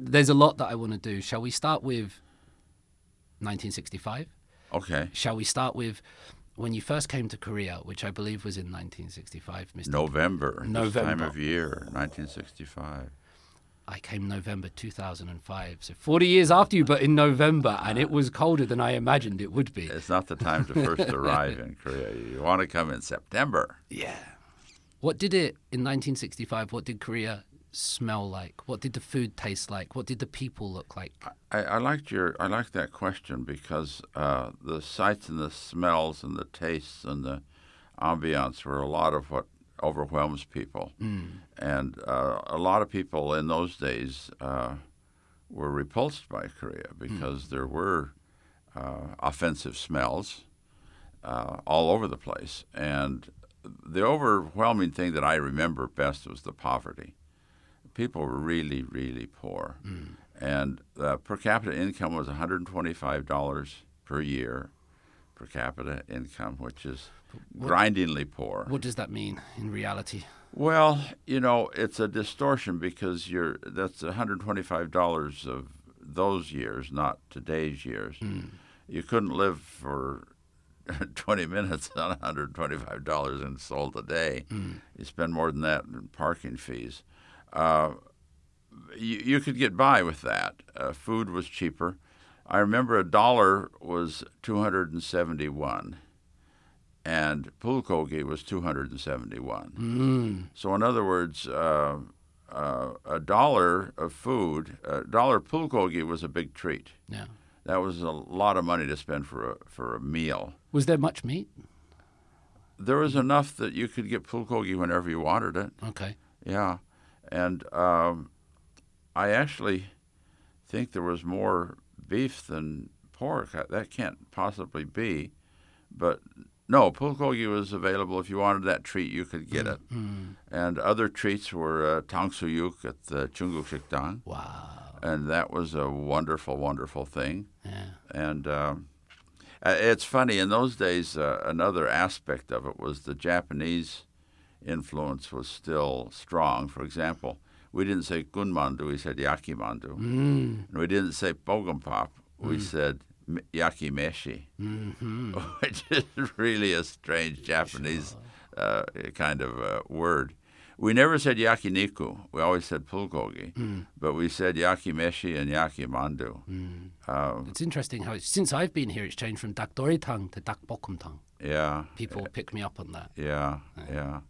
there's a lot that I want to do. Shall we start with 1965? Okay. Shall we start with when you first came to Korea, which I believe was in 1965, Mr. November. This time November. of year, 1965. I came November 2005, so 40 years after you, but in November, and it was colder than I imagined it would be. It's not the time to first arrive in Korea. You want to come in September. Yeah. What did it in 1965? What did Korea smell like? What did the food taste like? What did the people look like? I, I liked your I liked that question because uh, the sights and the smells and the tastes and the ambiance were a lot of what overwhelms people, and uh, a lot of people in those days uh, were repulsed by Korea because there were uh, offensive smells uh, all over the place, and the overwhelming thing that I remember best was the poverty. People were really, really poor mm. and the per capita income was $125 per year per capita income, which is grindingly poor. What does that mean in reality? Well, you know, it's a distortion because you're that's $125 of those years, not today's years. Hmm. You couldn't live for 20 minutes on $125 in Seoul a day. Hmm. You spend more than that in parking fees. Uh, you, you could get by with that. Uh, food was cheaper. I remember a dollar was 271 and pulkogi was 271. Mm. So, in other words, uh, uh, a dollar of food, a dollar pulkogi was a big treat. Yeah. That was a lot of money to spend for a, for a meal. Was there much meat? There was enough that you could get pulkogi whenever you wanted it. Okay. Yeah, and um, I actually think there was more beef than pork. Uh, That can't possibly be, but no, pulkogi was available. If you wanted that treat, you could get it. And other treats were uh, tangsuyuk at the Chunguk Shikdang, Wow. and that was a wonderful, wonderful thing. Yeah. And um, uh, it's funny in those days. Uh, another aspect of it was the Japanese influence was still strong. For example, we didn't say Kunmandu, we said yakimandu, Mm. and we didn't say bokkeumbap; we said m- yakimeshi, hmm which is really a strange Japanese uh, kind of uh, word. We never said yakiniku; we always said pulgogi, but we said yakimeshi and yakimandu. Um, It's interesting how it's, since I've been here, it's changed from dakdoritang to dakbokumtang. yeah, People pick me up on that. Yeah, yeah, yeah.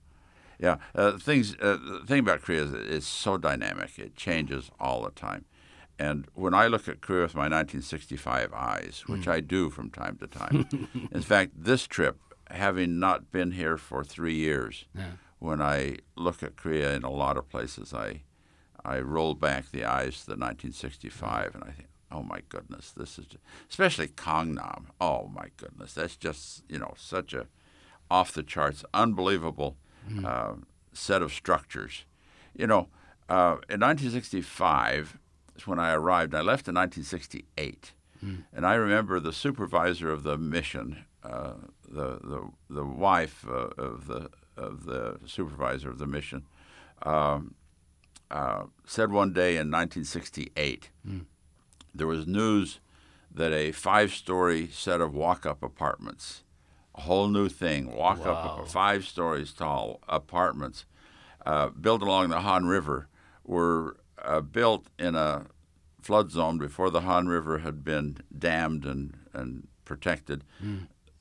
Uh, things. Uh, the thing about Korea is it's so dynamic; it changes all the time. And when I look at Korea with my 1965 eyes, which I do from time to time, in fact, this trip, having not been here for three years, Yeah. when I look at Korea in a lot of places, I I roll back the eyes to the 1965, and I think, oh my goodness, this is, especially Gangnam. Oh my goodness, that's just you know such a off the charts, unbelievable uh, set of structures. You know, uh, in 1965 is when I arrived. I left in 1968, and I remember the supervisor of the mission, uh, the the the wife uh, of the of the supervisor of the mission, um, uh, said one day in 1968 there was news that a five-story set of walk-up apartments, whole new thing, walk-up five stories tall apartments, uh, built along the Han River, were uh, built in a flood zone before the Han River had been dammed and, and protected.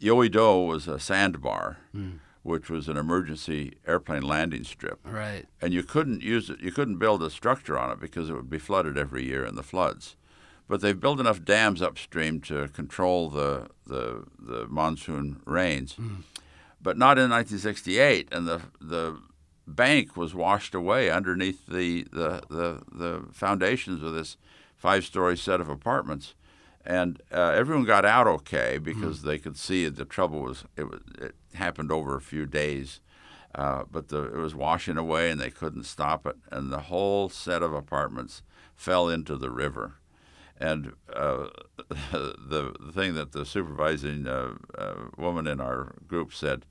Yoido was a sandbar, which was an emergency airplane landing strip Right. and you couldn't use it. You couldn't build a structure on it because it would be flooded every year in the floods. But they've built enough dams upstream to control the the, the monsoon rains. But not in 1968, and the the bank was washed away underneath the the the, the foundations of this five-story set of apartments. And uh, everyone got out okay because they could see the trouble was it, was it happened over a few days, uh, but the, it was washing away and they couldn't stop it, and the whole set of apartments fell into the river. And uh, the, the thing that the supervising uh, uh, woman in our group said,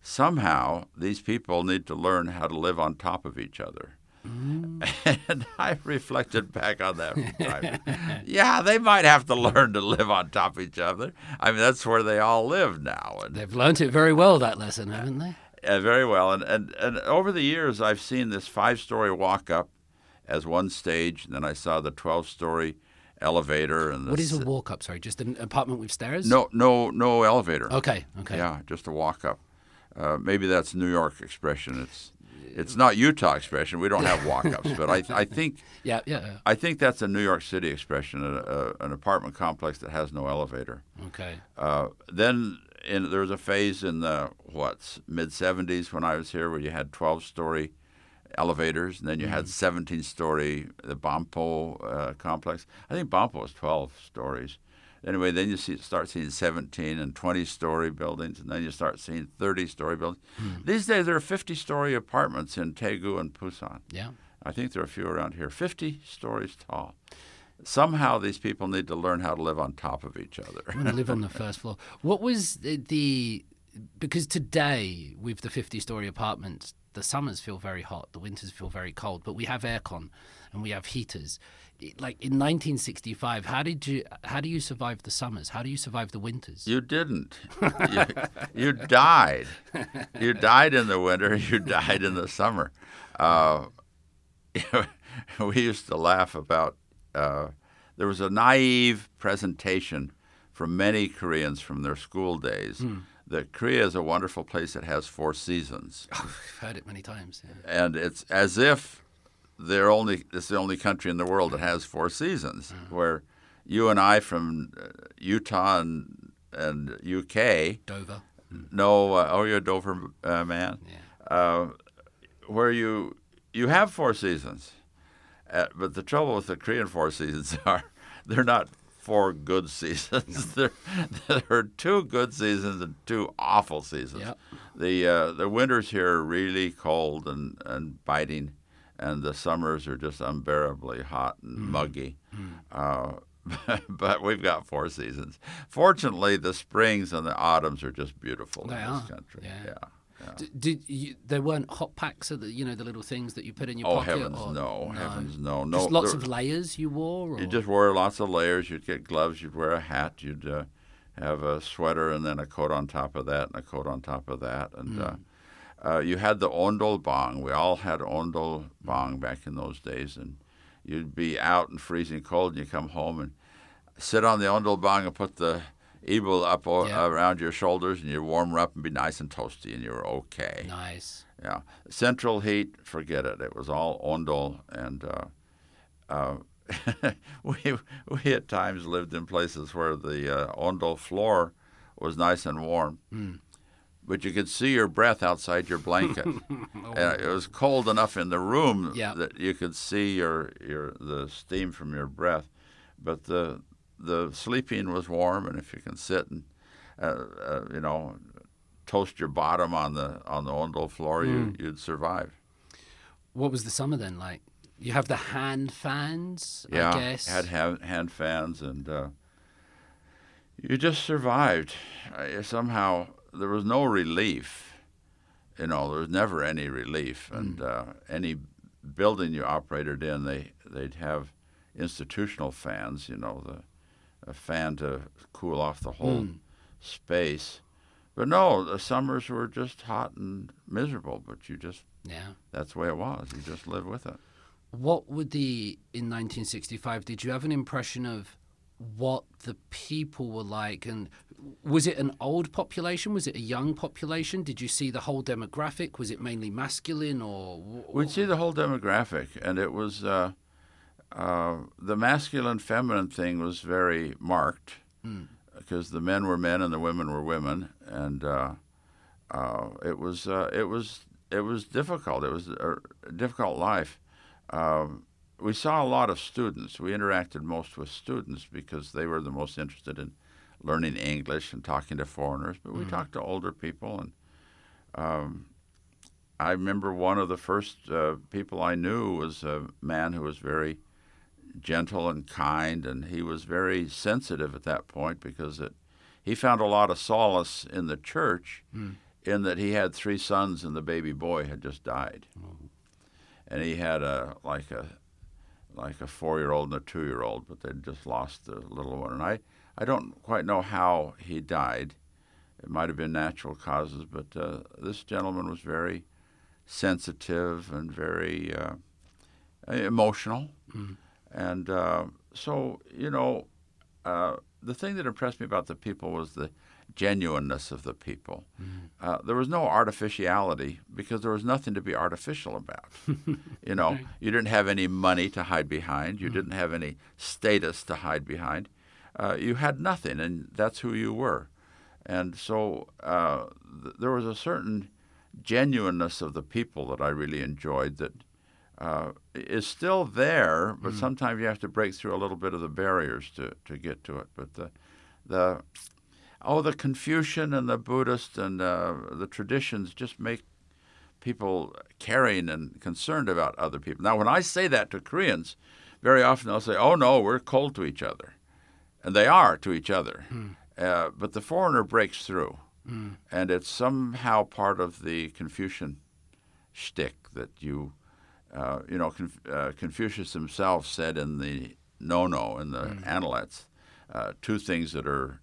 somehow these people need to learn how to live on top of each other. And I reflected back on that yeah, they might have to learn to live on top of each other. I mean, that's where they all live now. And They've learned it very well, that lesson, haven't they? uh, very well. And, and, and over the years, I've seen this five story walk up as one stage. And then I saw the 12 story elevator. and the what is a walk up? Sorry, just an apartment with stairs? No, no, no elevator. Okay, okay. Yeah, just a walk up. Uh, maybe that's New York expression. It's it's not Utah expression. We don't have walk ups, but I I think Yeah, yeah. yeah. I think that's a New York City expression. A, a, an apartment complex that has no elevator. Okay. Uh, then in, there was a phase in the what mid '70s when I was here where you had 12 story elevators, and then you had 17 story the Banpo uh, complex. I think Banpo was 12 stories. Anyway, then you see, start seeing 17 and 20 story buildings, and then you start seeing 30 story buildings. These days, there are 50 story apartments in Daegu and Busan. Yeah. I think there are a few around here, 50 stories tall. Somehow, these people need to learn how to live on top of each other. I'm going to live on the first floor. What was the, the because today with the 50 story apartments, the summers feel very hot, the winters feel very cold, but we have aircon and we have heaters. It- Like in 1965, how did you how do you survive the summers? How do you survive the winters? You didn't. you, you died. You died in the winter. You died in the summer. Uh, we used to laugh about. Uh, there was a naive presentation from many Koreans from their school days that Korea is a wonderful place that has four seasons, Oh, I've heard it many times. yeah. and it's as if they're only it's the only country in the world that has four seasons. Where you and I from uh, Utah and and UK Dover. no, uh, oh, you're a Dover uh, man. Yeah. Uh, where you you have four seasons, uh, but the trouble with the Korean four seasons are they're not four good seasons. there, there are two good seasons and two awful seasons. Yep. The uh, the winters here are really cold and, and biting, and the summers are just unbearably hot and Mm. muggy. Uh, but we've got four seasons. Fortunately, the springs and the autumns are just beautiful They in are, this country. yeah. yeah. D- Did you, there weren't hot packs of the you know the little things that you put in your Oh pocket? heavens, or, no, heavens, no, no. Just lots There- of layers you wore. Or? You just wore lots of layers. You'd get gloves. You'd wear a hat. You'd uh, have a sweater and then a coat on top of that and a coat on top of that. And uh, uh, you had the ondol bang. We all had ondol bang back in those days. And you'd be out in freezing cold and you come home and sit on the ondol bang and put the ebol up o- Yeah. around your shoulders and you'd warm her up and be nice and toasty and you're okay. nice. Yeah, central heat, forget it. It was all ondol, and uh, uh, we we at times lived in places where the uh, ondol floor was nice and warm, but you could see your breath outside your blanket. and it was cold enough in the room Yeah. that you could see your your the steam from your breath, but the the sleeping was warm, and if you can sit and uh, uh, you know toast your bottom on the on the ondol floor, you, you'd survive. What was the summer then like? You have the hand fans, Yeah, I guess. Had hand, hand fans, and uh, you just survived. Uh, somehow there was no relief. You know, there was never any relief, and uh, any building you operated in, they they'd have institutional fans. You know, the a fan to cool off the whole space. But no, the summers were just hot and miserable. But you just yeah. that's the way it was. You just live with it. What would the in 1965? Did you have an impression of what the people were like, and was it an old population? Was it a young population? Did you see the whole demographic? Was it mainly masculine, or wh- We'd see the whole demographic, and it was uh, uh, the masculine feminine thing was very marked because the men were men and the women were women, and uh, uh, it was uh, it was it was difficult. It was a difficult life. Um, we saw a lot of students. We interacted most with students because they were the most interested in learning English and talking to foreigners. But we talked to older people, and um, I remember one of the first uh, people I knew was a man who was very gentle and kind, and he was very sensitive at that point because it, he found a lot of solace in the church in that he had three sons and the baby boy had just died. and he had a like a like a four year old and a two year old, but they'd just lost the little one. And I, I don't quite know how he died. It might have been natural causes, but uh, this gentleman was very sensitive and very uh, emotional. Mm. And uh, so, you know, uh, the thing that impressed me about the people was the genuineness of the people. Uh, there was no artificiality because there was nothing to be artificial about. you know, Right. you didn't have any money to hide behind. You didn't have any status to hide behind. Uh, you had nothing, and that's who you were. And so uh, th- there was a certain genuineness of the people that I really enjoyed that uh, is still there, but sometimes you have to break through a little bit of the barriers to, to get to it. But the the oh, the Confucian and the Buddhist and uh, the traditions just make people caring and concerned about other people. Now, when I say that to Koreans, very often they'll say, "Oh no, we're cold to each other," and they are to each other. Uh, but the foreigner breaks through, and it's somehow part of the Confucian shtick that you, uh, you know, Conf- uh, Confucius himself said in the No No in the Analects, uh, two things that are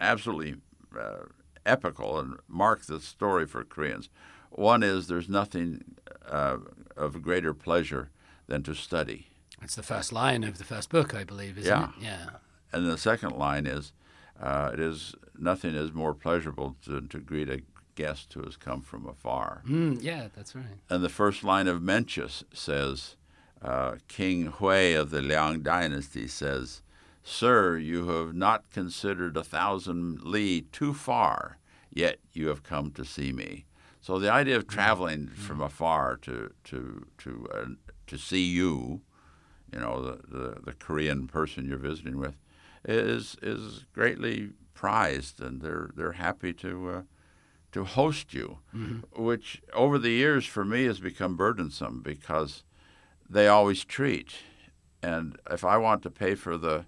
absolutely uh, epical and mark the story for Koreans. One is there's nothing uh, of greater pleasure than to study. It's the first line of the first book, I believe, isn't Yeah. it? Yeah. And the second line is, uh, it is nothing is more pleasurable to, to greet a guest who has come from afar. Mm, yeah, that's right. And the first line of Mencius says, uh, King Hui of the Liang dynasty says, Sir, you have not considered a thousand li too far, yet you have come to see me. So the idea of traveling from afar to to to uh, to see you, you know, the, the, the Korean person you're visiting with, is is greatly prized, and they're they're happy to uh, to host you, which over the years for me has become burdensome because they always treat, and if I want to pay for the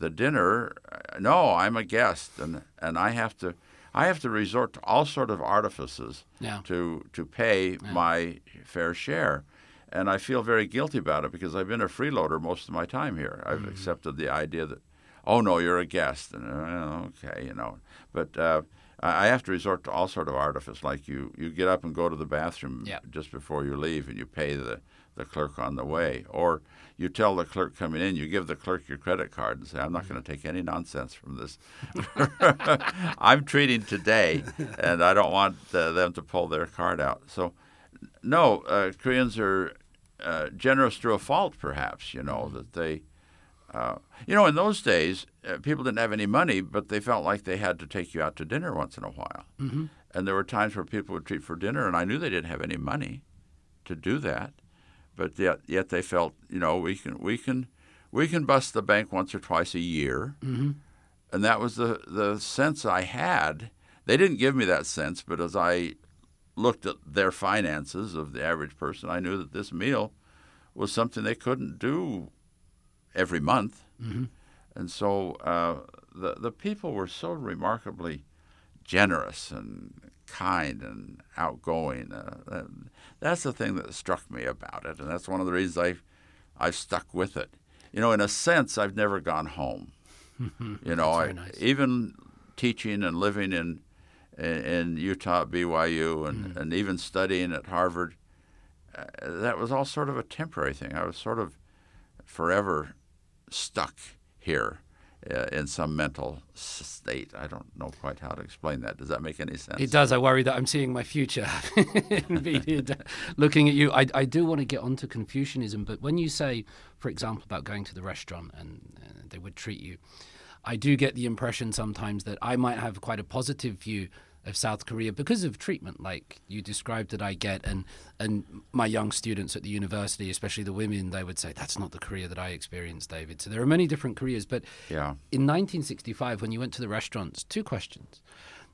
the dinner, no, I'm a guest, and and I have to. I have to resort to all sort of artifices Yeah. to to pay my fair share, and I feel very guilty about it because I've been a freeloader most of my time here. I've accepted the idea that, oh no, you're a guest, and uh, okay, you know, but. Uh, I I have to resort to all sort of artifice, like you, you get up and go to the bathroom Yeah. just before you leave, and you pay the, the clerk on the way, or you tell the clerk coming in, you give the clerk your credit card and say, "I'm not going to take any nonsense from this. I'm treating today, and I don't want uh, them to pull their card out." So, no, uh, Koreans are uh, generous to a fault, perhaps. You know that they, uh, you know, in those days, uh, people didn't have any money, but they felt like they had to take you out to dinner once in a while. Mm-hmm. And there were times where people would treat for dinner, and I knew they didn't have any money to do that, but yet, yet they felt, you know, we can, we can, we can bust the bank once or twice a year, Mm-hmm. and that was the the sense I had. They didn't give me that sense, but as I looked at their finances of the average person, I knew that this meal was something they couldn't do every month. Mm-hmm. And so uh, the the people were so remarkably generous and kind and outgoing. Uh, that, that's the thing that struck me about it, and that's one of the reasons I I've stuck with it. You know, in a sense, I've never gone home. you know, I, nice. even teaching and living in in, in Utah, at BYU, and, and even studying at Harvard, uh, that was all sort of a temporary thing. I was sort of forever stuck here uh, in some mental state. I don't know quite how to explain that. Does that make any sense? It does. I worry that I'm seeing my future looking at you. I, I do want to get onto Confucianism, but when you say, for example, about going to the restaurant and uh, they would treat you, I do get the impression sometimes that I might have quite a positive view of South Korea because of treatment, like you described that I get, and and my young students at the university, especially the women, they would say that's not the Korea that I experienced, David. So there are many different Koreas, but Yeah. in 1965, when you went to the restaurants, two questions.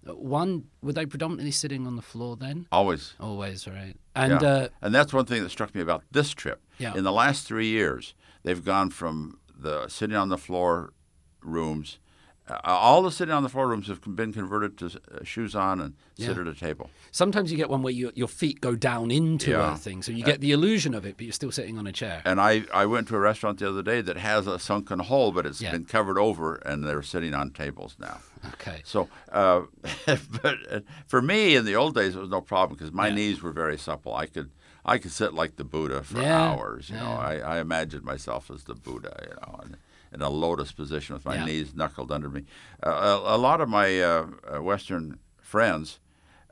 One, were they predominantly sitting on the floor then? Always. Always, right? And yeah. uh, and that's one thing that struck me about this trip. Yeah. In the last three years, they've gone from the sitting on the floor rooms uh, all the sitting on the floor rooms have been converted to uh, shoes on and sit Yeah. at a table. Sometimes you get one where you, your feet go down into Yeah. a thing, so you get the illusion of it, but you're still sitting on a chair. And I, I went to a restaurant the other day that has a sunken hole, but it's Yeah. been covered over, and they're sitting on tables now. Okay. So, uh, but uh, for me in the old days, it was no problem because my knees were very supple. I could I could sit like the Buddha for hours. You know, I, I imagined myself as the Buddha. You know, in, in a lotus position with my Yeah. knees knuckled under me. Uh, a, a lot of my uh, uh, Western friends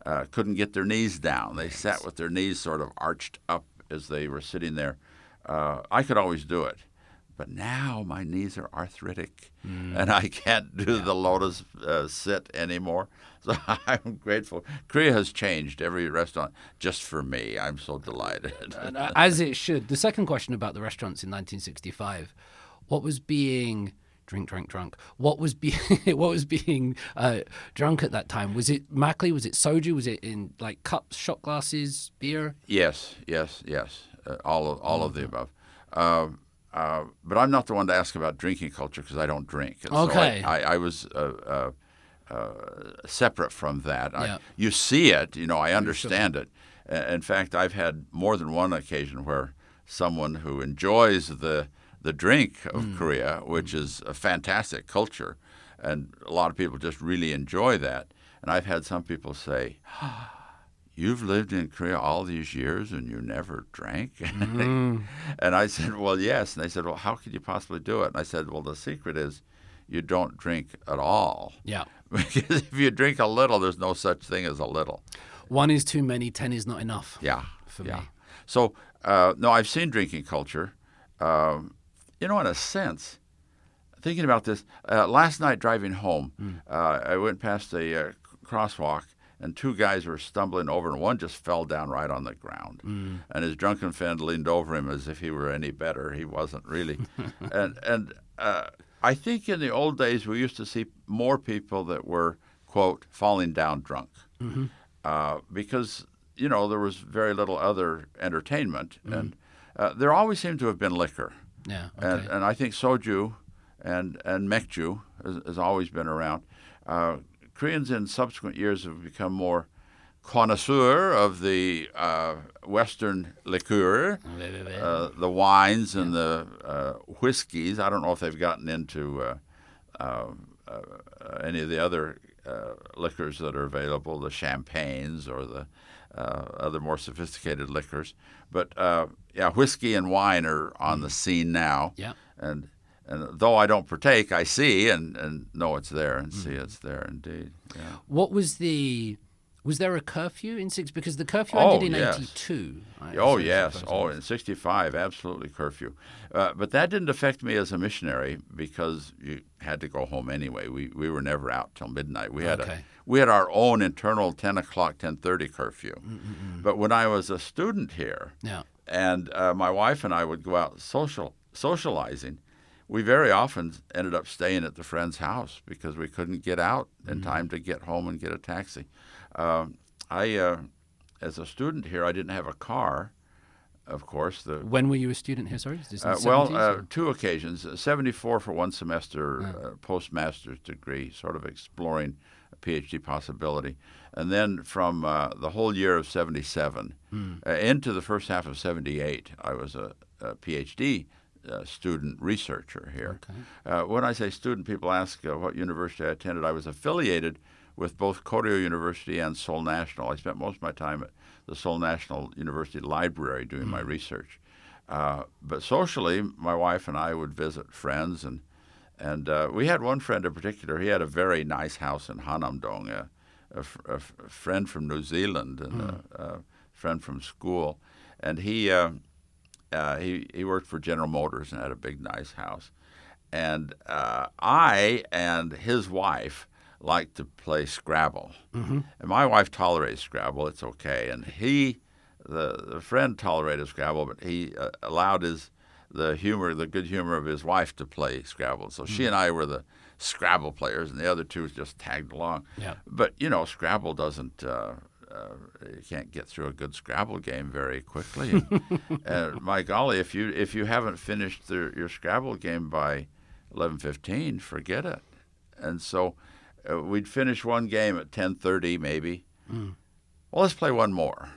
uh, couldn't get their knees down. They sat with their knees sort of arched up as they were sitting there. Uh, I could always do it. But now my knees are arthritic, and I can't do the lotus uh, sit anymore. So I'm grateful. Korea has changed every restaurant just for me. I'm so delighted. As it should. The second question about the restaurants in 1965: What was being drink, drink, drunk? What was being what was being uh, drunk at that time? Was it makgeolli? Was it soju? Was it in like cups, shot glasses, beer? Yes, yes, yes. Uh, all of, all of the above. Uh, uh, but I'm not the one to ask about drinking culture because I don't drink. And Okay. So I, I, I was uh, uh, uh, separate from that. I, Yeah. you see it, you know, I understand it. Uh, in fact, I've had more than one occasion where someone who enjoys the the drink of Korea, which is a fantastic culture, and a lot of people just really enjoy that. And I've had some people say, you've lived in Korea all these years and you never drank? and I said, well, yes. And they said, well, how could you possibly do it? And I said, well, the secret is you don't drink at all. Yeah. Because if you drink a little, there's no such thing as a little. One is too many. Ten is not enough. Yeah. For yeah. me. So, uh, no, I've seen drinking culture. Um, you know, in a sense, thinking about this, uh, last night driving home, uh, I went past a uh, crosswalk and two guys were stumbling over, and one just fell down right on the ground. And his drunken friend leaned over him as if he were any better. He wasn't really. and and uh, I think in the old days we used to see more people that were quote falling down drunk. Uh, because you know there was very little other entertainment, and uh, there always seemed to have been liquor, Yeah. and Okay. and I think soju and and mekju has, has always been around. Uh, Koreans in subsequent years have become more connoisseur of the uh, Western liqueur, uh, the wines and the uh, whiskeys. I don't know if they've gotten into uh, uh, uh, any of the other uh, liquors that are available, the champagnes or the uh, other more sophisticated liquors. But uh, yeah, whiskey and wine are on the scene now. Yeah. And and though I don't partake, I see and, and know it's there and see it's there indeed. Yeah. What was the? Was there a curfew in six? Because the curfew Oh, ended in yes. '82. Oh yes, oh in '65, absolutely curfew. Uh, but that didn't affect me as a missionary because you had to go home anyway. We we were never out till midnight. We had a we had our own internal 10 o'clock, 10:30 curfew. But when I was a student here, Yeah. and uh, my wife and I would go out social socializing, we very often ended up staying at the friend's house because we couldn't get out in time to get home and get a taxi. Um, I, uh, as a student here, I didn't have a car. Of course, the When were you a student here? Sorry. Is this in uh, well, uh, two occasions. Uh, 74 for one semester, uh, postmaster's degree, sort of exploring a PhD possibility. And then from uh, the whole year of 77 uh, into the first half of 78, I was a, a PhD uh, student researcher here. Uh, when I say student, people ask uh, what university I attended. I was affiliated with both Koryo University and Seoul National. I spent most of my time at the Seoul National University Library doing my research. Uh, but socially, my wife and I would visit friends, and and uh, we had one friend in particular. He had a very nice house in Hannamdong, a, a, f- a f- a friend from New Zealand and a, a friend from school, and he uh, uh, he he worked for General Motors and had a big nice house, and uh, I and his wife liked to play Scrabble, and my wife tolerates Scrabble. It's okay, and he the the friend tolerated Scrabble, but he uh, allowed his the humor, the good humor of his wife to play Scrabble. So she and I were the Scrabble players, and the other two just tagged along. Yeah. But you know, Scrabble doesn't. Uh, uh, you can't get through a good Scrabble game very quickly. And, and my golly, if you if you haven't finished the, your Scrabble game by eleven fifteen, forget it. and so uh, we'd finish one game at 10:30 maybe. Well, let's play one more.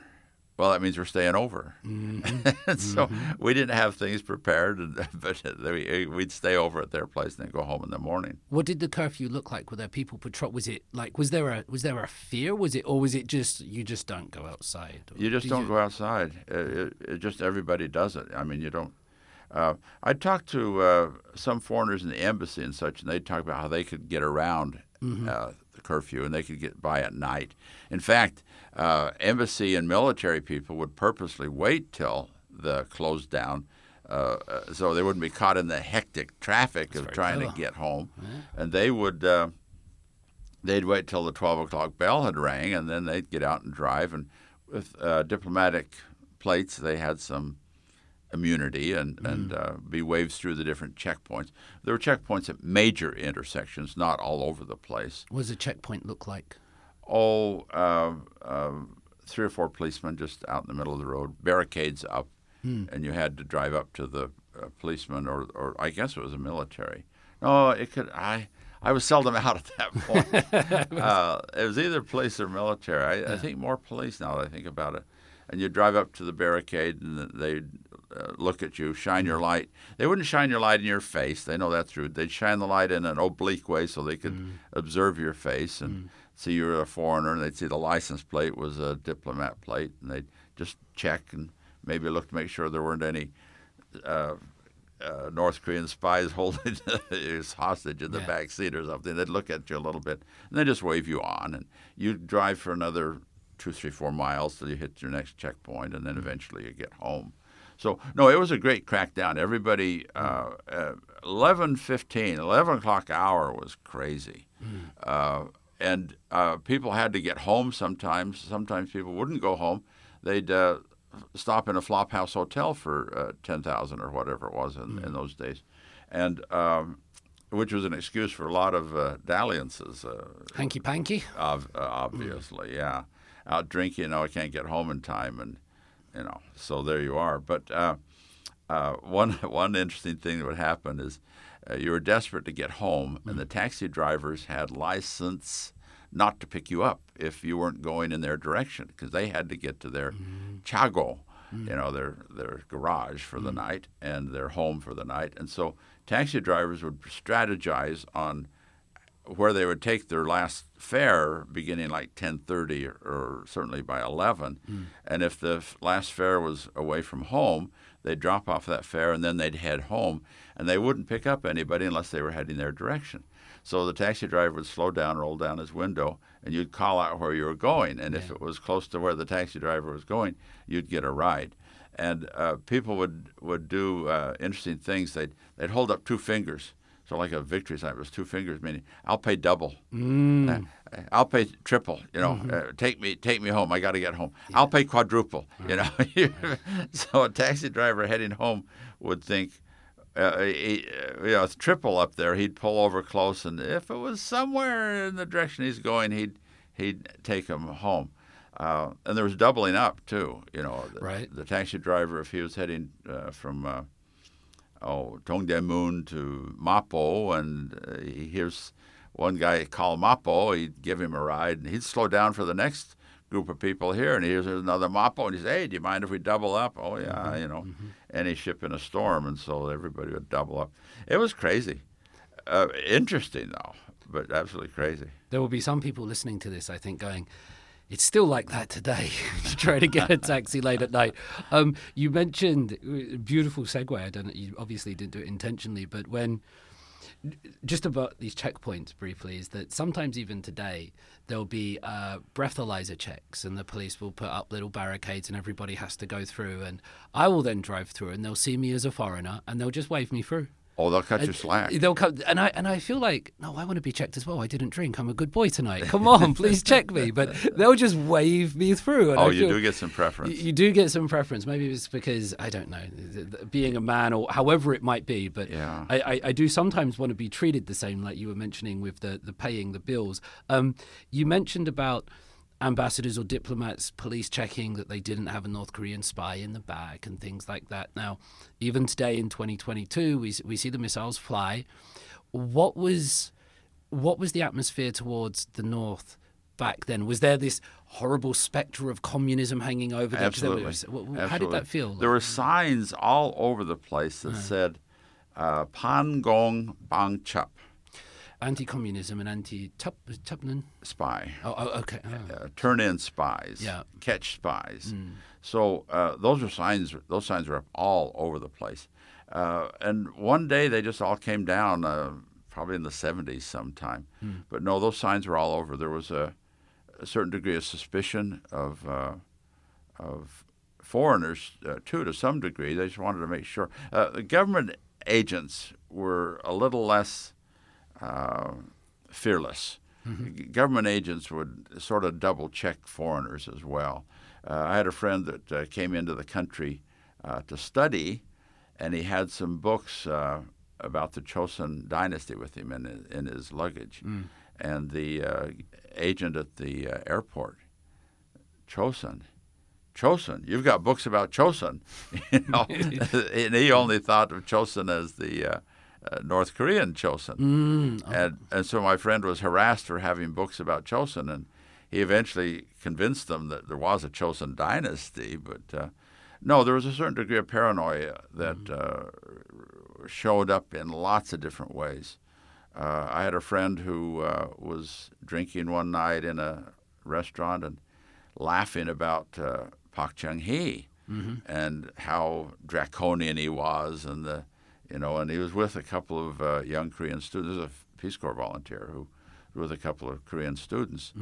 Well, that means we're staying over. and so we didn't have things prepared, but we- we'd stay over at their place and then go home in the morning. What did the curfew look like? Were there people patrol? Was it like was there a was there a fear? Was it or was it just you just don't go outside? You just don't go outside. It, it, it just everybody does it. I mean, you don't. Uh, I talked to uh, some foreigners in the embassy and such, and they talked about how they could get around uh, the curfew and they could get by at night. In fact, uh, embassy and military people would purposely wait till the closed down. Uh, uh, so they wouldn't be caught in the hectic traffic of trying clever. to get home, and they would uh, they'd wait till the 12 o'clock bell had rang and then they'd get out and drive and with uh, diplomatic plates they had some immunity and, and uh, be waved through the different checkpoints there were checkpoints at major intersections not all over the place What does a checkpoint look like? oh uh, uh, three or four policemen just out in the middle of the road barricades up and you had to drive up to the uh, policeman or, or i guess it was a military no it could i I was seldom out at that point. uh, it was either police or military. I, I think more police now that I think about it. And you drive up to the barricade and they'd uh, look at you, shine your light. They wouldn't shine your light in your face. They know that's rude. They'd shine the light in an oblique way so they could observe your face and see you were a foreigner. And they'd see the license plate was a diplomat plate. And they'd just check and maybe look to make sure there weren't any uh, uh, North Korean spies holding his hostage in the Yeah. back seat or something. They'd look at you a little bit and then just wave you on, and you'd drive for another two, three, four miles till you hit your next checkpoint, and then eventually you get home. So no, it was a great crackdown. Everybody, uh, uh, 11, 15, 11 o'clock hour was crazy. Uh, and uh, people had to get home sometimes. Sometimes people wouldn't go home. They'd uh, stop in a flophouse hotel for uh, 10000 or whatever it was in, in those days. And um, which was an excuse for a lot of uh, dalliances, uh, Hanky panky. ob- obviously, yeah. Out drinking, oh, I can't get home in time, and you know, so there you are. But uh, uh, one one interesting thing that would happen is uh, you were desperate to get home, and the taxi drivers had license not to pick you up if you weren't going in their direction because they had to get to their chago, you know, their their garage for the night and their home for the night, and so taxi drivers would strategize on where they would take their last fare beginning like 10:30 or, or certainly by 11 and if the f- last fare was away from home they'd drop off that fare and then they'd head home and they wouldn't pick up anybody unless they were heading their direction. So the taxi driver would slow down roll down his window and you'd call out where you were going and if it was close to where the taxi driver was going you'd get a ride. And uh, people would would do uh, interesting things. They'd they'd hold up two fingers so like a victory sign it was two fingers, meaning I'll pay double. Uh, I'll pay triple. You know, uh, take me take me home. I got to get home. I'll pay quadruple. You know, so a taxi driver heading home would think. Uh, he, uh, you know, it's triple up there. He'd pull over close, and if it was somewhere in the direction he's going, he'd he'd take him home. Uh, and there was doubling up too. You know, the, Right. the taxi driver, if he was heading uh, from uh, oh Tongdaemun to Mapo, and uh, he hears one guy call Mapo, he'd give him a ride, and he'd slow down for the next group of people here, and he hears another Mapo, and he says, "Hey, do you mind if we double up?" Oh yeah, you know, any ship in a storm, and so everybody would double up. It was crazy, uh, interesting though, but absolutely crazy. There will be some people listening to this, I think, going, it's still like that today to try to get a taxi late at night. Um, you mentioned, uh, beautiful segue, I don't you obviously didn't do it intentionally, but when, just about these checkpoints briefly, is that sometimes even today, there'll be uh, breathalyzer checks and the police will put up little barricades and everybody has to go through. And I will then drive through and they'll see me as a foreigner and they'll just wave me through. Oh, they'll cut you slack. They'll come, and I and I feel like no, I want to be checked as well. I didn't drink. I'm a good boy tonight. Come on, please check me. But they'll just wave me through. Oh, I you do get some preference. You do get some preference. Maybe it's because I don't know, being a man or however it might be. But Yeah. I, I, I do sometimes want to be treated the same, like you were mentioning with the the paying the bills. Um, you mentioned about ambassadors or diplomats police checking that they didn't have a North Korean spy in the bag and things like that. Now, even today in 2022, we we see the missiles fly. What was what was the atmosphere towards the north back then? Was there this horrible spectre of communism hanging over there Absolutely. was- wh- How did that feel? There were signs all over the place that said uh, Pan Gong Bang Chup, Anti-communism and anti-Tupman. spy. Oh, oh, okay. Oh. uh, turn in spies, Yeah. catch spies. So uh, those are signs. Those signs were up all over the place. Uh, and one day they just all came down, uh, probably in the '70s sometime. But no, those signs were all over. There was a, a certain degree of suspicion of uh, of foreigners uh, too, to some degree. They just wanted to make sure. Uh, the government agents were a little less uh, fearless. G- Government agents would sort of double check foreigners as well. Uh, I had a friend that uh, came into the country uh, to study, and he had some books uh, about the Chosun dynasty with him in his, in his luggage. And the uh, agent at the uh, airport, Chosun, Chosun, you've got books about Chosun, you know, and he only thought of Chosun as the uh, uh, North Korean Chosun, Mm, and and so my friend was harassed for having books about Chosun, and he eventually convinced them that there was a Chosun dynasty, but uh, no, there was a certain degree of paranoia that uh, showed up in lots of different ways. Uh, I had a friend who uh, was drinking one night in a restaurant and laughing about uh, Park Chung Hee and how draconian he was, and the you know, and he was with a couple of uh, young Korean students, a Peace Corps volunteer who was with a couple of Korean students,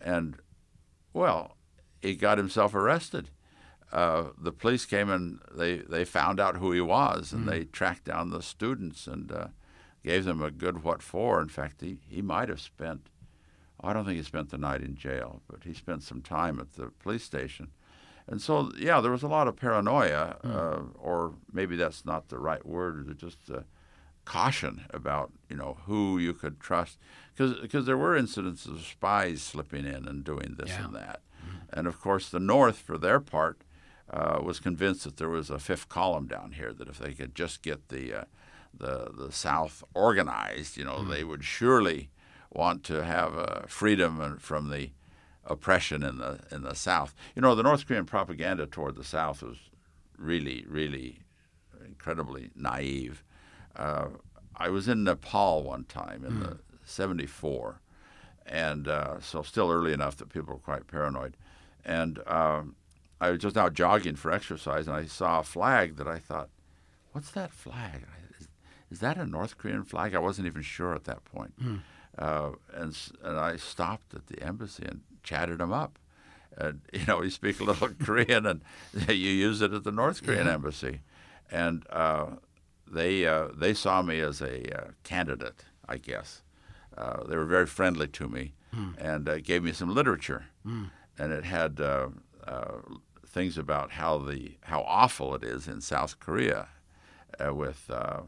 and well, he got himself arrested. Uh, the police came and they, they found out who he was and they tracked down the students and uh, gave them a good what for. In fact, he, he might have spent, I don't think he spent the night in jail, but he spent some time at the police station. And so, yeah, there was a lot of paranoia, uh, or maybe that's not the right word, just uh, caution about, you know, who you could trust. Because there were incidents of spies slipping in and doing this Yeah. and that. And of course, the North, for their part, uh, was convinced that there was a fifth column down here. That if they could just get the uh, the the South organized, you know, they would surely want to have uh, freedom and- from the oppression in the in the South. You know, the North Korean propaganda toward the South was really, really incredibly naive. Uh, I was in Nepal one time in the '74, and uh, so still early enough that people were quite paranoid. And um, I was just out jogging for exercise, and I saw a flag that I thought, "What's that flag? Is, is that a North Korean flag?" I wasn't even sure at that point. Uh, and and I stopped at the embassy and chatted them up. And you know, you speak a little Korean, and you use it at the North Korean embassy, and uh, they uh, they saw me as a uh, candidate, I guess. Uh, they were very friendly to me, and uh, gave me some literature, and it had uh, uh, things about how the how awful it is in South Korea, uh, with uh,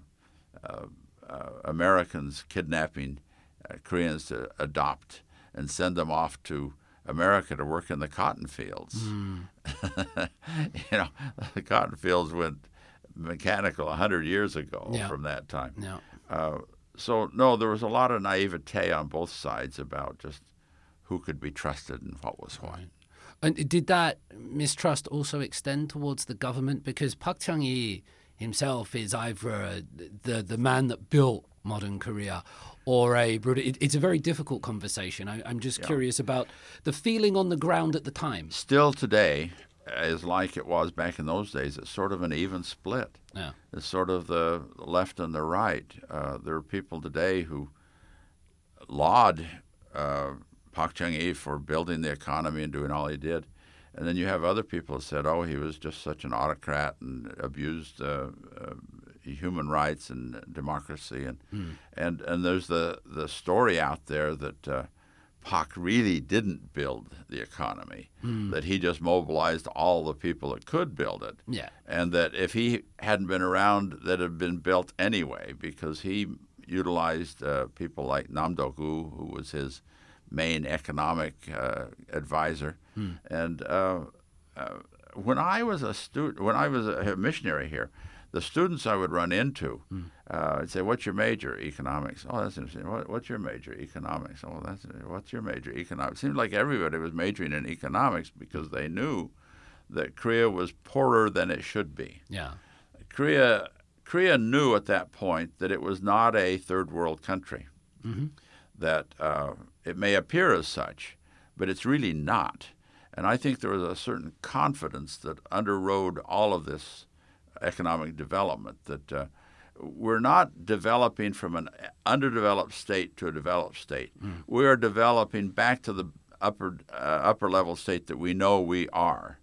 uh, uh, Americans kidnapping uh, Koreans to adopt and send them off to America to work in the cotton fields. you know, the cotton fields went mechanical a hundred years ago Yeah. from that time. Yeah. Uh, so no, there was a lot of naivete on both sides about just who could be trusted and what was what. And did that mistrust also extend towards the government? Because Park Chung-hee himself is either the the man that built modern Korea, or a brutal. It, it's a very difficult conversation. I, I'm just curious about the feeling on the ground at the time. Still today, is like it was back in those days. It's sort of an even split. Yeah. It's sort of the left and the right. Uh, there are people today who laud uh, Park Chung-hee for building the economy and doing all he did. And then you have other people who said, oh, he was just such an autocrat and abused uh, uh, human rights and democracy. And, and, and there's the, the story out there that uh, Pak really didn't build the economy, that he just mobilized all the people that could build it Yeah. and that if he hadn't been around, that had been built anyway because he utilized uh, people like Nam Duck-woo, who was his main economic uh, advisor. And uh, uh, when I was a student, when I was a missionary here, the students I would run into, uh, I'd say, "What's your major? Economics." Oh, that's interesting. What, what's your major? Economics. Oh, that's what's your major? Economics. It seemed like everybody was majoring in economics because they knew that Korea was poorer than it should be. Yeah. Korea Korea knew at that point that it was not a third world country. That uh, it may appear as such, but it's really not. And I think there was a certain confidence that underrode all of this economic development that uh, we're not developing from an underdeveloped state to a developed state. We are developing back to the upper uh, upper level state that we know we are.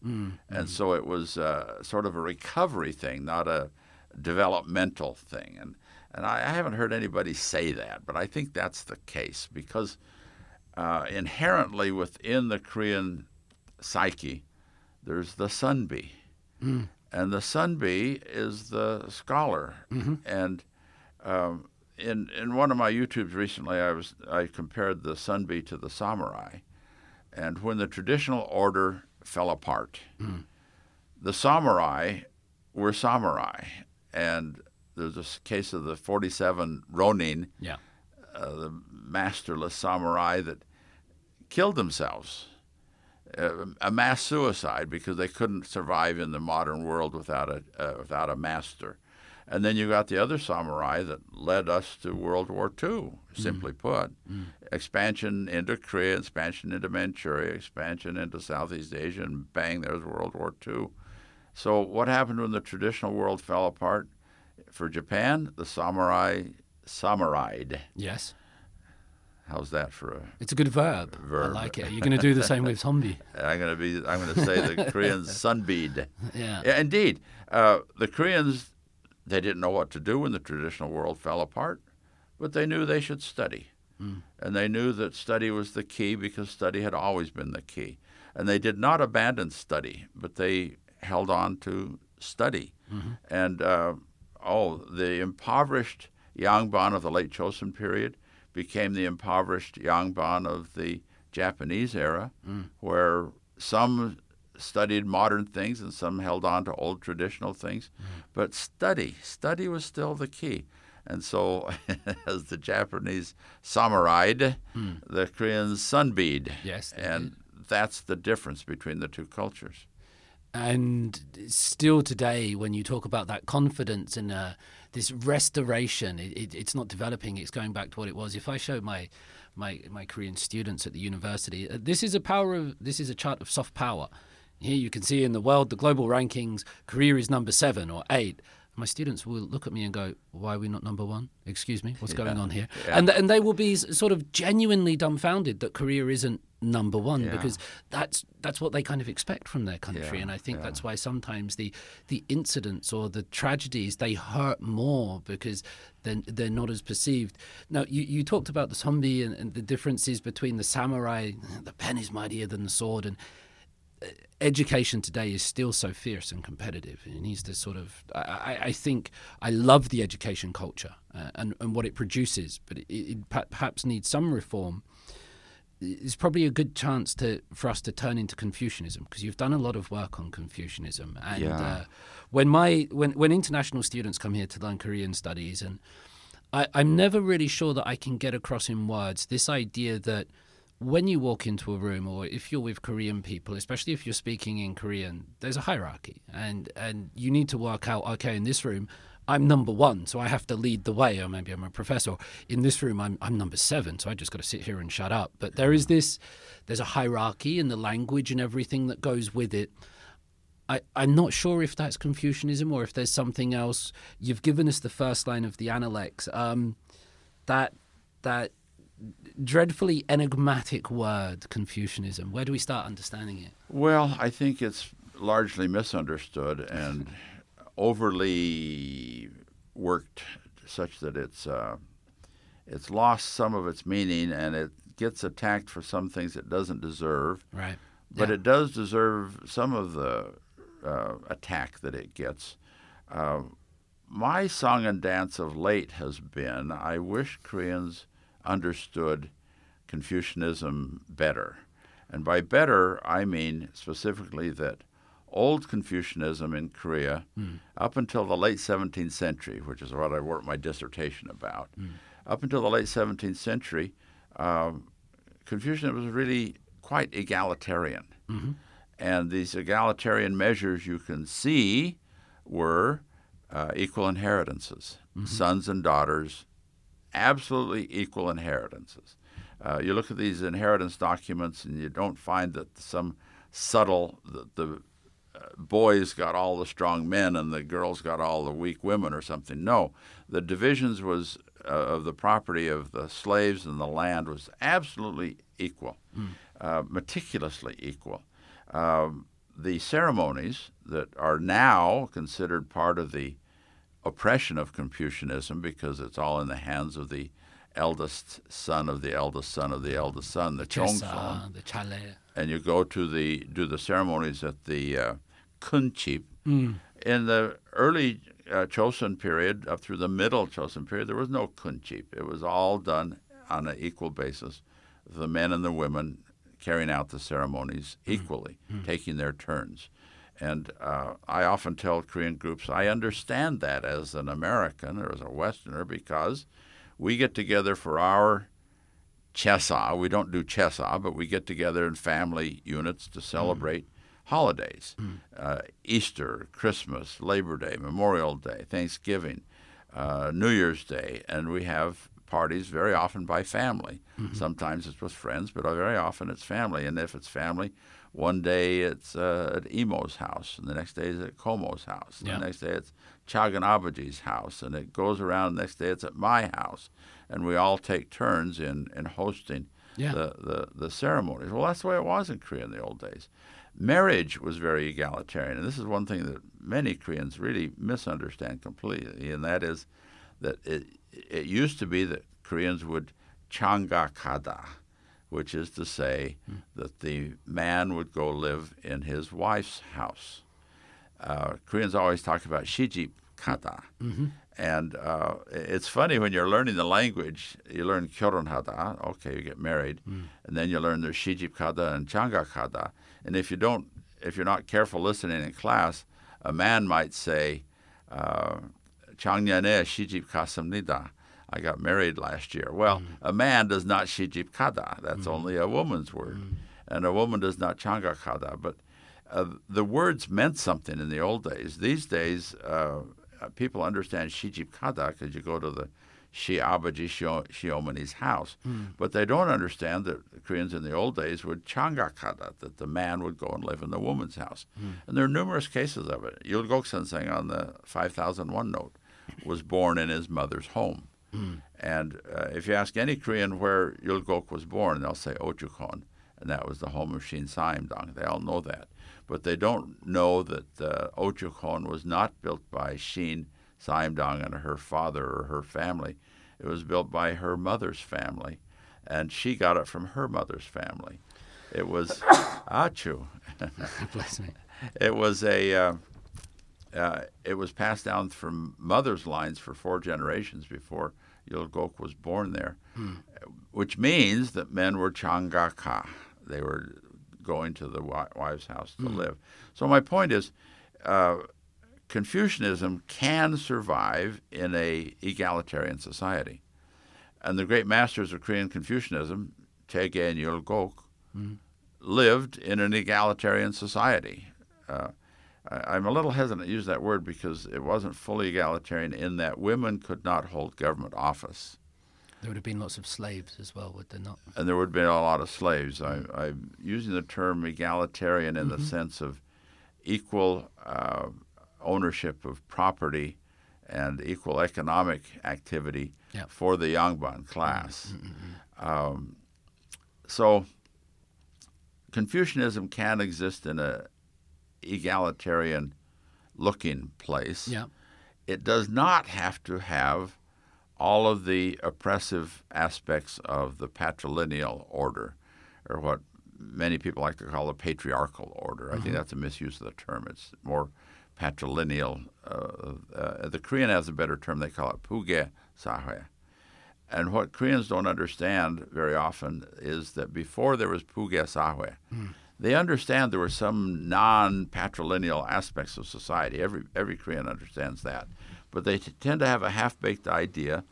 And so it was uh, sort of a recovery thing, not a developmental thing. And and I, I haven't heard anybody say that, but I think that's the case because uh, inherently within the Korean psyche, there's the sunbee, and the sunbee is the scholar. And um, in in one of my YouTubes recently, I was I compared the sunbee to the samurai, and when the traditional order fell apart, the samurai were samurai, and there's this case of the 47 Ronin, Yeah. uh, the masterless samurai that killed themselves, a mass suicide because they couldn't survive in the modern world without a uh, without a master. And then you got the other samurai that led us to World War II, simply put. Expansion into Korea, expansion into Manchuria, expansion into Southeast Asia, and bang, there's World War II. So, what happened when the traditional world fell apart? For Japan, the samurai samurai'd. Yes. How's that for a? It's a good verb. Verb. I like it. You're going to do the same with sunbee. I'm going to be. I'm going to say the Koreans sunbead. Yeah. Yeah, indeed. Uh, the Koreans, they didn't know what to do when the traditional world fell apart, but they knew they should study. And they knew that study was the key because study had always been the key. And they did not abandon study, but they held on to study. And, uh, oh, the impoverished Yangban of the late Chosun period became the impoverished Yangban of the Japanese era, where some studied modern things and some held on to old traditional things. But study, study was still the key. And so, as the Japanese samurai'd, the Koreans sunbead. Yes, And that's the difference between the two cultures. And still today, when you talk about that confidence and uh, this restoration, it, it, it's not developing; it's going back to what it was. If I show my my my Korean students at the university, uh, this is a power of this is a chart of soft power. Here you can see in the world, the global rankings, Korea is number seven or eight. My students will look at me and go, "Why are we not number one? Excuse me, what's going on here?" yeah. And and they will be sort of genuinely dumbfounded that Korea isn't number one Yeah. because that's that's what they kind of expect from their country, Yeah, and I think yeah. that's why sometimes the the incidents or the tragedies they hurt more because they're, they're not as perceived. Now you, you talked about the sunbee and, and the differences between the samurai. The pen is mightier than the sword, and uh, education today is still so fierce and competitive. It needs to sort of. I, I, I think I love the education culture uh, and and what it produces, but it, it perhaps needs some reform it's probably a good chance to for us to turn into Confucianism because you've done a lot of work on Confucianism. And Yeah. uh, when my when when international students come here to learn Korean studies, and I, I'm never really sure that I can get across in words this idea that when you walk into a room or if you're with Korean people, especially if you're speaking in Korean, there's a hierarchy, and and you need to work out okay in this room. I'm number one, so I have to lead the way, or maybe I'm a professor. In this room, I'm, I'm number seven, so I just got to sit here and shut up. But there is this, there's a hierarchy in the language and everything that goes with it. I, I'm not sure if that's Confucianism or if there's something else. You've given us the first line of the Analects. Um, that that dreadfully enigmatic word, Confucianism. Where do we start understanding it? Well, I think it's largely misunderstood and overly worked such that it's uh, it's lost some of its meaning and it gets attacked for some things it doesn't deserve. Right. But Yeah. it does deserve some of the uh, attack that it gets. Uh, my song and dance of late has been I wish Koreans understood Confucianism better. And by better, I mean specifically that old Confucianism in Korea up until the late 17th century, which is what I wrote my dissertation about. Up until the late 17th century, um, Confucianism was really quite egalitarian. And these egalitarian measures you can see were uh, equal inheritances, sons and daughters, absolutely equal inheritances. Uh, you look at these inheritance documents and you don't find that some subtle, the, the boys got all the strong men and the girls got all the weak women or something. No, the divisions was uh, of the property of the slaves and the land was absolutely equal, uh, meticulously equal. Um, the ceremonies that are now considered part of the oppression of Confucianism because it's all in the hands of the eldest son of the eldest son of the eldest son, the. Chesa, the chale. And you go to the do the ceremonies at the uh, Kunchip. Mm. In the early uh, Chosun period, up through the middle Chosun period, there was no Kunchip. It was all done on an equal basis. The men and the women carrying out the ceremonies equally, taking their turns. And uh, I often tell Korean groups, I understand that as an American or as a Westerner because we get together for our chesa. We don't do chesa, but we get together in family units to celebrate holidays uh, Easter, Christmas, Labor Day, Memorial Day, Thanksgiving, uh, New Year's Day, and we have parties very often by family. Sometimes it's with friends, but very often it's family. And if it's family, one day it's uh, at Emo's house, and the next day it's at Como's house, and Yeah. the next day it's Chagan Abaji's house, and it goes around. The next day it's at my house, and we all take turns in, in hosting Yeah. the, the, the ceremonies. Well, that's the way it was in Korea in the old days. Marriage was very egalitarian, and this is one thing that many Koreans really misunderstand completely, and that is that it, it used to be that Koreans would changakada, which is to say that the man would go live in his wife's house. Uh, Koreans always talk about shijip kata. And uh, it's funny when you're learning the language, you learn kyoron hada, okay, you get married, and then you learn there's shijip kada and changa kada. And if you don't, if you're not careful listening in class, a man might say, uh, "Changyane shijib kasamnida." I got married last year. Well, mm. a man does not shijip kada. That's mm. only a woman's word, Mm. and a woman does not changa kada. But uh, the words meant something in the old days. These days, uh, uh people understand shijip kada because you go to the Shi Abaji Shio- Shiomani's house. But they don't understand that the Koreans in the old days would changa kada, that the man would go and live in the woman's house. And there are numerous cases of it. Yul Goksen on the 5001 note was born in his mother's home. And uh, if you ask any Korean where Yul Gok was born, they'll say Ojukheon, and that was the home of Shin Saimdang. They all know that. But they don't know that uh, Ojukheon was not built by Shin Saimdang and her father or her family. It was built by her mother's family, and she got it from her mother's family. It was Achu. Bless me. It was a. Uh, uh, it was passed down from mother's lines for four generations before Yulgok was born there, which means that men were changaka. They were going to the wife's house to live. So my point is, uh, Confucianism can survive in a egalitarian society, and the great masters of Korean Confucianism, Chege and Yulgok, lived in an egalitarian society. Uh, I, I'm a little hesitant to use that word because it wasn't fully egalitarian in that women could not hold government office, There would have been lots of slaves as well, would there not? and there would have been a lot of slaves. I, I'm using the term egalitarian in the sense of equal uh, ownership of property and equal economic activity Yeah. for the Yangban class. Mm-hmm, mm-hmm, mm-hmm. Um, so Confucianism can exist in a egalitarian looking place. Yeah. It does not have to have all of the oppressive aspects of the patrilineal order, or what many people like to call the patriarchal order. I think that's a misuse of the term. It's more patrilineal. Uh, uh, the Korean has a better term. They call it puge sahe. And what Koreans don't understand very often is that before there was puge sahe, they understand there were some non-patrilineal aspects of society. Every every Korean understands that, but they t- tend to have a half-baked idea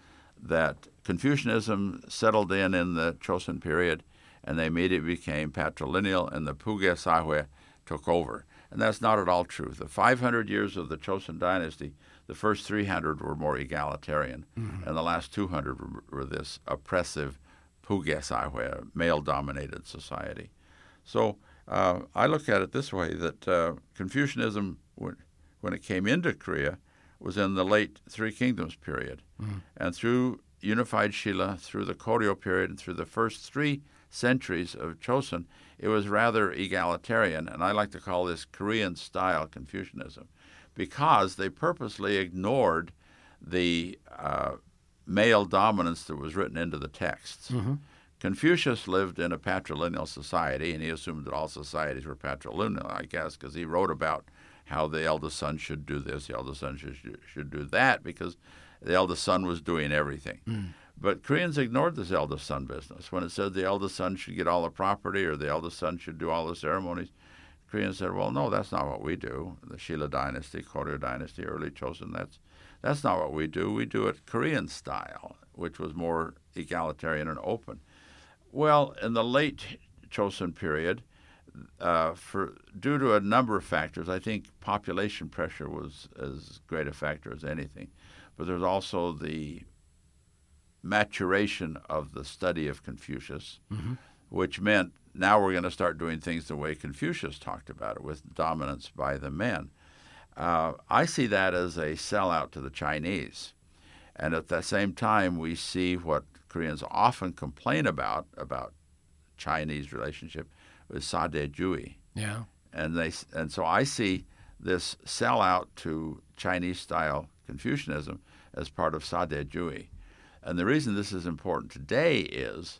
that Confucianism settled in in the Chosun period, and they immediately became patrilineal, and the Puge Sahue took over. And that's not at all true. The 500 years of the Chosun dynasty, the first 300 were more egalitarian, mm-hmm. and the last 200 were, were this oppressive Puge Sahue, male-dominated society. So uh, I look at it this way: that uh, Confucianism, when, when it came into Korea, was in the late Three Kingdoms period, mm-hmm. and through unified Shilla, through the Koryo period, and through the first three centuries of Chosun, it was rather egalitarian, and I like to call this Korean style Confucianism, because they purposely ignored the uh, male dominance that was written into the texts. Mm-hmm. Confucius lived in a patrilineal society, and he assumed that all societies were patrilineal, I guess, because he wrote about how the eldest son should do this, the eldest son should, should do that, because the eldest son was doing everything. Mm. But Koreans ignored this eldest son business. When it said the eldest son should get all the property or the eldest son should do all the ceremonies, Koreans said, "Well, no, that's not what we do." The Shilla dynasty, Koryo dynasty, early Chosun, that's that's not what we do. We do it Korean style, which was more egalitarian and open. Well, in the late Chosun period, uh, for due to a number of factors, I think population pressure was as great a factor as anything, but there's also the maturation of the study of Confucius, mm-hmm. which meant now we're going to start doing things the way Confucius talked about it, with dominance by the men. Uh, I see that as a sellout to the Chinese. And at the same time, we see what Koreans often complain about about Chinese relationship with Sadejui. Yeah. And they and so I see this sellout to Chinese style Confucianism as part of Sadejui. And the reason this is important today is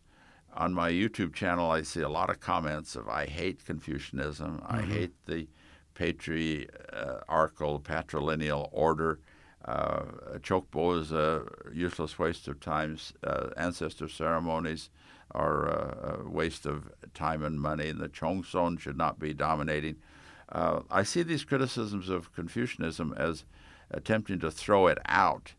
on my YouTube channel, I see a lot of comments of I hate Confucianism, mm-hmm. I hate the patriarchal, patrilineal order. Uh, Chokbo is a useless waste of time. Uh, ancestor ceremonies are a, a, waste of time and money, and the Chongson should not be dominating. Uh, I see these criticisms of Confucianism as attempting to throw it out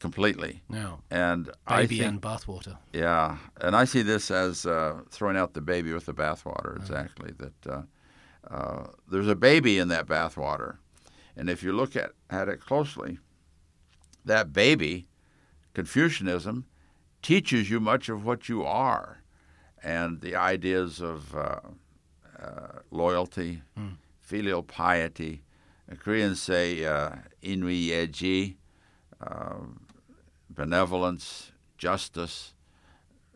completely. Yeah. And baby I think, and bathwater. Yeah, and I see this as uh, throwing out the baby with the bathwater. Exactly. That uh, uh, there's a baby in that bathwater, and if you look at at it closely, that baby, Confucianism, teaches you much of what you are, and the ideas of uh, uh, loyalty, mm. filial piety. Koreans say uh, inui yeji, benevolence, justice,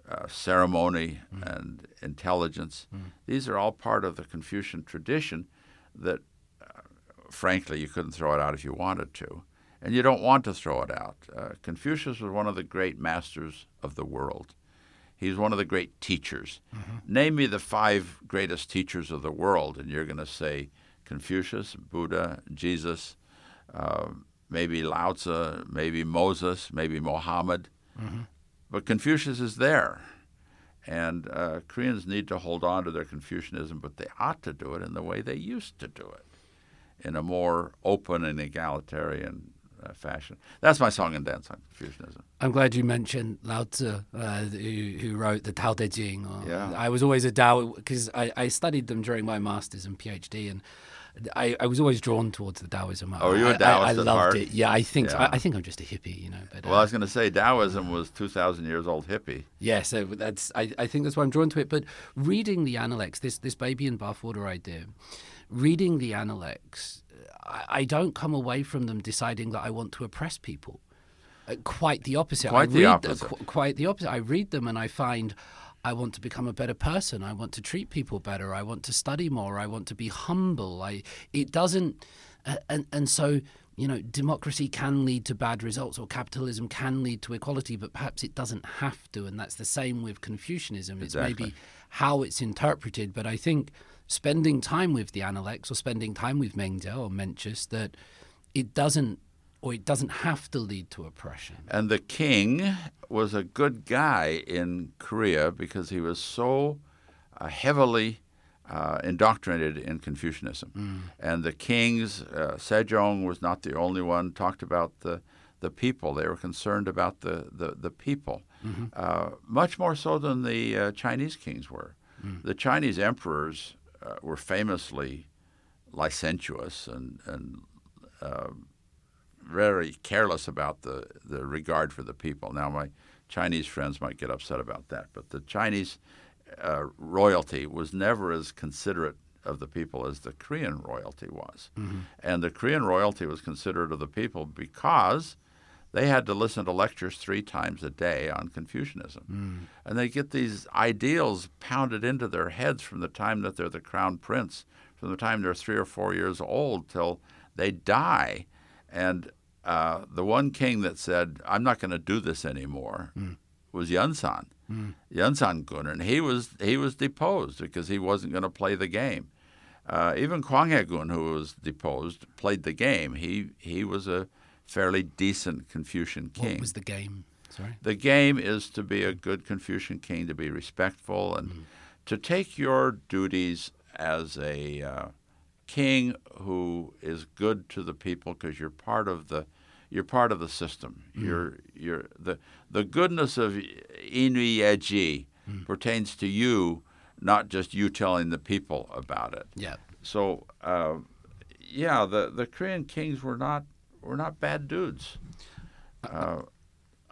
uh, ceremony, mm. and intelligence. Mm. These are all part of the Confucian tradition that, uh, frankly, you couldn't throw it out if you wanted to. And you don't want to throw it out. Uh, Confucius was one of the great masters of the world. He's one of the great teachers. Mm-hmm. Name me the five greatest teachers of the world, and you're going to say Confucius, Buddha, Jesus, uh, maybe Lao Tzu, maybe Moses, maybe Mohammed. Mm-hmm. But Confucius is there. And uh, Koreans need to hold on to their Confucianism, but they ought to do it in the way they used to do it, in a more open and egalitarian uh, fashion. That's my song and dance on Confucianism. I'm glad you mentioned Lao Tzu, uh, who, who, wrote the Tao Te Ching. yeah. I was always a Tao because I, I, studied them during my master's and PhD, and I, I was always drawn towards the Taoism. Oh, you a Taoist I, I, I loved heart? it. Yeah, I think yeah. I, I, think I'm just a hippie, you know. But, well, uh, I was going to say Taoism was 2,000 years old hippie. Yeah, so that's I, I think that's why I'm drawn to it. But reading the Analects, this this baby in bathwater idea, reading the Analects, I, I don't come away from them deciding that I want to oppress people. Uh, quite the opposite. Quite the opposite. qu- quite the opposite. I read them and I find I want to become a better person. I want to treat people better. I want to study more. I want to be humble. I it doesn't and and so you know democracy can lead to bad results or capitalism can lead to equality but perhaps it doesn't have to and that's the same with confucianism it's maybe how it's interpreted but i think spending time with the analects or spending time with Mengzi or Mencius that it doesn't or it doesn't have to lead to oppression. And the king was a good guy in Korea because he was so uh, heavily uh, indoctrinated in Confucianism. And the kings, uh, Sejong was not the only one, talked about the, the people. They were concerned about the, the, the people, uh, much more so than the uh, Chinese kings were. The Chinese emperors uh, were famously licentious and, and uh, very careless about the, the regard for the people. Now, my Chinese friends might get upset about that, but the Chinese uh, royalty was never as considerate of the people as the Korean royalty was. And the Korean royalty was considerate of the people because they had to listen to lectures three times a day on Confucianism. And they get these ideals pounded into their heads from the time that they're the crown prince, from the time they're three or four years old till they die. And uh, the one king that said, I'm not going to do this anymore, was Yunsan. Yunsan Gun, and he was he was deposed because he wasn't going to play the game. Uh, even Kwanghae Gun, who was deposed, played the game. He he was a fairly decent Confucian king. What was the game? Sorry. The game is to be a good Confucian king, to be respectful, and to take your duties as a uh, king who is good to the people because you're part of the you're part of the system. You're you're the the goodness of Inu Yeji pertains to you, not just you telling the people about it. Yeah. So uh, yeah, the the Korean kings were not were not bad dudes. Uh,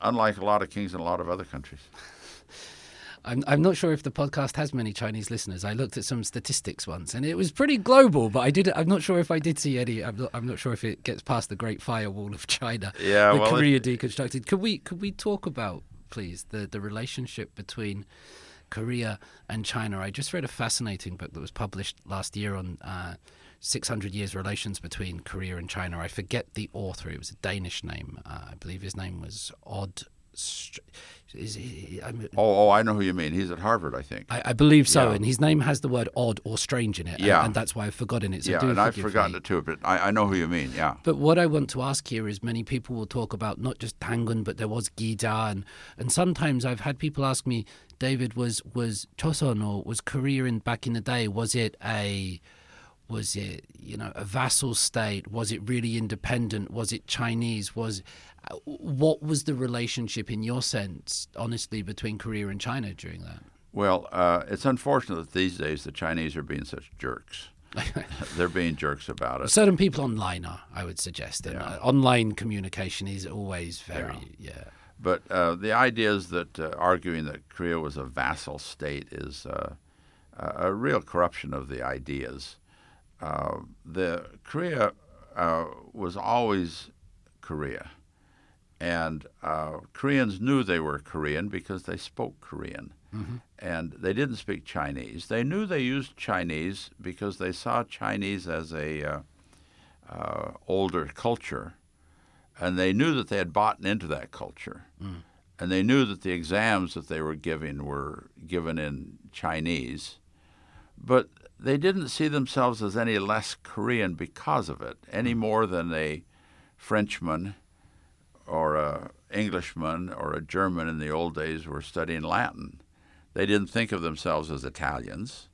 unlike a lot of kings in a lot of other countries. I'm, I'm not sure if the podcast has many Chinese listeners. I looked at some statistics once, and it was pretty global. But I did. I'm not sure if I did see any. I'm not, I'm not sure if it gets past the Great Firewall of China. Yeah, the well, it- Korea deconstructed. Could we could we talk about please the the relationship between Korea and China? I just read a fascinating book that was published last year on. Uh, 600 years relations between Korea and China. I forget the author. It was a Danish name. Uh, I believe his name was Odd. He, I'm, Oh, oh, I know who you mean. He's at Harvard, I think. I, I believe so, Yeah. and his name has the word odd or strange in it, and- Yeah. and, that's why I've forgotten it. So yeah, and I've forgotten me. it too, but I, I know who you mean. Yeah. But what I want to ask here is many people will talk about not just Tangun, but there was Gija, and, and sometimes I've had people ask me, David, was was Choson or was Korea in back in the day? Was it a was it you know a vassal state? Was it really independent? Was it Chinese? Was what was the relationship in your sense, honestly, between Korea and China during that? Well, uh, it's unfortunate that these days the Chinese are being such jerks. They're being jerks about it. Certain people online are, I would suggest. And Yeah. uh, online communication is always very, yeah. But uh, the idea is that uh, arguing that Korea was a vassal state is uh, a a real corruption of the ideas. Uh, the Korea uh, was always Korea, and uh, Koreans knew they were Korean because they spoke Korean, and they didn't speak Chinese. They knew they used Chinese because they saw Chinese as a uh, uh, older culture. And they knew that they had bought into that culture, and they knew that the exams that they were giving were given in Chinese, but they didn't see themselves as any less Korean because of it, any more than a Frenchman or Englishman or a German in the old days were studying Latin. They didn't think of themselves as Italians.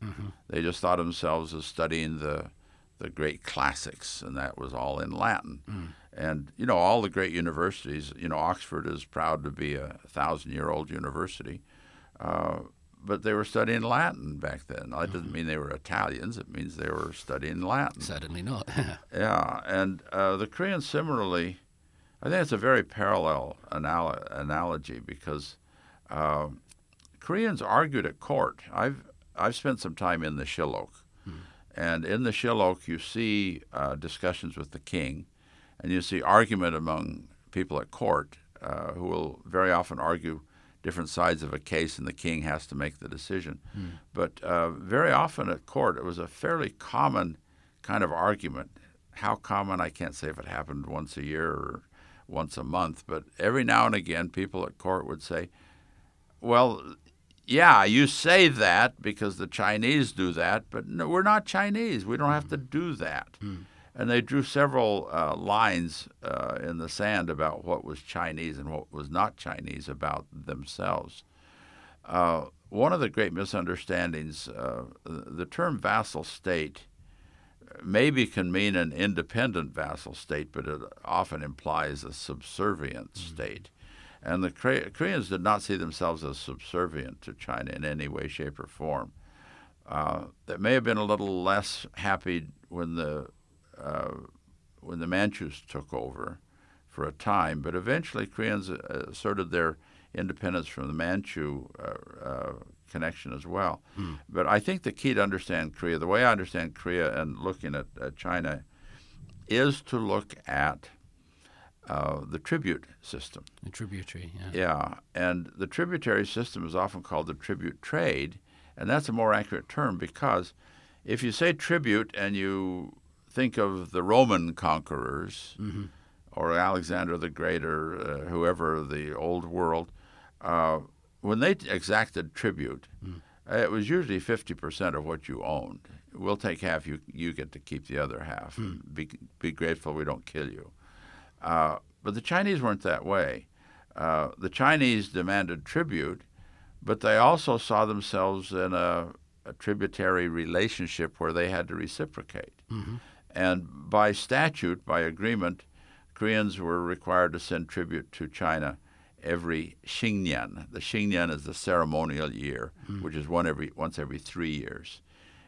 They just thought of themselves as studying the the great classics, and that was all in Latin. And you know, all the great universities. You know, Oxford is proud to be a thousand-year-old university, uh, but they were studying Latin back then. That doesn't mean they were Italians. It means they were studying Latin. Certainly not. Yeah, and uh, the Koreans similarly, I think it's a very parallel anal- analogy because uh, Koreans argued at court. I've I've spent some time in the Shillok, and in the Shillok you see uh, discussions with the king, and you see argument among people at court uh, who will very often argue different sides of a case, and the king has to make the decision. But uh, very often at court, it was a fairly common kind of argument. How common, I can't say if it happened once a year or once a month, but every now and again, people at court would say, Well, yeah, you say that because the Chinese do that, but no, we're not Chinese. We don't have to do that. And they drew several uh, lines uh, in the sand about what was Chinese and what was not Chinese about themselves. Uh, one of the great misunderstandings, uh, the term vassal state maybe can mean an independent vassal state, but it often implies a subservient mm-hmm. state. And the Koreans did not see themselves as subservient to China in any way, shape, or form. Uh, they may have been a little less happy when the uh, when the Manchus took over for a time, but eventually Koreans uh, asserted their independence from the Manchu uh, uh, connection as well. Mm. But I think the key to understand Korea, the way I understand Korea and looking at, at China, is to look at uh, the tribute system. The tributary, yeah. Yeah, and the tributary system is often called the tribute trade, and that's a more accurate term because if you say tribute and you think of the Roman conquerors mm-hmm. or Alexander the Great or uh, whoever the old world, uh, when they exacted tribute, mm. it was usually 50% of what you owned. We'll take half, you, you get to keep the other half. Mm. Be, be grateful we don't kill you. Uh, but the Chinese weren't that way. Uh, the Chinese demanded tribute, but they also saw themselves in a, a tributary relationship where they had to reciprocate. Mm-hmm. And by statute, by agreement, Koreans were required to send tribute to China every Xingnian. The Xingnian is the ceremonial year, mm. which is one every once every three years.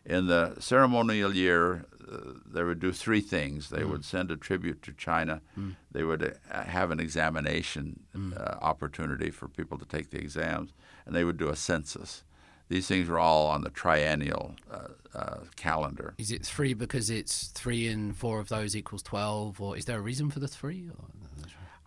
In the ceremonial year, uh, they would do three things. They mm. would send a tribute to China. Mm. They would uh, have an examination mm. uh, opportunity for people to take the exams, and they would do a census. These things were all on the triennial uh, uh, calendar. Is it three because it's three and four of those equals twelve, or is there a reason for the three? Or?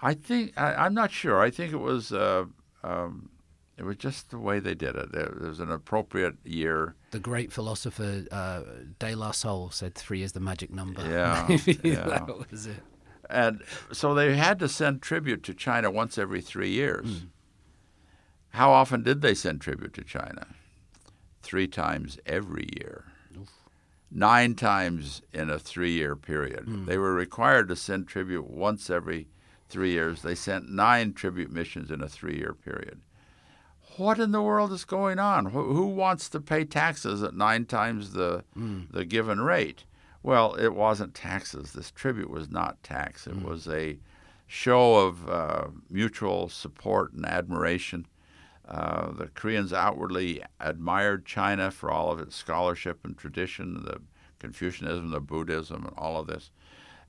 I think I, am not sure. I think it was uh, um, it was just the way they did it. It was an appropriate year. The great philosopher uh, De La Soul said three is the magic number. Yeah, yeah. that was it. And so they had to send tribute to China once every three years. Mm. How often did they send tribute to China? Three times every year. Oof. Nine times in a three year period. Mm. They were required to send tribute once every three years. They sent nine tribute missions in a three year period. What in the world is going on? Who, who wants to pay taxes at nine times the, mm. the given rate? Well, it wasn't taxes. This tribute was not tax. It mm. was a show of uh, mutual support and admiration. Uh, the Koreans outwardly admired China for all of its scholarship and tradition, the Confucianism, the Buddhism, and all of this.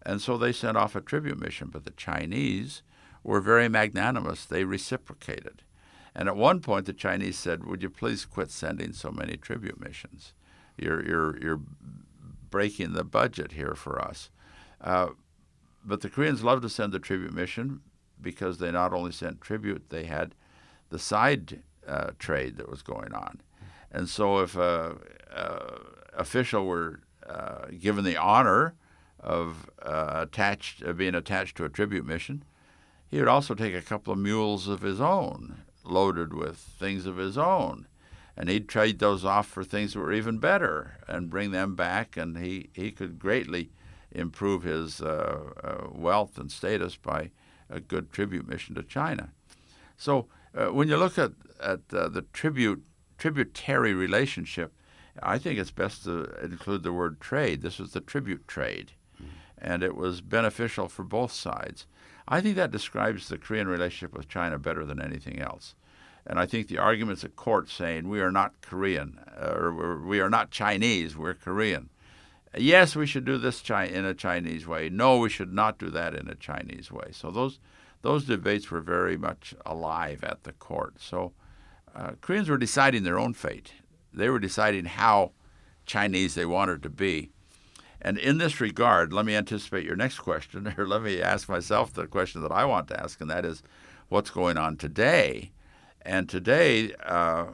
And so they sent off a tribute mission. But the Chinese were very magnanimous. They reciprocated. And at one point, the Chinese said, Would you please quit sending so many tribute missions? You're, you're, you're breaking the budget here for us. Uh, but the Koreans loved to send the tribute mission because they not only sent tribute, they had the side uh, trade that was going on. And so if a, official were uh, given the honor of uh, attached uh, being attached to a tribute mission. He would also take a couple of mules of his own, loaded with things of his own, and he'd trade those off for things that were even better and bring them back. And he he could greatly improve his uh, uh wealth and status by a good tribute mission to China. So uh, when you look at at uh, the tribute tributary relationship, I think it's best to include the word trade. This was the tribute trade and it was beneficial for both sides. I think that describes the Korean relationship with China better than anything else. And I think the arguments at court saying we are not Korean or we are not Chinese, we're Korean. Yes, we should do this in a Chinese way. No, we should not do that in a Chinese way. So those those debates were very much alive at the court. So uh, Koreans were deciding their own fate. They were deciding how Chinese they wanted to be. And in this regard, let me anticipate your next question, or let me ask myself the question that I want to ask, and that is what's going on today? And today, uh,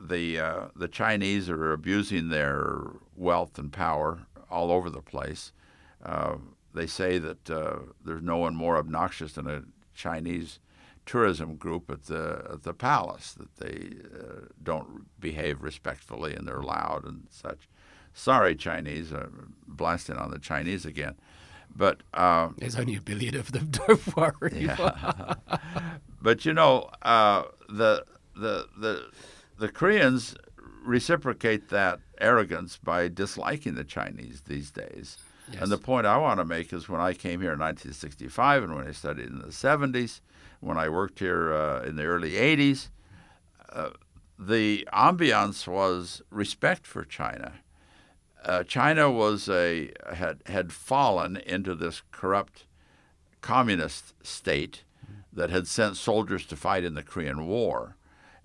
the, uh, the Chinese are abusing their wealth and power all over the place. Uh, they say that uh, there's no one more obnoxious than a Chinese tourism group at the at the palace that they uh, don't behave respectfully and they're loud and such. Sorry, Chinese, uh, blasting on the Chinese again. But uh, there's only a billion of them. Don't worry. Yeah. but you know, uh, the the the the Koreans reciprocate that arrogance by disliking the Chinese these days. Yes. And the point I want to make is when I came here in 1965 and when I studied in the 70s, when I worked here uh, in the early 80s, uh, the ambiance was respect for China. Uh, China was a had had fallen into this corrupt communist state that had sent soldiers to fight in the Korean War,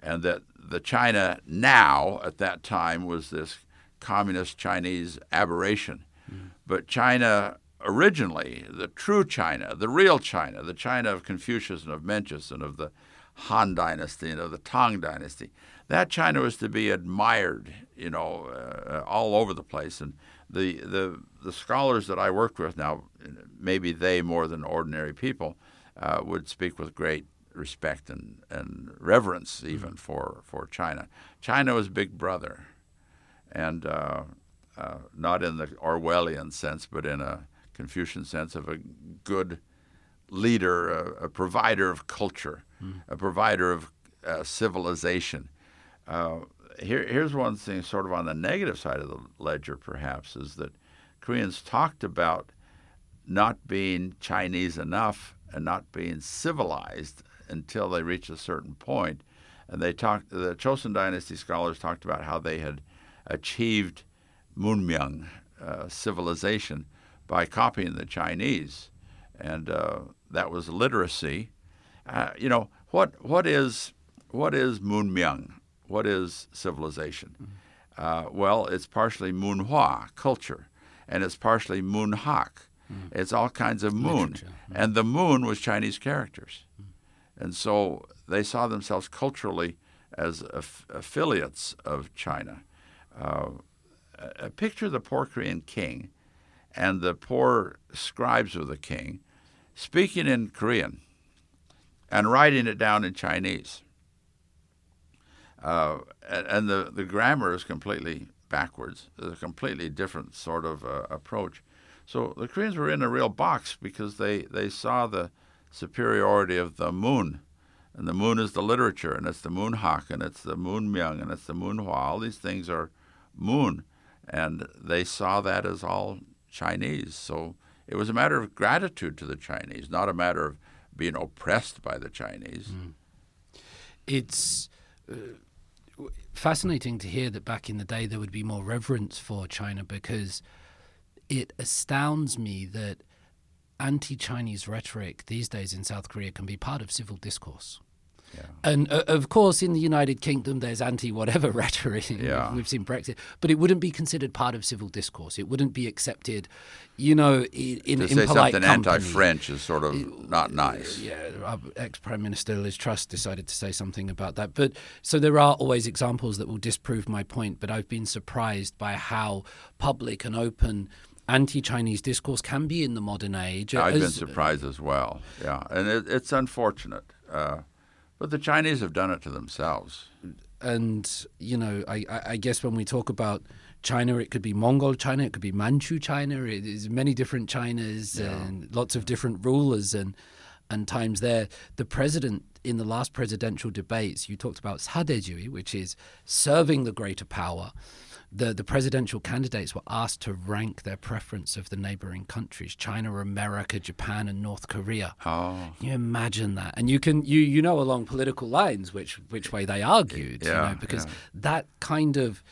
and that the China now at that time was this communist Chinese aberration. Mm. But China originally, the true China, the real China, the China of Confucius and of Mencius and of the Han Dynasty and of the Tang Dynasty, that China was to be admired, you know, uh, all over the place. And the, the the scholars that I worked with now, maybe they more than ordinary people, uh, would speak with great respect and, and reverence even mm-hmm. for, for China. China was Big Brother, and uh, uh, not in the Orwellian sense, but in a Confucian sense of a good leader, a, a provider of culture, mm. a provider of uh, civilization. Here, here's one thing, sort of on the negative side of the ledger, perhaps, is that Koreans talked about not being Chinese enough and not being civilized until they reached a certain point. And they talked. The Chosun Dynasty scholars talked about how they had achieved Munmyung uh, civilization by copying the Chinese, and uh, that was literacy. Uh, you know what? What is what is Munmyung? What is civilization? Mm-hmm. Uh, well, it's partially Munhua culture, and it's partially Munhak. Mm. It's all kinds of moon, mm. and the moon was Chinese characters, mm. and so they saw themselves culturally as aff- affiliates of China. Uh, picture the poor Korean king and the poor scribes of the king speaking in Korean and writing it down in Chinese. Uh, and the, the grammar is completely backwards. It's a completely different sort of uh, approach. So the Koreans were in a real box because they, they saw the superiority of the moon. And the moon is the literature, and it's the moon moonhak, and it's the moonmyung, and it's the moonhua. All these things are moon. And they saw that as all Chinese. So it was a matter of gratitude to the Chinese, not a matter of being oppressed by the Chinese. Mm. It's uh, fascinating to hear that back in the day there would be more reverence for China because it astounds me that anti Chinese rhetoric these days in South Korea can be part of civil discourse. Yeah. And uh, of course, in the United Kingdom, there's anti whatever rhetoric. Yeah. We've seen Brexit, but it wouldn't be considered part of civil discourse. It wouldn't be accepted, you know, in, in, to say something anti-French is sort of it, not nice. Yeah, ex Prime Minister Liz Truss decided to say something about that. But so there are always examples that will disprove my point. But I've been surprised by how public and open anti-Chinese discourse can be in the modern age. I've as, been surprised as well. Yeah, and it, it's unfortunate. Uh, but the Chinese have done it to themselves. And, you know, I, I guess when we talk about China, it could be Mongol China, it could be Manchu China. It is many different Chinas yeah. and lots of different rulers and and times there. The president in the last presidential debates, you talked about Sadejui, which is serving the greater power the, the presidential candidates were asked to rank their preference of the neighboring countries China, America, Japan, and North Korea. Oh. Can you imagine that? And you can you you know along political lines which which way they argued, yeah, you know, because yeah. that kind of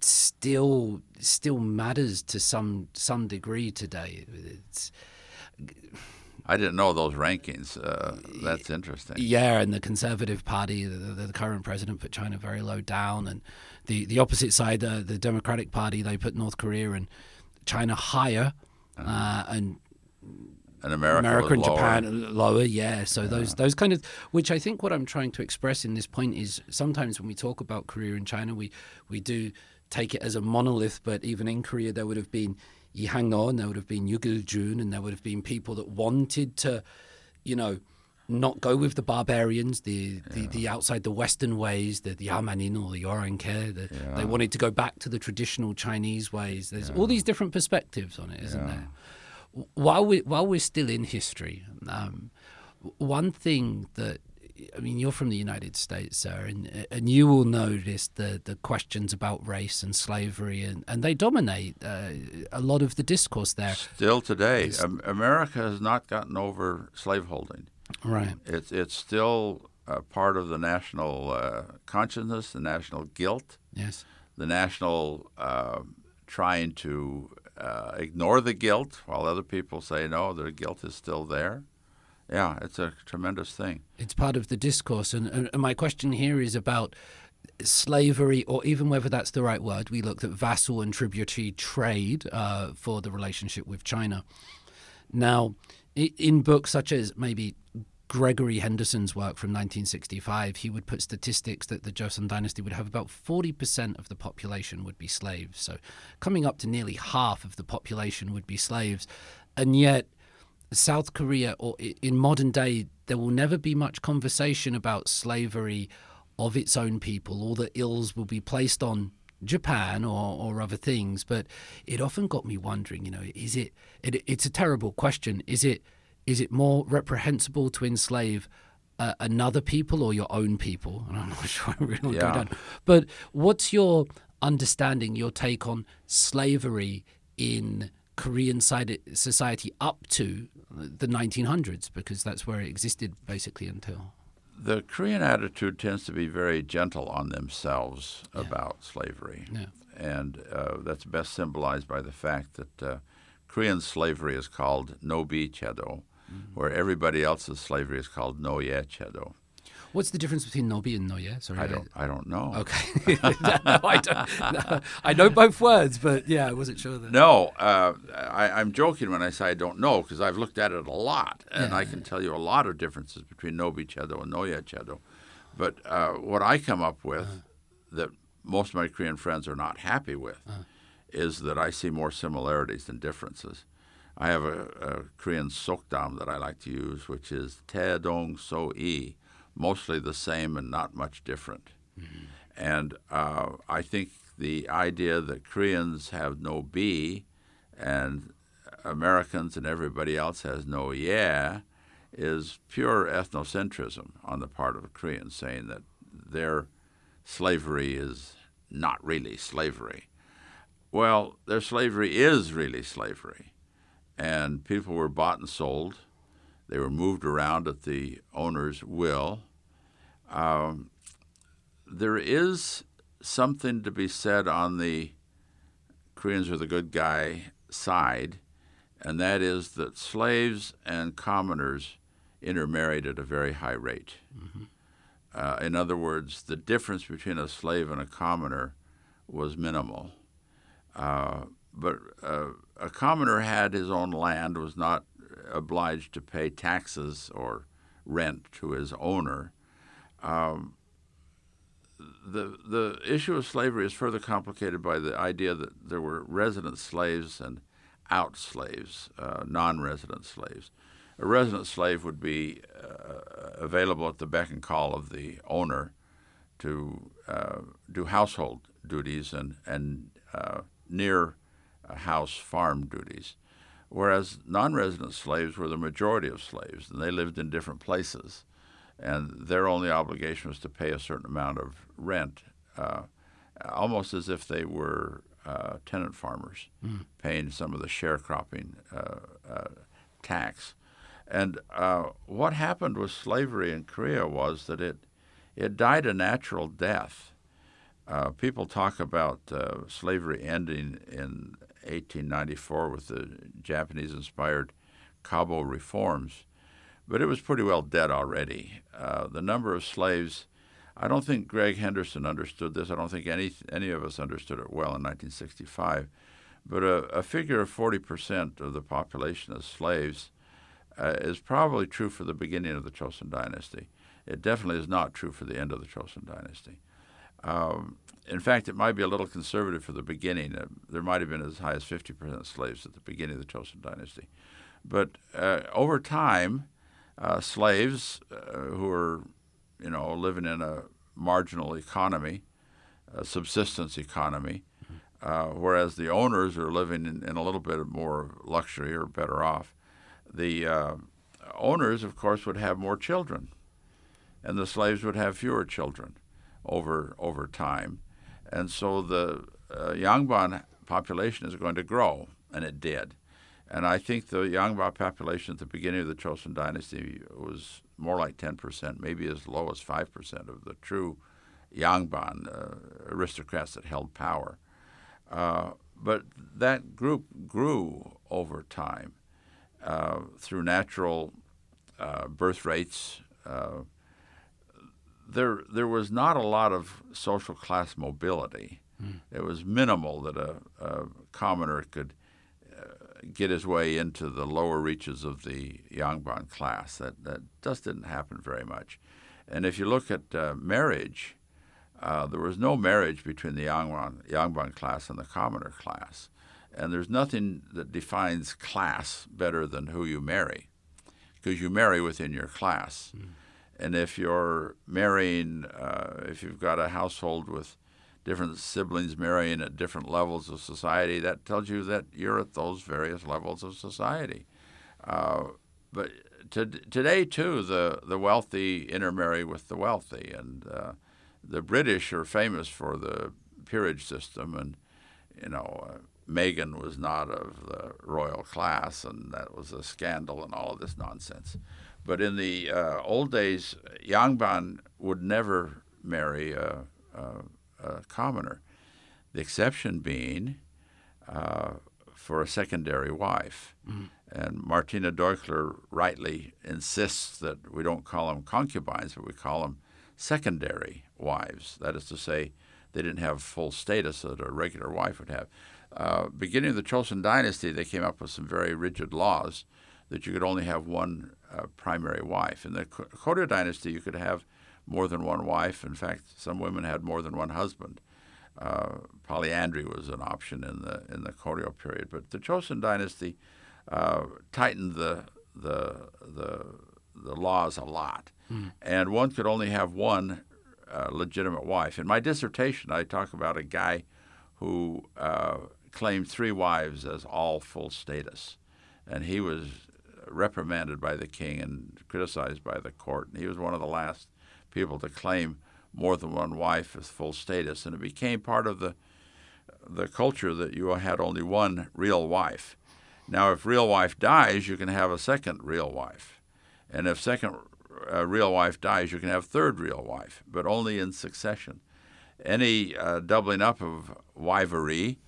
still still matters to some some degree today. It's I didn't know those rankings. Uh, that's interesting. Yeah, and the Conservative Party, the, the, the, current president, put China very low down, and the the opposite side, uh, the Democratic Party, they put North Korea and China higher, uh-huh. uh, and and America, America and lower. Japan lower. Yeah, so yeah. those those kind of which I think what I'm trying to express in this point is sometimes when we talk about Korea and China, we we do take it as a monolith, but even in Korea there would have been Lee Hang-no, and there would have been Yugil Jun, and there would have been people that wanted to, you know, not go with the barbarians, the, the, yeah. the outside the Western ways, the, the Yamanin or the Yorenke. The, yeah. They wanted to go back to the traditional Chinese ways. There's yeah. all these different perspectives on it, isn't there? While we while we're still in history, um, one thing that I mean, you're from the United States, sir, and and you will notice the the questions about race and slavery, and, and they dominate uh, a lot of the discourse there. Still today, America has not gotten over slaveholding. Right. It's it's still part of the national uh, consciousness, the national guilt, Yes. the national uh, trying to uh, ignore the guilt while other people say no, the guilt is still there. Yeah, it's a tremendous thing. It's part of the discourse, and, and and my question here is about slavery, or even whether that's the right word. We looked at vassal and tributary trade uh, for the relationship with China. Now, in books such as maybe Gregory Henderson's work from 1965, he would put statistics that the Joseon dynasty would have about 40% of the population would be slaves. So, coming up to nearly half of the population would be slaves. And yet, South Korea, or in modern day, there will never be much conversation about slavery of its own people. All the ills will be placed on Japan or, or other things. But it often got me wondering, you know, is it, it it's a terrible question. Is it is it more reprehensible to enslave uh, another people or your own people? And I'm not sure I really want to go Yeah. But what's your understanding, your take on slavery in Korean society up to the 1900s? Because that's where it existed basically until. The Korean attitude tends to be very gentle on themselves about slavery. Yeah. And uh, that's best symbolized by the fact that uh, Korean slavery is called Nobi Chedo, where everybody else's slavery is called Noye Chedo. What's the difference between Nobi and Noye? Sorry, I don't, I don't know. Okay. no, I, don't, no, I know both words, but yeah, I wasn't sure that. No, uh, I, I'm joking when I say I don't know because I've looked at it a lot, and Yeah. I can tell you a lot of differences between Nobi Chedo and Noye Chedo. But uh, what I come up with that most of my Korean friends are not happy with is that I see more similarities than differences. I have a, a Korean sokdam that I like to use, which is Te Dong So I, mostly the same and not much different. And uh, I think the idea that Koreans have Nobi and Americans and everybody else has Noye is pure ethnocentrism on the part of Koreans, saying that their slavery is not really slavery. Well, their slavery is really slavery. And people were bought and sold. They were moved around at the owner's will. Um, there is something to be said on the Koreans are the good guy side, and that is that slaves and commoners intermarried at a very high rate. Uh, in other words, the difference between a slave and a commoner was minimal. Uh, but uh, a commoner had his own land, was not obliged to pay taxes or rent to his owner. Um, the the issue of slavery is further complicated by the idea that there were resident slaves and out slaves, uh, non-resident slaves. A resident slave would be uh, available at the beck and call of the owner to uh, do household duties and and uh, near uh, house farm duties, whereas non-resident slaves were the majority of slaves, and they lived in different places, and their only obligation was to pay a certain amount of rent, uh, almost as if they were uh, tenant farmers, paying some of the sharecropping uh, uh, tax. And uh, what happened with slavery in Korea was that it it died a natural death. Uh, people talk about uh, slavery ending in 1894 with the Japanese-inspired Gabo reforms, but it was pretty well dead already. Uh, the number of slaves, I don't think Greg Henderson understood this. I don't think any any of us understood it well in 1965. But a, a figure of 40% of the population as slaves uh, is probably true for the beginning of the Chosun dynasty. It definitely is not true for the end of the Chosun dynasty. Um, in fact, it might be a little conservative for the beginning. Uh, there might have been as high as 50% slaves at the beginning of the Chosun dynasty. But uh, over time, uh, slaves uh, who are, you know, living in a marginal economy, a subsistence economy, uh, whereas the owners are living in, in a little bit more luxury or better off, the uh, owners, of course, would have more children. and the slaves would have fewer children over over time, and so the uh, Yangban population is going to grow, and it did. And I think the Yangban population at the beginning of the Chosun dynasty was more like 10%, maybe as low as 5% of the true Yangban uh, aristocrats that held power. Uh, but that group grew over time uh, through natural uh, birth rates. Uh, there, there was not a lot of social class mobility. Mm. It was minimal that a, a commoner could get his way into the lower reaches of the Yangban class. That, that just didn't happen very much. And if you look at uh, marriage, uh, there was no marriage between the Yangban, Yangban class and the commoner class. And there's nothing that defines class better than who you marry, because you marry within your class. Mm. And if you're marrying, uh, if you've got a household with different siblings marrying at different levels of society, that tells you that you're at those various levels of society. Uh, but to, today, too, the, the wealthy intermarry with the wealthy. And uh, the British are famous for the peerage system. And, you know, uh, Meghan was not of the royal class, and that was a scandal and all of this nonsense. But in the uh, old days, Yangban would never marry a, a a commoner. The exception being uh, for a secondary wife. Mm-hmm. And Martina Deuchler rightly insists that we don't call them concubines, but we call them secondary wives. That is to say, they didn't have full status that a regular wife would have. Uh, beginning of the Chosun dynasty, they came up with some very rigid laws that you could only have one uh, primary wife. In the Koryo dynasty, you could have more than one wife. In fact, some women had more than one husband. Uh, polyandry was an option in the in the Koryo period, but the Chosun dynasty uh, tightened the the the the laws a lot, mm. and one could only have one uh, legitimate wife. In my dissertation, I talk about a guy who uh, claimed three wives as all full status, and he was reprimanded by the king and criticized by the court. And he was one of the last people to claim more than one wife as full status, and it became part of the the culture that you had only one real wife. Now, if real wife dies, you can have a second real wife, and if second uh, real wife dies, you can have third real wife, but only in succession. Any uh, doubling up of wifery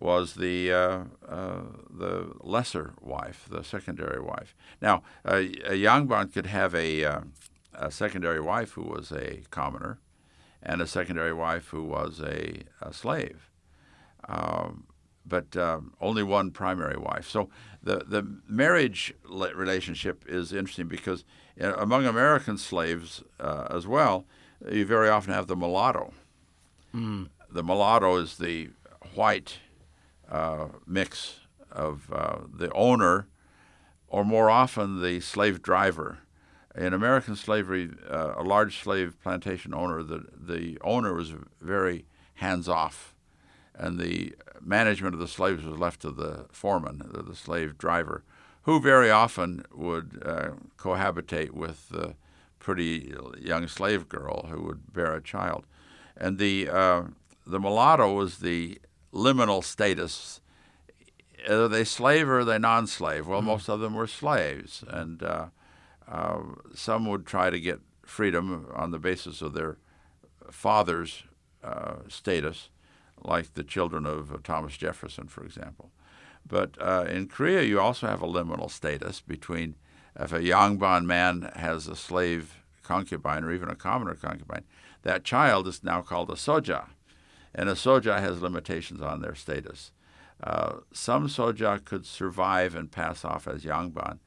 was the uh, uh, the lesser wife, the secondary wife. Now, a Yangban could have a uh, a secondary wife who was a commoner and a secondary wife who was a, a slave. Um, but um, only one primary wife. So the, the marriage relationship is interesting because uh, among American slaves uh, as well, you very often have the mulatto. Mm. The mulatto is the white uh, mix of uh, the owner, or more often the slave driver in American slavery, uh, a large slave plantation owner, the, the owner was very hands off, and the management of the slaves was left to the foreman, the, the slave driver, who very often would uh, cohabitate with the pretty young slave girl who would bear a child. And the, uh, the mulatto was the liminal status. Are they slave or are they non slave? Well, mm-hmm. most of them were slaves. And uh, uh, some would try to get freedom on the basis of their father's uh, status, like the children of uh, Thomas Jefferson, for example. But uh, in Korea, you also have a liminal status between if a Yangban man has a slave concubine or even a commoner concubine, that child is now called a soja. And a soja has limitations on their status. Uh, some soja could survive and pass off as Yangban,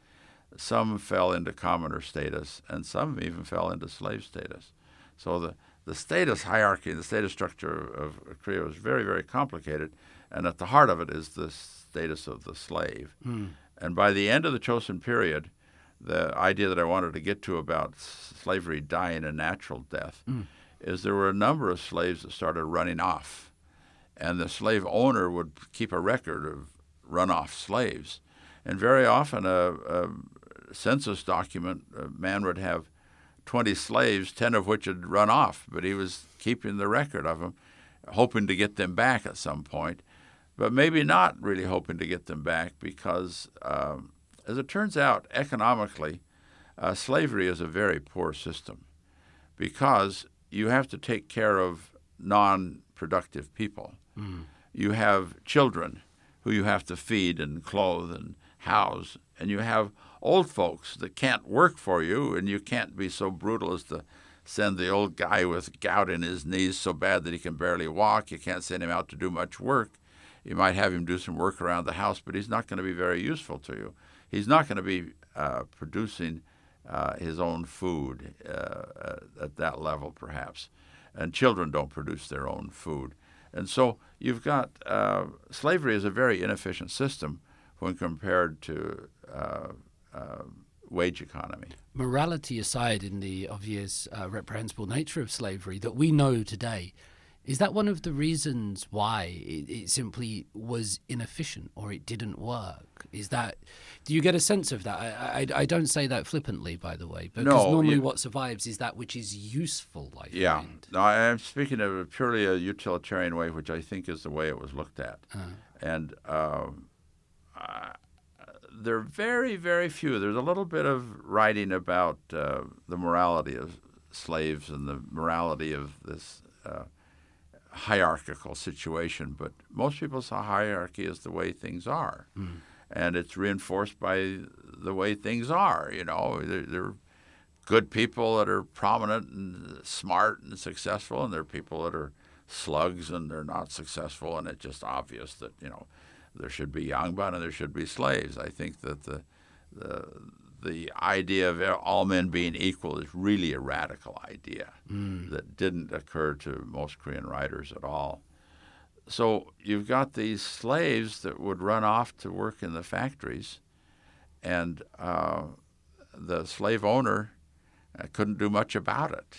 some fell into commoner status, and some even fell into slave status. So the, the status hierarchy, the status structure of Korea was very, very complicated, and at the heart of it is the status of the slave. Mm. And by the end of the Chosun period, the idea that I wanted to get to about slavery dying a natural death mm. Is there were a number of slaves that started running off, and the slave owner would keep a record of runoff slaves. And very often, a, a census document, a man would have 20 slaves, 10 of which had run off, but he was keeping the record of them, hoping to get them back at some point, but maybe not really hoping to get them back because, um, as it turns out, economically, uh, slavery is a very poor system because you have to take care of non productive people. Mm. You have children who you have to feed and clothe and house, and you have old folks that can't work for you, and you can't be so brutal as to send the old guy with gout in his knees so bad that he can barely walk. You can't send him out to do much work. You might have him do some work around the house, but he's not going to be very useful to you. He's not going to be uh, producing uh, his own food uh, at that level, perhaps. And children don't produce their own food. And so you've got uh, slavery is a very inefficient system when compared to uh, uh, wage economy. Morality aside, in the obvious uh, reprehensible nature of slavery that we know today, is that one of the reasons why it, it, simply was inefficient or it didn't work? Is that do you get a sense of that? I, I, I don't say that flippantly, by the way, because no, normally you, what survives is that which is useful. I yeah, find. no, I am speaking of a purely a utilitarian way, which I think is the way it was looked at, uh. and. Um, I, there are very, very few. There's a little bit of writing about uh, the morality of slaves and the morality of this uh, hierarchical situation, but most people saw hierarchy as the way things are. Mm. And it's reinforced by the way things are. You know, there, there are good people that are prominent and smart and successful, and there are people that are slugs and they're not successful, and it's just obvious that, you know, there should be Yangban and there should be slaves. I think that the, the the idea of all men being equal is really a radical idea mm. that didn't occur to most Korean writers at all. So you've got these slaves that would run off to work in the factories, and uh, the slave owner uh, couldn't do much about it.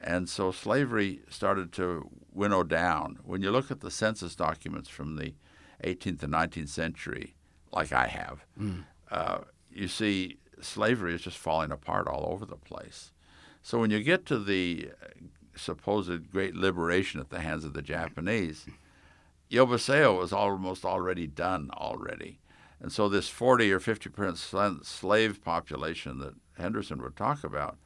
And so slavery started to winnow down. When you look at the census documents from the 18th and 19th century, like I have, mm. uh, you see slavery is just falling apart all over the place. So when you get to the supposed great liberation at the hands of the Japanese, Yeobusayo was almost already done already. And so this 40 or 50 percent slave population that Henderson would talk about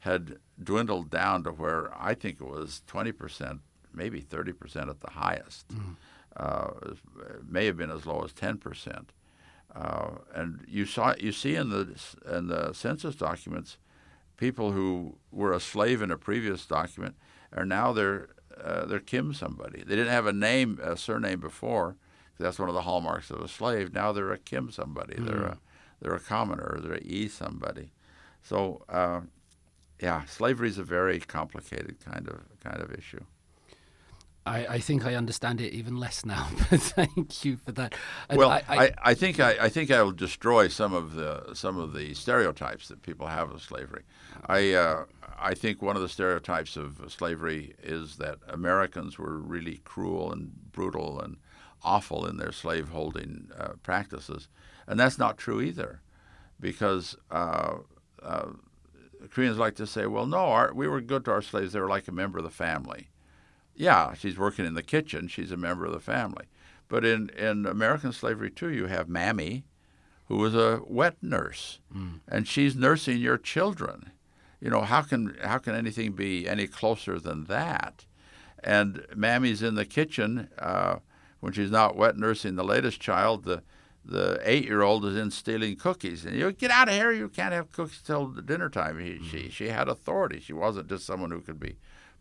had dwindled down to where I think it was 20 percent, maybe 30 percent at the highest. Mm. Uh, it may have been as low as 10 percent. Uh, and you saw you see in the in the census documents, people who were a slave in a previous document are now they're uh, they're Kim somebody. They didn't have a name, a surname before. That's one of the hallmarks of a slave. Now they're a Kim somebody. Mm-hmm. They're a they're a commoner. They're a E somebody. So uh, yeah, slavery is a very complicated kind of kind of issue. I, I, think I understand it even less now. But thank you for that. well, I, I, I, think I, I think I will destroy some of the some of the stereotypes that people have of slavery. I uh, I think one of the stereotypes of slavery is that Americans were really cruel and brutal and awful in their slaveholding uh, practices, and that's not true either, because. Uh, uh Koreans like to say, "Well, no, our, we were good to our slaves; they were like a member of the family." Yeah, she's working in the kitchen. She's a member of the family. But in, in American slavery, too, you have Mammy, who was a wet nurse, mm. and she's nursing your children. You know, how can, how can anything be any closer than that? And Mammy's in the kitchen uh, when she's not wet nursing the latest child. The, the eight-year-old is in stealing cookies, and you get out of here. You can't have cookies till dinner time. He, mm. She she had authority. She wasn't just someone who could be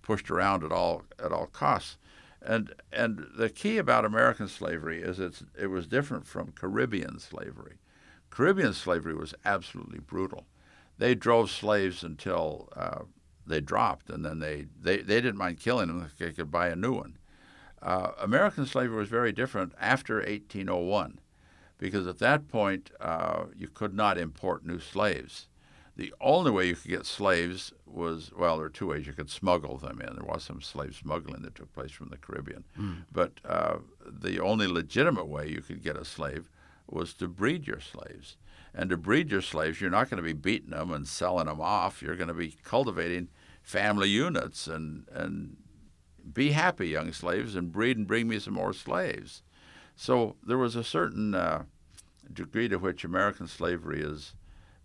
pushed around at all at all costs. And and the key about American slavery is it's it was different from Caribbean slavery. Caribbean slavery was absolutely brutal. They drove slaves until uh, they dropped, and then they, they, they didn't mind killing them if they could buy a new one. Uh, American slavery was very different after 1801, because at that point uh, you could not import new slaves. The only way you could get slaves was well, there are two ways you could smuggle them in. There was some slave smuggling that took place from the Caribbean, mm. but uh, the only legitimate way you could get a slave was to breed your slaves. And to breed your slaves, you're not going to be beating them and selling them off. You're going to be cultivating family units and, and be happy, young slaves, and breed and bring me some more slaves. So there was a certain uh, degree to which American slavery is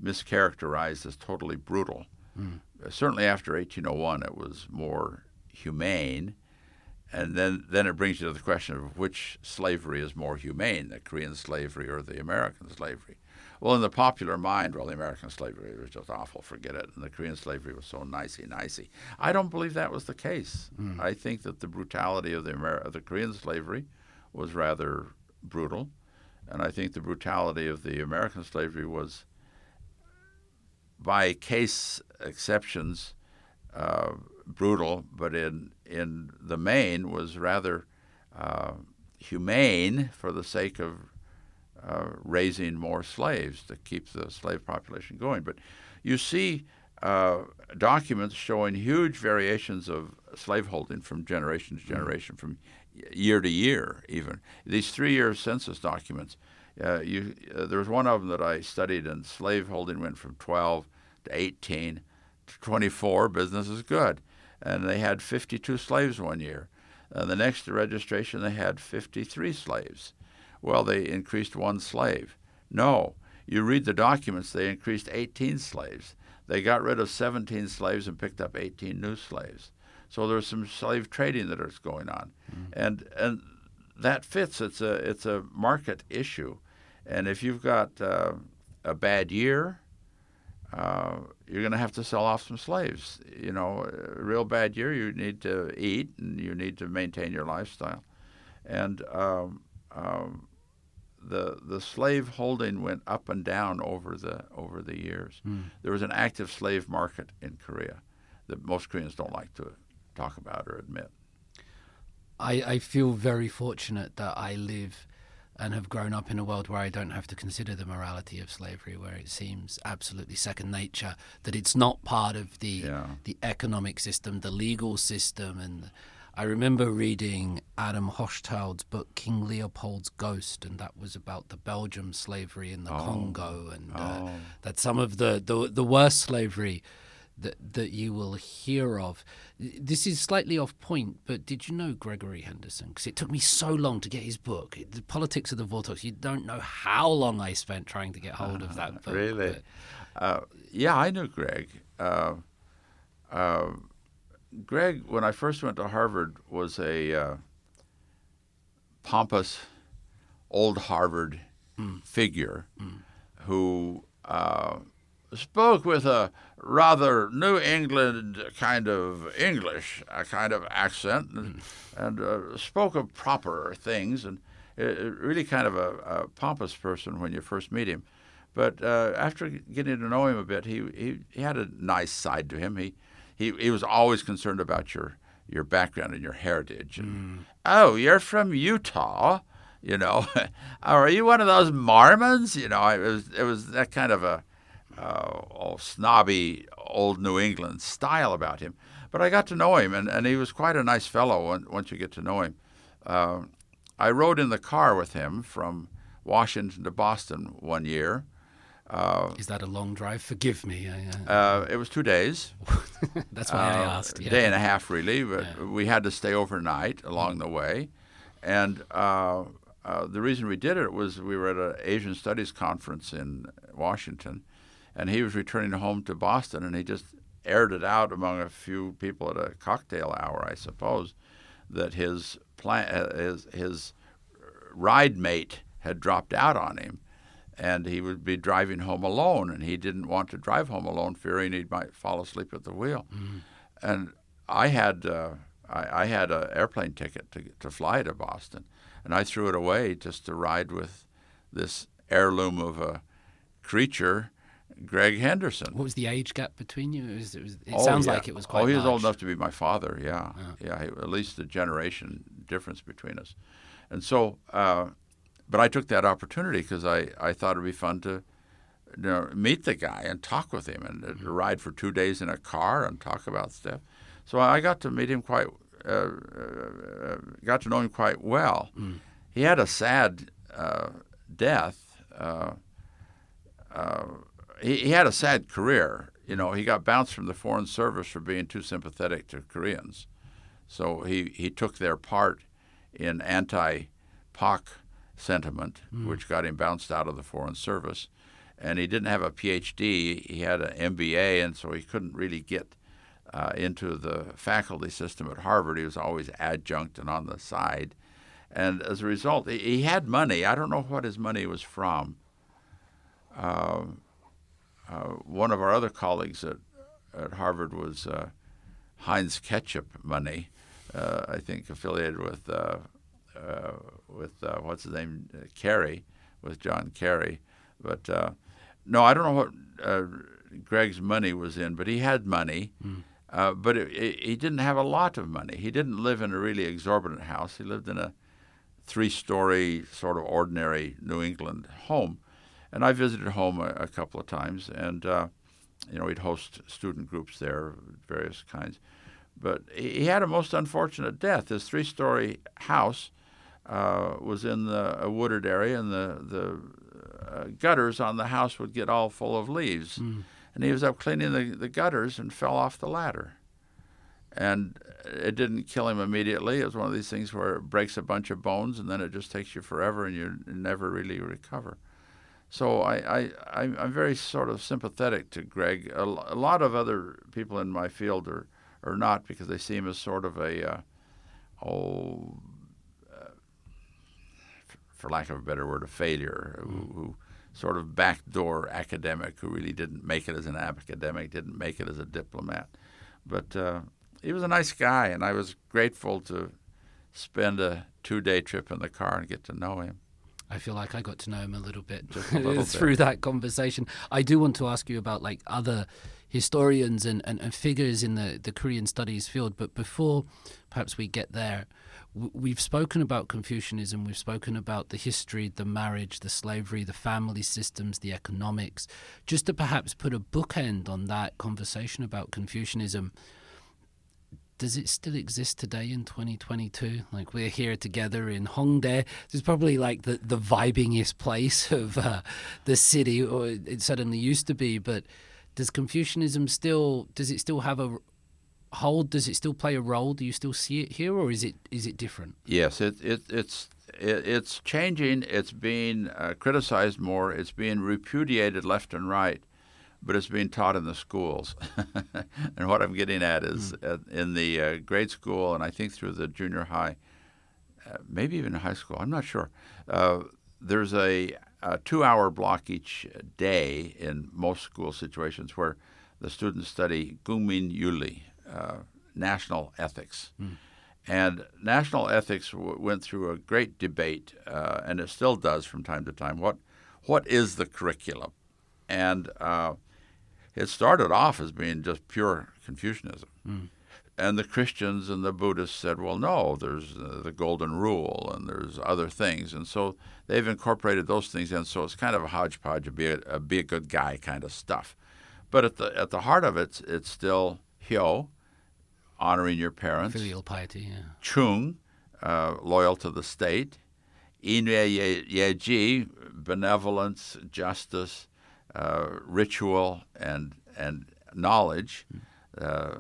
mischaracterized as totally brutal. Mm. Certainly after 1801, it was more humane. And then, then it brings you to the question of which slavery is more humane, the Korean slavery or the American slavery. Well, in the popular mind, well, the American slavery was just awful, forget it. And the Korean slavery was so nicey, nicey. I don't believe that was the case. Mm. I think that the brutality of the, Amer- of the Korean slavery was rather brutal. And I think the brutality of the American slavery was, by case exceptions, uh, brutal, but in, in the main was rather uh, humane for the sake of uh, raising more slaves to keep the slave population going. But you see uh, documents showing huge variations of slaveholding from generation to mm-hmm. generation, from year to year, even. These three year census documents, uh, you, uh, there was one of them that I studied, and slaveholding went from 12 to 18 to 24. Business is good. And they had 52 slaves one year. Uh, the next registration, they had 53 slaves. Well, they increased one slave. No. You read the documents, they increased 18 slaves. They got rid of 17 slaves and picked up 18 new slaves. So there's some slave trading that is going on, mm-hmm. and and that fits. It's a it's a market issue, and if you've got uh, a bad year, uh, you're going to have to sell off some slaves. You know, a real bad year, you need to eat and you need to maintain your lifestyle, and um, um, the the slave holding went up and down over the over the years. Mm. There was an active slave market in Korea that most Koreans don't like to talk about or admit. I, I feel very fortunate that I live and have grown up in a world where I don't have to consider the morality of slavery, where it seems absolutely second nature that it's not part of the yeah. the economic system, the legal system, and I remember reading Adam Hochschild's book King Leopold's Ghost, and that was about the Belgium slavery in the oh. Congo, and uh, oh. that some of the, the the worst slavery that that you will hear of. This is slightly off point, but did you know Gregory Henderson? Because it took me so long to get his book, The Politics of the Vortex. You don't know how long I spent trying to get hold of that book. Really? Uh, yeah, I knew Greg. Uh, uh, Greg, when I first went to Harvard, was a uh, pompous old Harvard mm. figure mm. who uh, spoke with a rather New England kind of English, a kind of accent, and, hmm. and uh, spoke of proper things, and really kind of a, a, pompous person when you first meet him. But uh, after getting to know him a bit, he, he, he had a nice side to him. He, he he was always concerned about your your background and your heritage. And, mm. Oh, you're from Utah, you know? are you one of those Mormons? You know, it was it was that kind of a uh, snobby old New England style about him. But I got to know him, and, and he was quite a nice fellow once you get to know him. Uh, I rode in the car with him from Washington to Boston one year. Uh, Is that a long drive? Forgive me. I, uh, it was two days. That's why I uh, asked. A yeah. day and a half, really. But yeah. we had to stay overnight along the way. And uh, uh, the reason we did it was we were at an Asian Studies conference in Washington, and he was returning home to Boston, and he just aired it out among a few people at a cocktail hour, I suppose, that his plan, his his ride mate had dropped out on him, and he would be driving home alone, and he didn't want to drive home alone, fearing he might fall asleep at the wheel. Mm-hmm. And I had uh, I, I, had an airplane ticket to to fly to Boston, and I threw it away just to ride with this heirloom of a creature Greg Henderson. What was the age gap between you? It, was, it, was, it oh, sounds yeah. like it was quite. Oh, he was large. old enough to be my father. Yeah, yeah. yeah at least a generation difference between us, and so. Uh, but I took that opportunity because I, I thought it'd be fun to, you know, meet the guy and talk with him and mm-hmm. ride for two days in a car and talk about stuff. So I got to meet him quite, uh, uh, got to know him quite well. Mm. He had a sad uh, death Uh, uh, he, he had a sad career. You know, he got bounced from the Foreign Service for being too sympathetic to Koreans. So he, he took their part in anti POC sentiment, mm. which got him bounced out of the Foreign Service. And he didn't have a PhD, he had an MBA, and so he couldn't really get uh, into the faculty system at Harvard. He was always adjunct and on the side. And as a result, he had money. I don't know what his money was from. Uh, one of our other colleagues at, at Harvard was uh, Heinz Ketchup money, uh, I think affiliated with uh, uh, with what's his name Kerry, with John Kerry. But no, I don't know what Greg's money was in, but he had money. Mm. Uh, but it, it, he didn't have a lot of money. He didn't live in a really exorbitant house. He lived in a three-story, sort of ordinary New England home. And I visited home a, a couple of times, and uh, you know, he'd host student groups there, various kinds. But he had a most unfortunate death. His three-story house uh, was in the, a wooded area, and the the uh, gutters on the house would get all full of leaves. Mm. And he was up cleaning the, the gutters and fell off the ladder. And it didn't kill him immediately. It was one of these things where it breaks a bunch of bones, and then it just takes you forever, and you never really recover. So I, I, I'm very sort of sympathetic to Greg. A, a lot of other people in my field are, are not because they see him as sort of a, uh, oh, uh, for lack of a better word, a failure who, mm. who, sort of backdoor academic who really didn't make it as an academic, didn't make it as a diplomat. But uh, he was a nice guy, and I was grateful to spend a two day trip in the car and get to know him. I feel like I got to know him a little bit a little through bit. that conversation. I do want to ask you about like other historians and, and, and, figures in the, the Korean studies field, but before perhaps we get there, we've spoken about Confucianism, we've spoken about the history, the marriage, the slavery, the family systems, the economics. Just to perhaps put a bookend on that conversation about Confucianism, does it still exist today in 2022? Like we're here together in Hongdae. This is probably like the, the vibingest place of uh, the city, or it certainly used to be. But does Confucianism still does it still have a hold? Does it still play a role? Do you still see it here, or is it is it different? Yes, it, it it's it, it's changing. It's being uh, criticized more. It's being repudiated left and right but it's being taught in the schools. and what I'm getting at is mm. in the uh, grade school, and I think through the junior high, uh, maybe even high school, I'm not sure. Uh, there's a, a two hour block each day in most school situations where the students study Gungmin Yuli, uh, national ethics. Mm. And national ethics w- went through a great debate, uh, and it still does from time to time. What what is the curriculum? And uh, it started off as being just pure Confucianism. Mm. And the Christians and the Buddhists said, well, no, there's uh, the Golden Rule and there's other things. And so they've incorporated those things in. So it's kind of a hodgepodge of be a, a be a good guy kind of stuff. But at the, at the heart of it, it's still Hyo, honoring your parents. Filial piety, yeah. Chung, uh, loyal to the state. Inui Yeji, benevolence, justice, uh, ritual and and knowledge. Uh,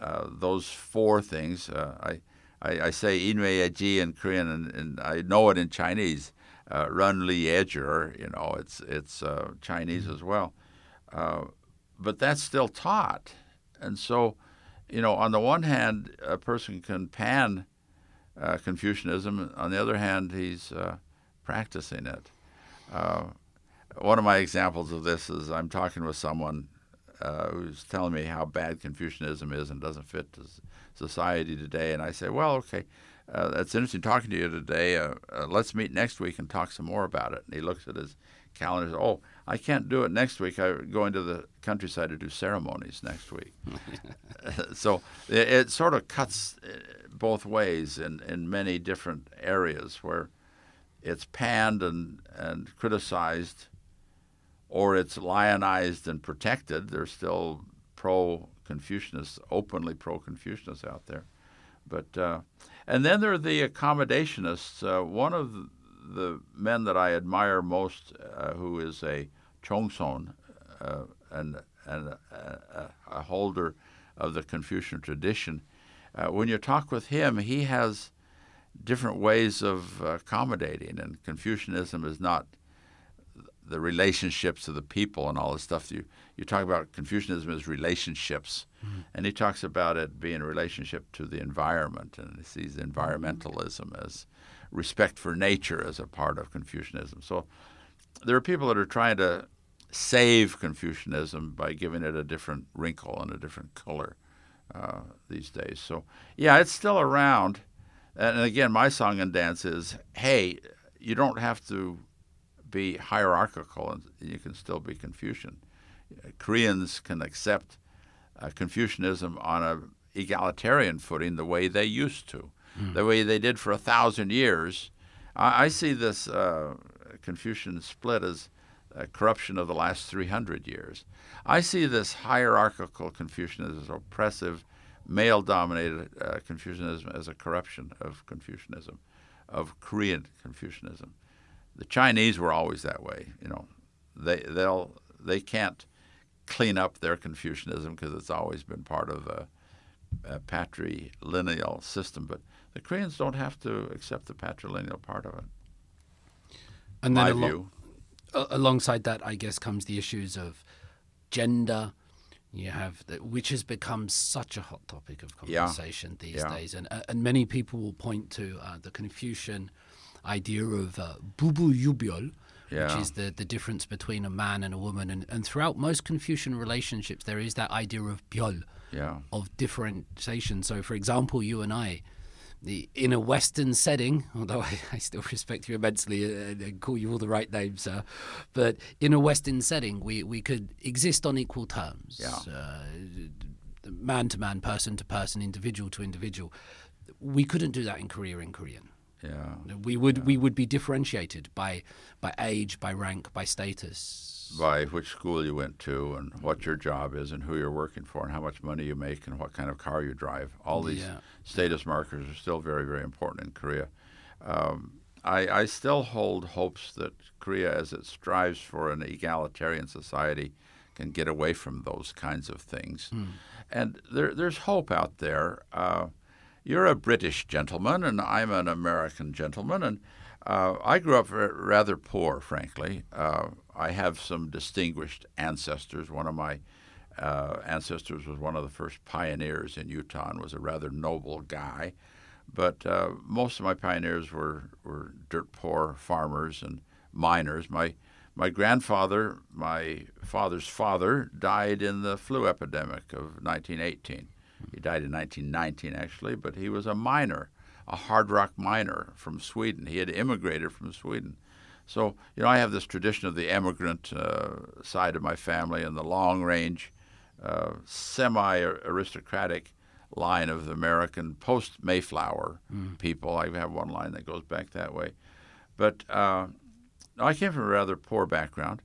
uh, those four things. Uh, I, I, I say Inui in Korean, and, and, I know it in Chinese. Uh, Run Li Ejer, you know, it's it's uh, Chinese as well, but that's still taught, and so, you know, on the one hand, a person can pan Confucianism. On the other hand, he's practicing it one of my examples of this is I'm talking with someone uh, who's telling me how bad Confucianism is and doesn't fit to society today, and I say, well, okay, uh, that's interesting talking to you today. Uh, uh, let's meet next week and talk some more about it. And he looks at his calendar and says, oh, I can't do it next week. I'm going to the countryside to do ceremonies next week. so it, it, sort of cuts uh, both ways in, in many different areas where it's panned and, and criticized or it's lionized and protected. There's still pro Confucianists, openly pro Confucianists out there. But uh, and then there are the accommodationists. Uh, one of the men that I admire most, uh, who is a Chongson uh, and and a, a, holder of the Confucian tradition, uh, when you talk with him, he has different ways of accommodating, and Confucianism is not the relationships of the people and all this stuff. You you talk about Confucianism as relationships, mm-hmm. and he talks about it being a relationship to the environment, and he sees environmentalism as respect for nature as a part of Confucianism. So there are people that are trying to save Confucianism by giving it a different wrinkle and a different color uh, these days. So yeah, it's still around. And again, my song and dance is, hey, you don't have to be hierarchical and you can still be Confucian. Koreans can accept uh, Confucianism on an egalitarian footing the way they used to, mm. the way they did for a thousand years. I, I see this uh, Confucian split as a corruption of the last 300 years. I see this hierarchical Confucianism as oppressive, male dominated uh, Confucianism as a corruption of Confucianism, of Korean Confucianism. The Chinese were always that way. You know, they they'll they can't clean up their Confucianism because it's always been part of a, uh, patrilineal system. But the Koreans don't have to accept the patrilineal part of it. And then alo- alongside that, I guess, comes the issues of gender. You have the, which has become such a hot topic of conversation yeah. these yeah. days, and uh, and many people will point to uh, the Confucian idea of uh, bubu yubyol, yeah. which is the, the difference between a man and a woman. And, and throughout most Confucian relationships, there is that idea of byol, yeah. of differentiation. So, for example, you and I, the, in a Western setting, although I, I still respect you immensely and, and, call you all the right names, sir, but in a Western setting, we, we could exist on equal terms. Yeah. Uh, man to man, person to person, individual to individual. We couldn't do that in Korea in Korean. Yeah. We would yeah. we would be differentiated by by age, by rank, by status. By which school you went to and what your job is and who you're working for and how much money you make and what kind of car you drive. All these yeah. status markers are still very, very important in Korea. Um, I, I still hold hopes that Korea, as it strives for an egalitarian society, can get away from those kinds of things. Mm. And there, there's hope out there. Uh, you're a British gentleman, and I'm an American gentleman, and uh, I grew up rather poor, frankly. Uh, I have some distinguished ancestors. One of my uh, ancestors was one of the first pioneers in Utah and was a rather noble guy. But uh, most of my pioneers were, were dirt poor farmers and miners. My my grandfather, my father's father, died in the flu epidemic of 1918. He died in 1919, actually, but he was a miner, a hard rock miner from Sweden. He had immigrated from Sweden. So, you know, I have this tradition of the immigrant uh, side of my family and the long range, uh, semi aristocratic line of the American post Mayflower mm. people. I have one line that goes back that way. But uh, I came from a rather poor background.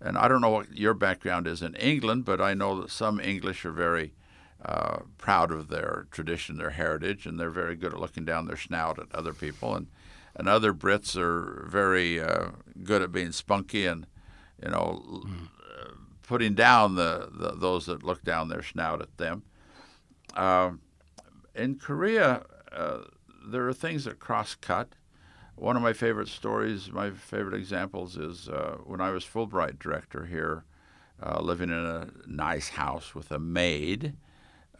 And I don't know what your background is in England, but I know that some English are very uh, proud of their tradition, their heritage, and they're very good at looking down their snout at other people. And and other Brits are very uh, good at being spunky and you know mm. putting down the, the, those that look down their snout at them. Uh, in Korea, uh, there are things that cross cut. One of my favorite stories, my favorite examples, is uh, when I was Fulbright director here, living in a nice house with a maid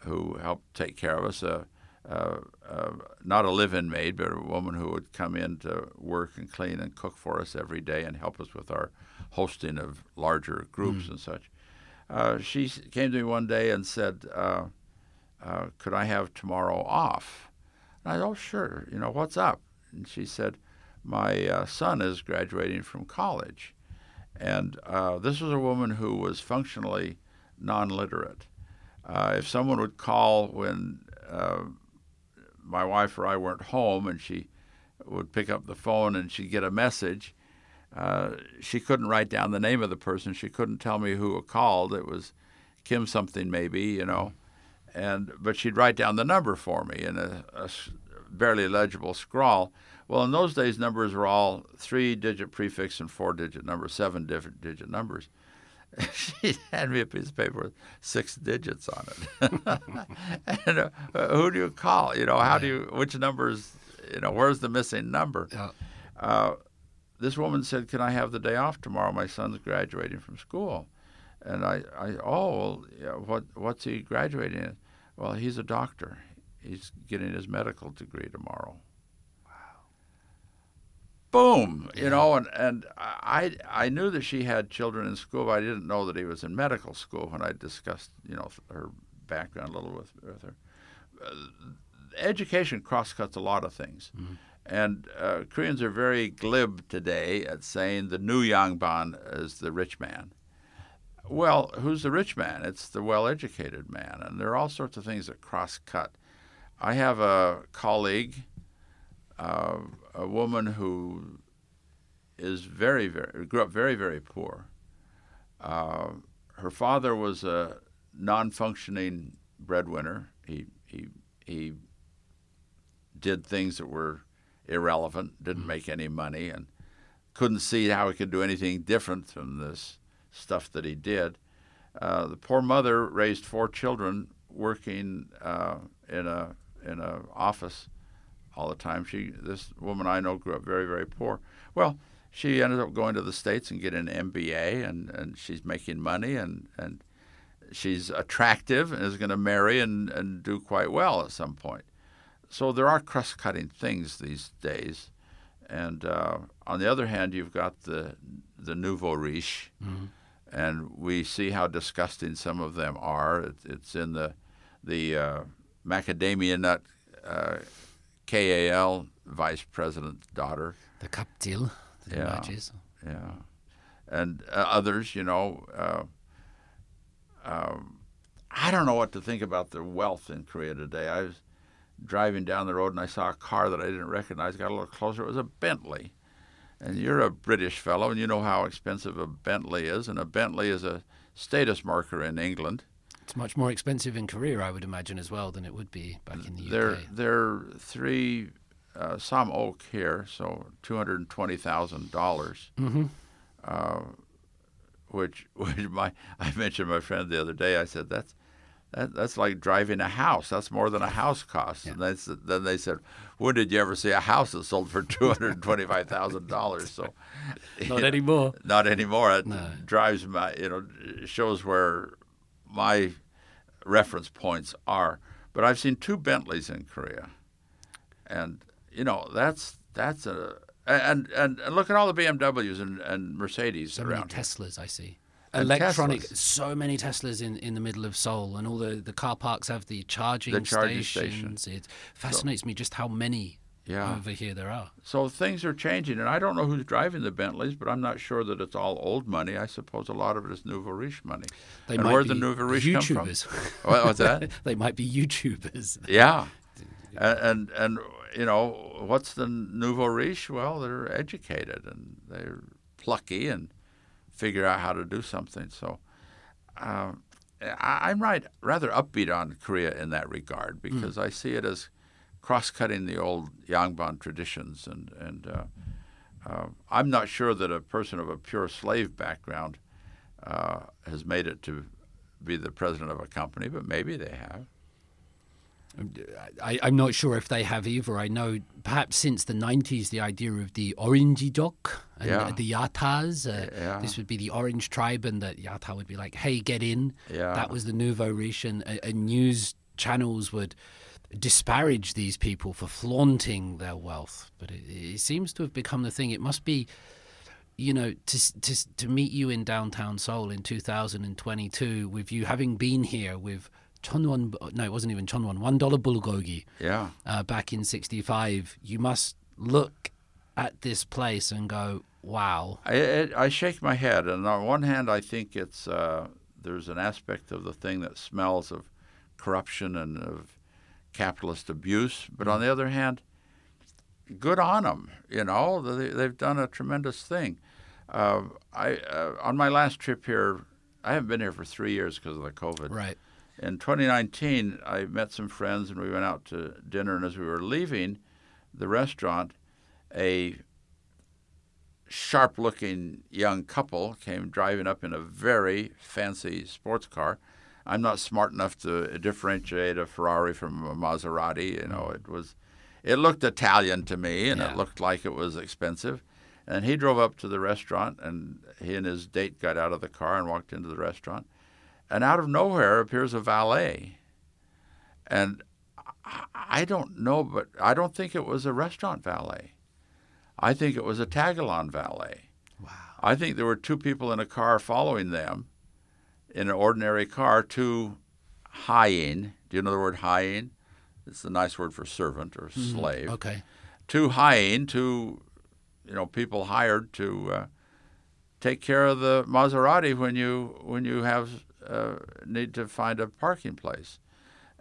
who helped take care of us. Uh, uh, uh, not a live-in maid, but a woman who would come in to work and clean and cook for us every day and help us with our hosting of larger groups mm. and such. Uh, she came to me one day and said, uh, uh, "Could I have tomorrow off?" And I said, "Oh, sure. You know what's up?" And she said, "My son is graduating from college." And this was a woman who was functionally non-literate. Uh, if someone would call when uh, my wife or I weren't home and she would pick up the phone and she'd get a message, uh, she couldn't write down the name of the person. She couldn't tell me who called. It was Kim something maybe, you know, and but she'd write down the number for me in a, a barely legible scrawl. Well, in those days, numbers were all three-digit prefix and four-digit numbers, seven different digit numbers. she handed me a piece of paper with six digits on it. and uh, who do you call? You know, how do you? Which numbers? You know, where's the missing number? Yeah. Uh, this woman said, "Can I have the day off tomorrow? My son's graduating from school." And I, I oh, well, yeah, what, what's he graduating in? Well, he's a doctor. He's getting his medical degree tomorrow. Boom, you know, and, and I I knew that she had children in school, but I didn't know that he was in medical school when I discussed, you know, her background a little with, with her. Uh, education crosscuts a lot of things. Mm-hmm. And uh, Koreans are very glib today at saying the new Yangban is the rich man. Well, who's the rich man? It's the well educated man. And there are all sorts of things that cross cut. I have a colleague, uh, a woman who is very, very, grew up very, very poor. Uh, her father was a non functioning breadwinner. He, he, he did things that were irrelevant, didn't make any money, and couldn't see how he could do anything different from this stuff that he did. Uh, the poor mother raised four children, working uh, in a in a office all the time. She this woman I know grew up very very poor. Well, she ended up going to the states and getting an MBA, and, and she's making money and and she's attractive and is going to marry and, and do quite well at some point. So there are cross-cutting things these days, and uh, on the other hand, you've got the the nouveau riche, Mm-hmm. and we see how disgusting some of them are. It, it's in the the uh, macadamia nut uh, KAL vice president's daughter. The gapjil, the Yeah. Yeah, and uh, others, you know. Uh, um, I don't know what to think about the wealth in Korea today. I was driving down the road and I saw a car that I didn't recognize. Got a little closer. It was a Bentley. And you're a British fellow, and you know how expensive a Bentley is. And a Bentley is a status marker in England. It's much more expensive in Korea, I would imagine, as well, than it would be back in the They're UK. they're three uh, some oak here, so two hundred and twenty thousand dollars. Mm-hmm. uh, which which my I mentioned my friend the other day. I said that's that, that's like driving a house. That's more than a house costs. And they, said- then they said, "When did you ever see a house that sold for two hundred twenty-five thousand dollars?" So Not anymore. not anymore. It No. drives my you know shows where my reference points are. But I've seen two Bentleys in Korea, and you know that's that's a and and, and look at all the BMWs and, and Mercedes So many around. here. Teslas, I see. And Electronic, Teslas. so many Teslas in, in the middle of Seoul, and all the, the car parks have the charging The charging station. stations. It fascinates me just how many Yeah. over here there are. So things are changing, and I don't know who's driving the Bentleys, but I'm not sure that it's all old money. I suppose a lot of it is nouveau riche money. They and might where be the nouveau riche come from? YouTubers. What- What's that? they might be YouTubers. Yeah, and, and and you know what's the nouveau riche? Well, they're educated and they're plucky and figure out how to do something. So. Um, I, I'm right, rather upbeat on Korea in that regard because I see it as cross-cutting the old Yangban traditions, and and uh, uh, I'm not sure that a person of a pure slave background uh, has made it to be the president of a company, but maybe they have. I, I'm not sure if they have either. I know perhaps since the 90s, the idea of the Orange Jok and Yeah. the Yatas, uh, Yeah. this would be the Orange tribe, and that Yata would be like, hey, get in. Yeah. That was the nouveau riche, and, uh, and news channels would disparage these people for flaunting their wealth. But it, it seems to have become the thing. It must be you know, to to to meet you in downtown Seoul in 2022, with you having been here with Chonwon, no, it wasn't even Chonwon, one dollar bulgogi Yeah. uh, back in '65. You must look at this place and go, "Wow, I, I, I shake my head, and on one hand, I think it's uh, there's an aspect of the thing that smells of corruption and of capitalist abuse, but on the other hand, good on them. You know, they, they've done a tremendous thing. Uh, I uh, on my last trip here, I haven't been here for three years because of the COVID. right, In 2019, I met some friends and we went out to dinner. And as we were leaving the restaurant, a sharp-looking young couple came driving up in a very fancy sports car. I'm not smart enough to differentiate a Ferrari from a Maserati. You know, it was, it looked Italian to me, and Yeah. it looked like it was expensive. And he drove up to the restaurant, and he and his date got out of the car and walked into the restaurant. And out of nowhere appears a valet. And I- I don't know, but I don't think it was a restaurant valet. I think it was a Tagalon valet. Wow. I think there were two people in a car following them in an ordinary car, to hyene. Do you know the word hyene? It's a nice word for servant or slave. Okay. To hyene, to you know people hired to uh, take care of the Maserati when you when you have uh, need to find a parking place.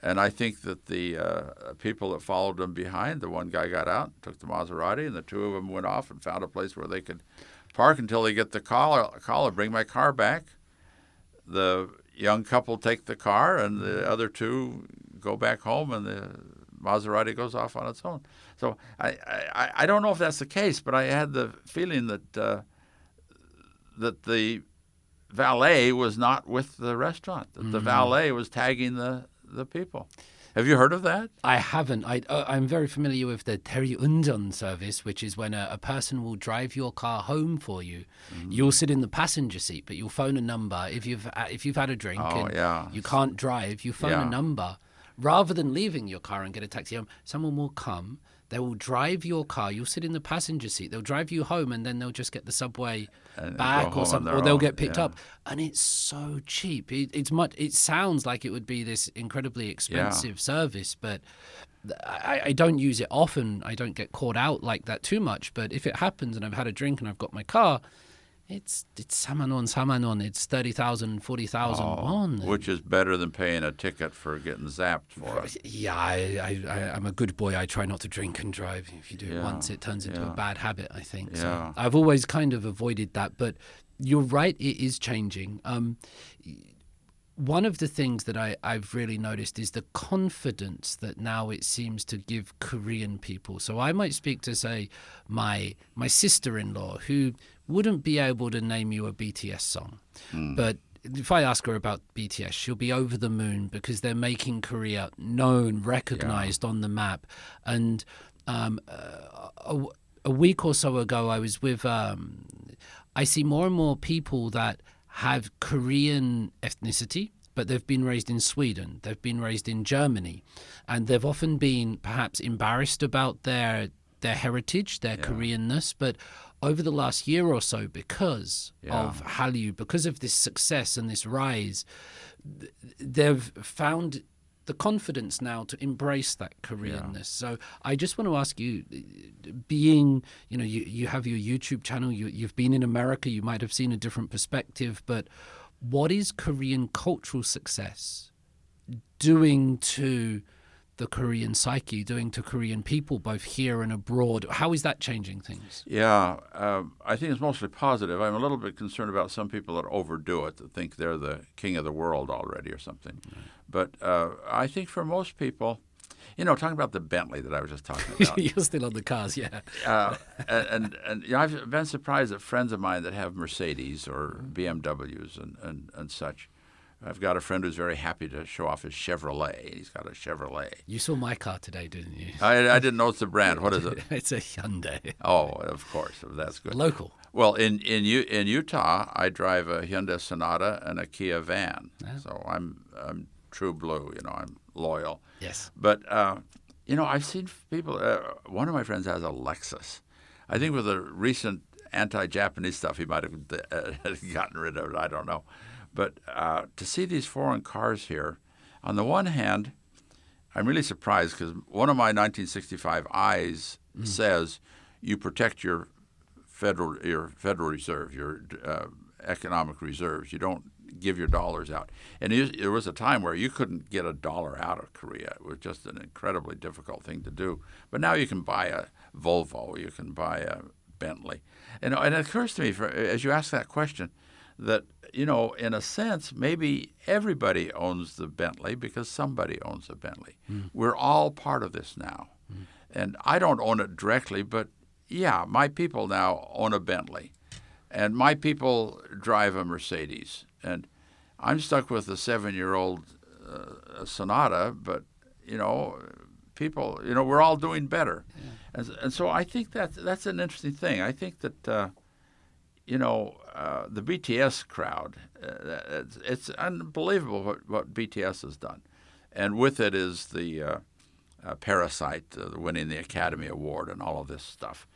And I think that the uh, people that followed them behind, the one guy got out, took the Maserati, and the two of them went off and found a place where they could park until they get the call. Call, bring my car back. The young couple take the car, and the other two go back home, and the Maserati goes off on its own. So I, I, I don't know if that's the case, but I had the feeling that uh, that the valet was not with the restaurant. That the valet was tagging the the people. Have you heard of that? I haven't. I, uh, I'm very familiar with the daeri unjeon service, which is when a, a person will drive your car home for you. Mm. You'll sit in the passenger seat, but you'll phone a number. If you've uh, if you've had a drink Oh, and yeah. you can't drive, you phone Yeah. a number. Rather than leaving your car and get a taxi home, someone will come. They will drive your car. You'll sit in the passenger seat. They'll drive you home, and then they'll just get the subway And back or something, or they'll own, get picked yeah. up. And it's so cheap. It, it's much. It sounds like it would be this incredibly expensive service, but I, I don't use it often. I don't get caught out like that too much. But if it happens and I've had a drink and I've got my car, it's it's samanon samanon. It's 30,000, 40,000 won. Oh, Which is better than paying a ticket for getting zapped for it. yeah, I, I, I, I'm a good boy. I try not to drink and drive. If you do it once, it turns into yeah. a bad habit, I think. So Yeah. I've always kind of avoided that. But you're right, it is changing. Um, one of the things that I, I've really noticed is the confidence that now it seems to give Korean people. So I might speak to say my my sister in law who wouldn't be able to name you a BTS song. But if I ask her about BTS, she'll be over the moon because they're making Korea known, recognized on the map. And um, uh, a, a week or so ago, I was with. Um, I see more and more people that have Korean ethnicity, but they've been raised in Sweden, they've been raised in Germany, and they've often been perhaps embarrassed about their their heritage, their Koreanness, but over the last year or so, because Yeah. of Hallyu, because of this success and this rise, they've found the confidence now to embrace that Koreanness. So I just want to ask you, being you know you you have your YouTube channel, you you've been in America, you might have seen a different perspective, but what is Korean cultural success doing to the Korean psyche, doing to Korean people, both here and abroad? How is that changing things? Yeah, um, I think it's mostly positive. I'm a little bit concerned about some people that overdo it, that think they're the king of the world already or something. But uh, I think for most people, you know, talking about the Bentley that I was just talking about, You're still on the cars, yeah. uh, and and, and you know, I've been surprised at friends of mine that have Mercedes or BMWs and, and, and such. I've got a friend who's very happy to show off his Chevrolet. He's got a Chevrolet. You saw my car today, didn't you? I, I didn't know it's the brand. What is it? it's a Hyundai. Oh, of course. That's good. Local. Well, in in U, in Utah, I drive a Hyundai Sonata and a Kia van, so I'm I'm true blue. You know, I'm loyal. Yes. But uh, you know, I've seen people. Uh, one of my friends has a Lexus. I think with the recent anti-Japanese stuff, he might have uh, gotten rid of it. I don't know. But uh, to see these foreign cars here, on the one hand, I'm really surprised because one of my 1965 eyes says you protect your federal your Federal Reserve, your uh, economic reserves. You don't give your dollars out. And there was a time where you couldn't get a dollar out of Korea. It was just an incredibly difficult thing to do. But now you can buy a Volvo, you can buy a Bentley, and, and it occurs to me for, as you ask that question that you know, in a sense, maybe everybody owns the Bentley because somebody owns a Bentley. We're all part of this now. And I don't own it directly, but yeah, my people now own a Bentley, and my people drive a Mercedes, and I'm stuck with a seven-year-old uh, Sonata, but you know, people, you know, we're all doing better, yeah. and, and so I think that that's an interesting thing. I think that. Uh, you know, uh, the BTS crowd, uh, it's, it's, unbelievable what, what BTS has done. And with it is the uh, uh Parasite winning the Academy Award and all of this stuff.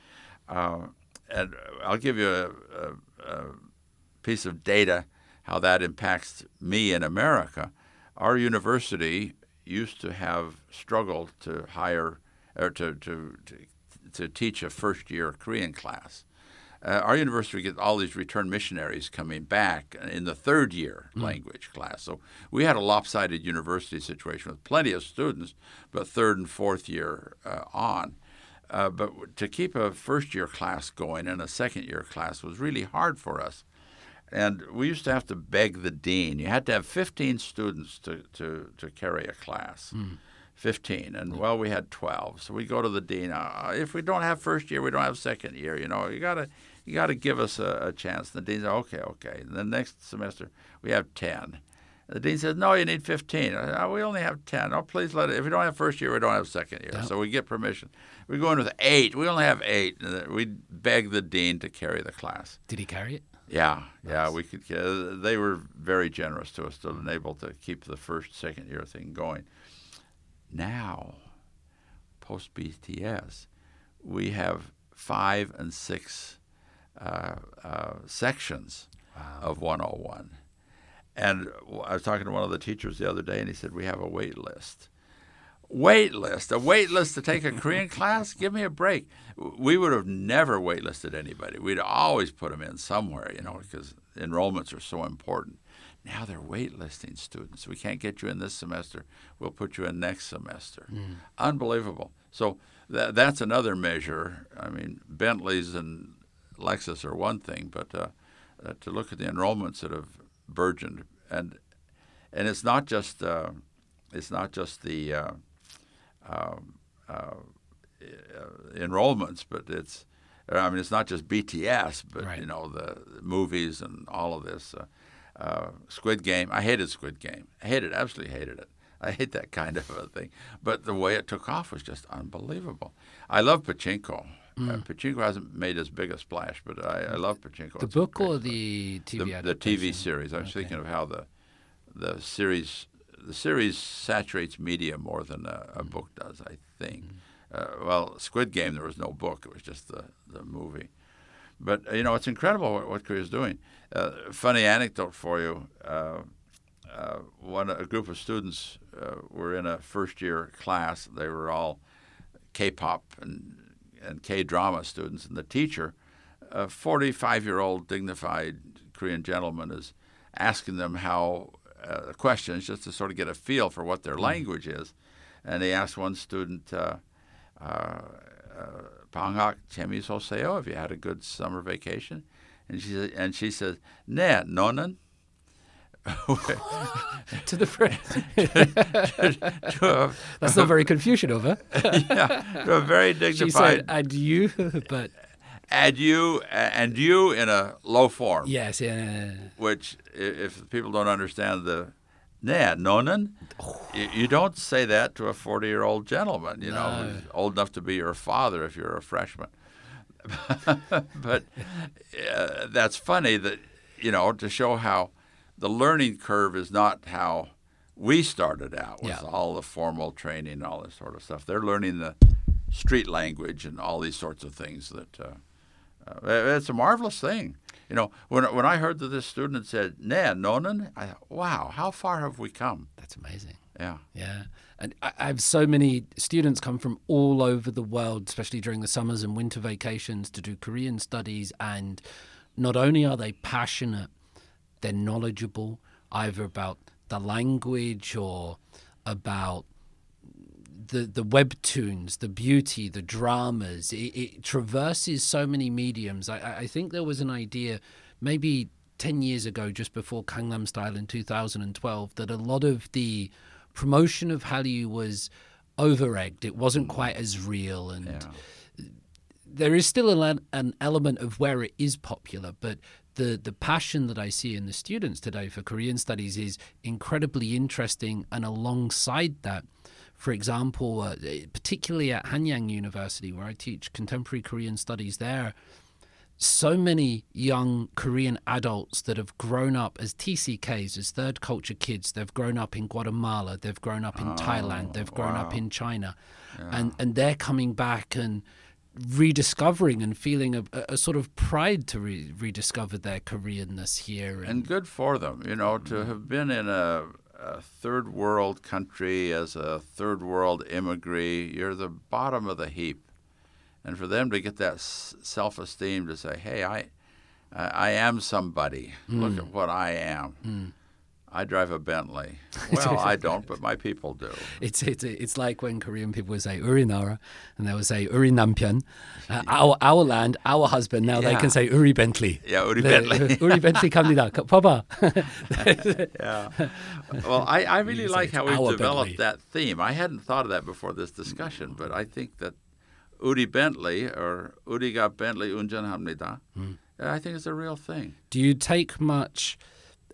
Uh, and I'll give you a, a, a, piece of data how that impacts me in America. Our university used to have struggled to hire or to, to, to, to teach a first year Korean class uh, our university gets all these return missionaries coming back in the third year mm. language class. So we had a lopsided university situation with plenty of students, but third and fourth year uh, on. Uh, but to keep a first year class going and a second year class was really hard for us. And we used to have to beg the dean. You had to have 15 students to, to, to carry a class. Mm. 15 and well we had 12 so we go to the dean uh, if we don't have first year we don't have second year you know you got to you got to give us a, a, chance. The dean said, okay, okay. And the next semester, we have 10. The dean says, no, you need 15. oh, we only have 10. Oh, please let it. If we don't have first year, we don't have second year. So we get permission. We go in with eight. We only have eight. And we beg the dean to carry the class. Did he carry it? Yeah, nice. yeah. We could. Uh, they were very generous to us to enable to keep the first, second year thing going. Now, post BTS, we have five and six uh, uh, sections wow. of 101. And I was talking to one of the teachers the other day, and he said, We have a wait list. Wait list, a wait list to take a Korean class? Give me a break. We would have never waitlisted anybody. We'd always put them in somewhere, you know, because enrollments are so important. Now they're waitlisting students. We can't get you in this semester. We'll put you in next semester. Mm. Unbelievable. So that, that's another measure. I mean, Bentleys and Lexus are one thing, but uh, uh, to look at the enrollments that have burgeoned, and and it's not just uh, it's not just the uh, um, uh, enrollments, but it's I mean it's not just BTS, but right. you know the, the, movies and all of this. Uh, Squid Game, I hated Squid Game. I hated, absolutely hated it. I hate that kind of a thing. But the way it took off was just unbelievable. I love Pachinko. Mm. Uh, Pachinko hasn't made as big a splash, but I, I love Pachinko. The it's book or the TV the, the, TV series. I'm okay. thinking of how the the series the series saturates media more than a, a mm. book does. I think. Mm. Uh, well, Squid Game, there was no book; it was just the the movie. But you know, it's incredible what, what Korea is doing. Uh, funny anecdote for you. Uh, uh, one a group of students uh, were in a first year class. They were all K-pop and and K drama students, and the teacher, a 45 year old dignified Korean gentleman, is asking them how uh, questions just to sort of get a feel for what their mm. language is. And he asked one student, uh, uh, 방학 재밌었어요? Have you had a good summer vacation? And she and she says, 네, 너는? to the friend. That's not very Confucian of her. yeah, to a very dignified. She said adieu, but adieu and you in a low form. Yes, yeah. Which, if people don't understand the yeah, nonen, you, you, don't say that to a forty-year-old gentleman. You no. know, old enough to be your father if you're a freshman. but uh, that's funny that you know to show how the learning curve is not how we started out with yeah. all the formal training and all this sort of stuff. They're learning the street language and all these sorts of things that uh, uh, it's a marvelous thing. You know, when when I heard that this student said "ne nonen," I thought, "Wow, how far have we come?" That's amazing. Yeah, yeah. And I have so many students come from all over the world, especially during the summers and winter vacations, to do Korean studies. And not only are they passionate they're knowledgeable either about the language or about the the webtoons, the beauty, the dramas. It, it traverses so many mediums. I, I, think there was an idea, maybe ten years ago, just before Gangnam Style in 2012, that a lot of the promotion of Hallyu was over egged. It wasn't mm. quite as real, and yeah there is still an, an element of where it is popular, but the the passion that I see in the students today for Korean studies is incredibly interesting. And alongside that, for example, uh, particularly at Hanyang University, where I teach contemporary Korean studies there, so many young Korean adults that have grown up as TCKs, as third culture kids. They've grown up in Guatemala, they've grown up in oh, Thailand, they've grown wow. up in China, yeah. and and they're coming back and rediscovering and feeling a, a sort of pride to re- rediscover their Koreanness here. And, and, good for them, you know, to mm. have been in a, a, third world country as a third world immigrant. You're the bottom of the heap and for them to get that self esteem to say, "Hey, I, I am somebody. Mm. Look at what I am." Mm. I drive a Bentley. Well, I don't, but my people do. It's it's it's like when Korean people would say "urinara," and they would say "uri nampian," uh, our our land, our husband. Now yeah. they can say "uri Bentley." Yeah, uri Bentley. uri Bentley 갑니다. Papa. yeah. Well, I, I really like how we've developed Bentley. that theme. I hadn't thought of that before this discussion, but I think that Uri Bentley or Uriga Bentley 운전합니다. Mm. I think it's a real thing. Do you take much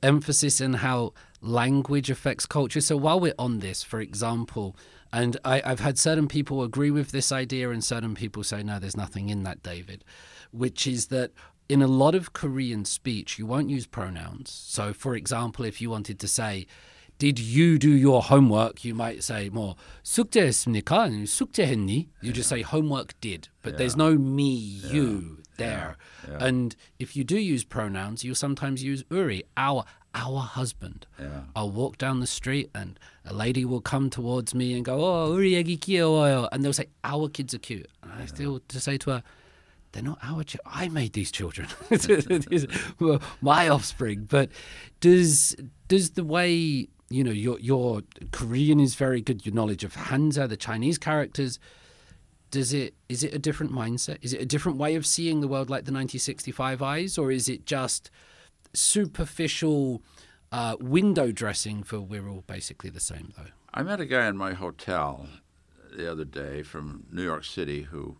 emphasis in how language affects culture? So while we're on this, for example, and I, have had certain people agree with this idea and certain people say, no, there's nothing in that, David, which is that in a lot of Korean speech, you won't use pronouns. So, for example, if you wanted to say, did you do your homework? You might say more 숙제했습니까? 숙제했니? You just say homework did, but yeah. there's no me, you yeah. there. Yeah, yeah. And if you do use pronouns, you'll sometimes use Uri, our our husband. Yeah. I'll walk down the street and a lady will come towards me and go, Oh, Uri oil and they'll say, Our kids are cute. And I still to say to her, they're not our children. I made these children. my offspring. But does does the way you know your your Korean is very good, your knowledge of Hanja, the Chinese characters, does it is it a different mindset? Is it a different way of seeing the world like the 1965 eyes, or is it just superficial uh, window dressing for we're all basically the same though? I met a guy in my hotel the other day from New York City who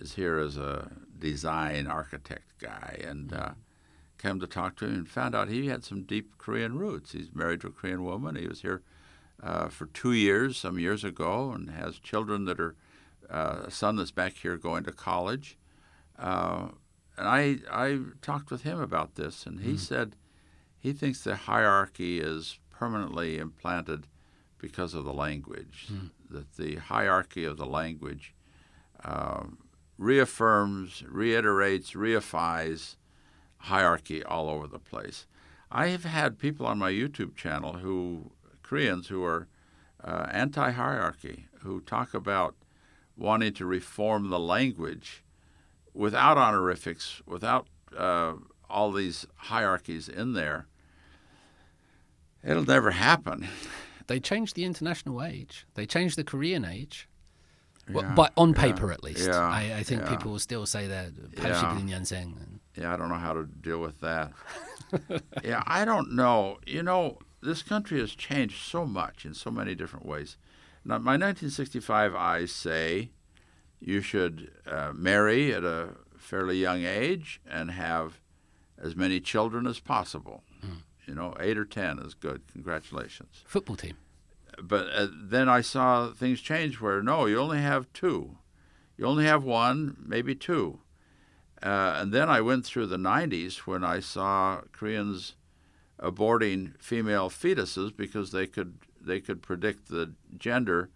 is here as a design architect guy, and uh, came to talk to him and found out he had some deep Korean roots. He's married to a Korean woman. He was here uh, for two years, some years ago, and has children that are uh, a son that's back here going to college. Uh, and I I talked with him about this, and he mm. said he thinks the hierarchy is permanently implanted because of the language. Mm. That the hierarchy of the language um, reaffirms, reiterates, reifies hierarchy all over the place. I have had people on my YouTube channel who Koreans who are uh, anti-hierarchy who talk about wanting to reform the language without honorifics, without uh, all these hierarchies in there. It'll never happen. They changed the international age. They changed the Korean age. Well, yeah, but on paper, yeah, at least, yeah, I, I, think people will still say that. Yeah. yeah, I don't know how to deal with that. yeah, I don't know. You know, this country has changed so much in so many different ways. Now, my 1965 eyes say you should uh, marry at a fairly young age and have as many children as possible. Mm. You know, eight or ten is good. Congratulations. Football team but uh, then I saw things change where no, you only have two. You only have one, maybe two. Uh, and then I went through the 90s when I saw Koreans aborting female fetuses because they could they could predict the gender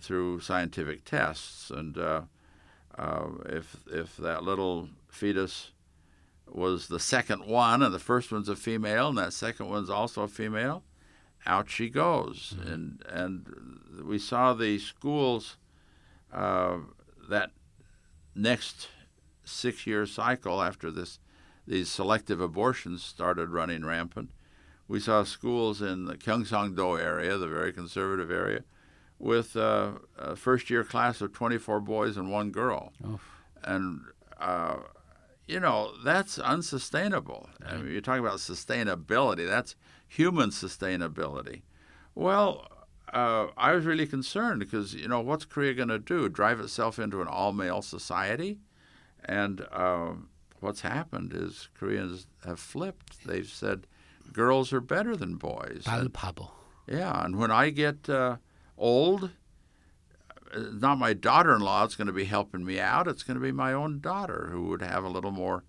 through scientific tests. And uh, uh, if if that little fetus was the second one, and the first one's a female, and that second one's also a female, out she goes. Mm-hmm. And and we saw the schools uh, that next six year cycle after this these selective abortions started running rampant. We saw schools in the Gyeongsang-do area, the very conservative area, with uh, a first year class of 24 boys and one girl. Oh. And uh, you know, that's unsustainable. I mean, you're talking about sustainability. That's human sustainability. Well, uh, I was really concerned because, you know, what's Korea going to do? Drive itself into an all male society? And um, what's happened is Koreans have flipped. They've said girls are better than boys. And- Palpable. yeah, and when I get uh, old, uh, not my daughter-in-law is going to be helping me out. It's going to be my own daughter who would have a little more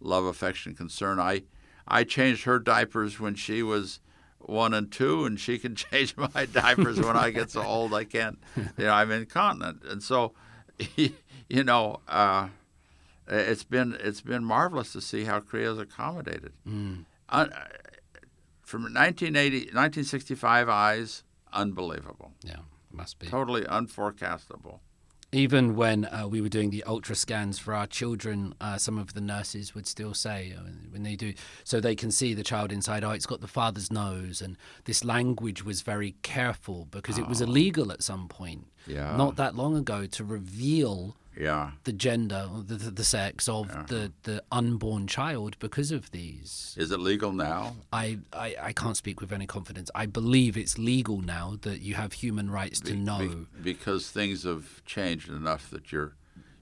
love, affection, concern. I, I changed her diapers when she was one and two, and she can change my diapers when I get so old I can't. You know, I'm incontinent, and so, you know, uh, it's been it's been marvelous to see how Korea's accommodated. Mm. Uh, from 1980, 1965 eyes, unbelievable, Yeah, must be. totally unforecastable. Even when uh, we were doing the ultra scans for our children, uh, some of the nurses would still say uh, when they do, so they can see the child inside. Oh, it's got the father's nose, and this language was very careful because it was illegal at some point, Yeah. not that long ago, to reveal Yeah, the gender, the, the, the sex of uh-huh. the, the unborn child because of these. is it legal now? I, I, I can't speak with any confidence. I believe it's legal now that you have human rights to know. Be- because things have changed enough that you're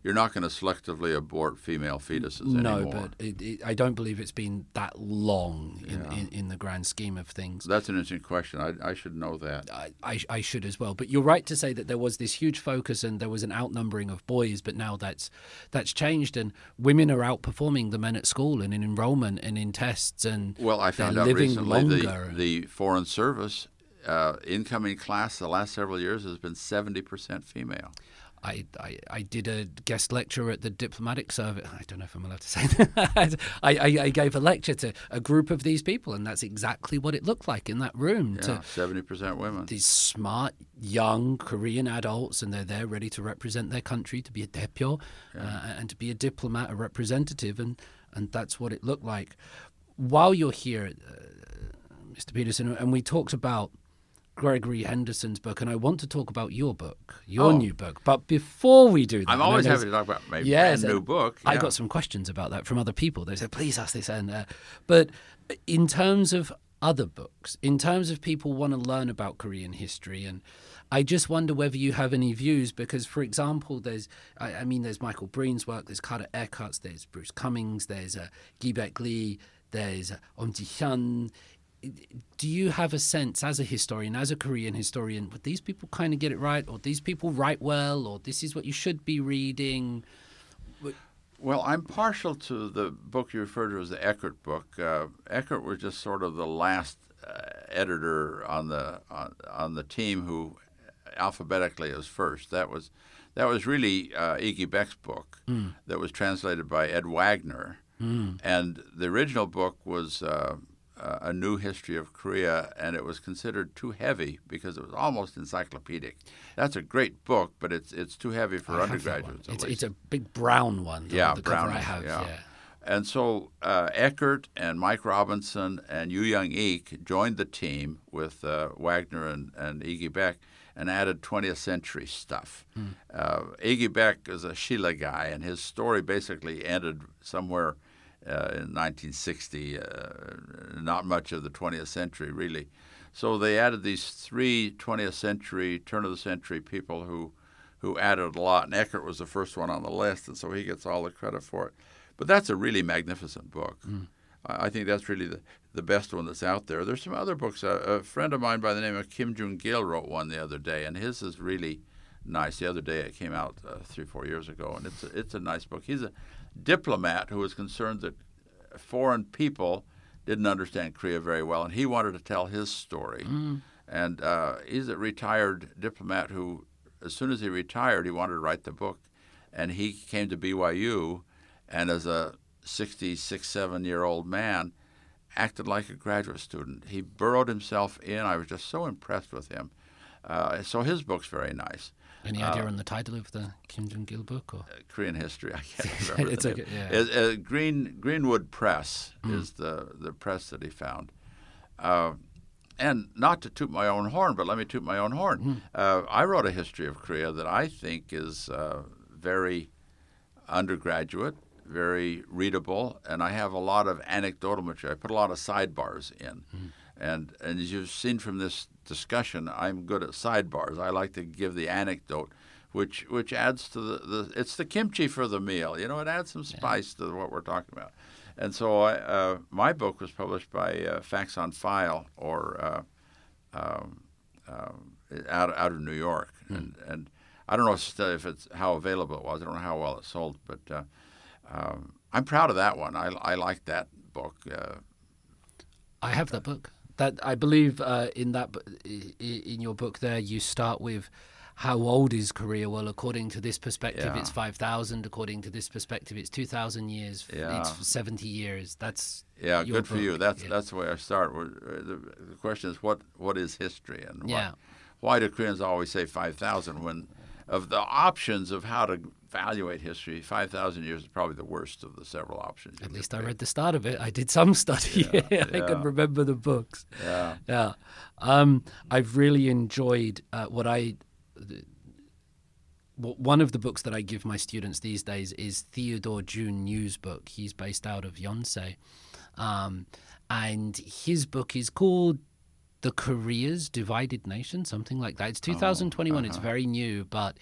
you're not going to selectively abort female fetuses no, anymore. No, but it, it, I don't believe it's been that long in, Yeah. in, in the grand scheme of things. That's an interesting question. I, I should know that. I, I, I should as well. But you're right to say that there was this huge focus and there was an outnumbering of boys, but now that's that's changed and women are outperforming the men at school and in enrollment and in tests and Well, I found out living recently the the Foreign Service uh, incoming class the last several years has been 70% female. I, I, I did a guest lecture at the diplomatic service. I don't know if I'm allowed to say that. I, I, I gave a lecture to a group of these people, and that's exactly what it looked like in that room. Yeah, To 70% women. these smart, young Korean adults, and they're there ready to represent their country, to be a deputy, uh, and to be a diplomat, a representative, and, and that's what it looked like. While you're here, uh, Mr. Peterson, and we talked about Gregory Henderson's book, and I want to talk about your book, your Oh. new book. But before we do that, I'm always happy to talk about my Yes, new book. I got some questions about that from other people. They said, please ask this. And, uh, but in terms of other books, in terms of people want to learn about Korean history, and I just wonder whether you have any views because, for example, there's, I, I mean, there's Michael Breen's work, there's Carter Eckert's, there's Bruce Cumings, there's uh, Ki-baik Lee, there's uh, Om Ji Hyun. Do you have a sense, as a historian, as a Korean historian, would these people kind of get it right, or these people write well, or this is what you should be reading? Well, I'm partial to the book you refer to as the Eckert book. Uh, Eckert was just sort of the last uh, editor on the on, on the team who alphabetically was first. That was that was really uh, Yi Ki-baik's book that was translated by Ed Wagner, and the original book was. Uh, uh, a new history of Korea, and it was considered too heavy because it was almost encyclopedic. That's a great book, but it's it's too heavy for I have that one. undergraduates. It's, it's a big brown one. The, Yeah, the brown I have. yeah. Yeah. And so uh, Eckert and Mike Robinson and Lew Young Ick joined the team with uh, Wagner and, and Yi Ki-baik and added 20th century stuff. Uh, Yi Ki-baik is a Silla guy, and his story basically ended somewhere uh, in 1960, uh, not much of the 20th century, really. So they added these three 20th century, turn of the century people who, who added a lot, and Eckert was the first one on the list, and so he gets all the credit for it. But that's a really magnificent book. I I think that's really the, the best one that's out there. There's some other books. A, a friend of mine by the name of Kim Jung Gil wrote one the other day, and his is really nice. The other day it came out uh, three, four years ago, and it's a, it's a nice book. He's a diplomat who was concerned that foreign people didn't understand Korea very well, and he wanted to tell his story. And uh, he's a retired diplomat who, as soon as he retired, he wanted to write the book, and he came to BYU, and as a 66, seven year old man, acted like a graduate student. He burrowed himself in. I was just so impressed with him. Uh, so his book's very nice. Any Uh, idea on the title of the Kim Jong Gil book? Or Korean history. I can't remember. It's okay, yeah. It- uh, Green Greenwood Press Hmm. is the the press that he found. Uh, and not to toot my own horn, but let me toot my own horn. Uh, I wrote a history of Korea that I think is uh, very undergraduate, very readable, and I have a lot of anecdotal material. I put a lot of sidebars in. And, and as you've seen from this discussion, I'm good at sidebars. I like to give the anecdote which which adds to the, the it's the kimchi for the meal. You know, it adds some spice to what we're talking about. And so I, uh, my book was published by uh, Facts on File or uh, um, um, out out of New York, and and I don't know if, if it's how available it was. I don't know how well it sold, but uh, um, I'm proud of that one. I I like that book. Uh, I have that book. That I believe uh, in that bu- i- i- in your book there you start with how old is Korea? Well, according to this perspective, Yeah. it's five thousand. According to this perspective, it's two thousand years. Yeah. It's seventy years. That's yeah, good for you. That's Yeah. that's the way I start. Uh, The, the question is what what is history and Yeah. what, why do Koreans always say five thousand when of the options of how to evaluate history, five thousand years is probably the worst of the several options. At least I read the start of it. I did some study. I yeah. can remember the books. Yeah. Yeah. Um, I've really enjoyed uh, what I. The, w- one of the books that I give my students these days is Theodore Jun Yoo's book. He's based out of Yonsei. Um, and his book is called The Korea's Divided Nation, something like that. It's 2021, it's uh-huh. very new, but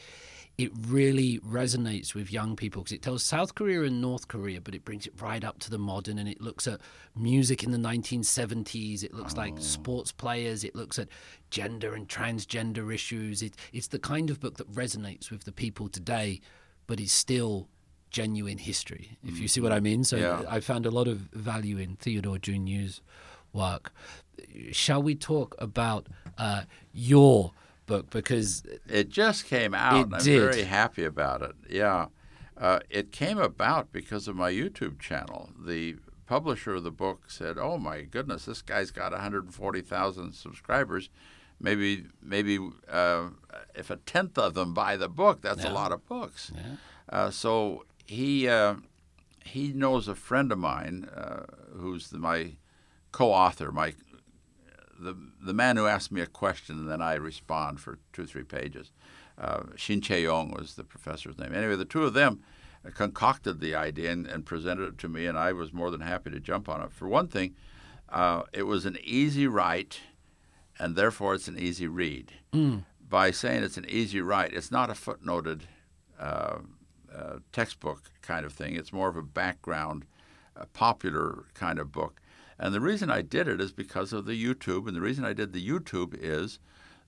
it really resonates with young people because it tells South Korea and North Korea, but it brings it right up to the modern and it looks at music in the 1970s. It looks like oh. sports players. It looks at gender and transgender issues. It, it's the kind of book that resonates with the people today, but is still genuine history, if you see what I mm-hmm. mean. So Yeah. I found a lot of value in Theodore Jun Yoo's work. Shall we talk about uh, your book? Because It just came out, I'm did. very happy about it. Yeah. Uh, it came about because of my YouTube channel. The publisher of the book said, "Oh my goodness, this guy's got 140,000 subscribers. Maybe, maybe uh, if a tenth of them buy the book, that's a lot of books." Yeah. Uh, so he uh, he knows a friend of mine uh, who's the, my co-author, my the the man who asked me a question and then I respond for two or three pages. Uh, Shin Chae Yong was the professor's name. Anyway, the two of them concocted the idea and, and presented it to me, and I was more than happy to jump on it. For one thing, uh, it was an easy write, and therefore it's an easy read. By saying it's an easy write, it's not a footnoted uh, uh, textbook kind of thing. It's more of a background, uh, popular kind of book. And the reason I did it is because of the YouTube. And the reason I did the YouTube is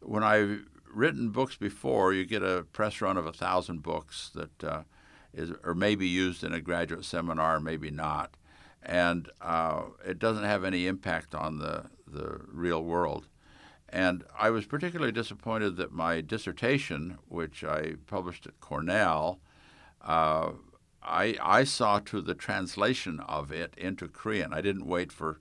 when I've written books before, you get a press run of a thousand books that uh, is, or maybe used in a graduate seminar, maybe not. And uh, it doesn't have any impact on the, the real world. And I was particularly disappointed that my dissertation, which I published at Cornell, uh, I, I saw to the translation of it into Korean. I didn't wait for,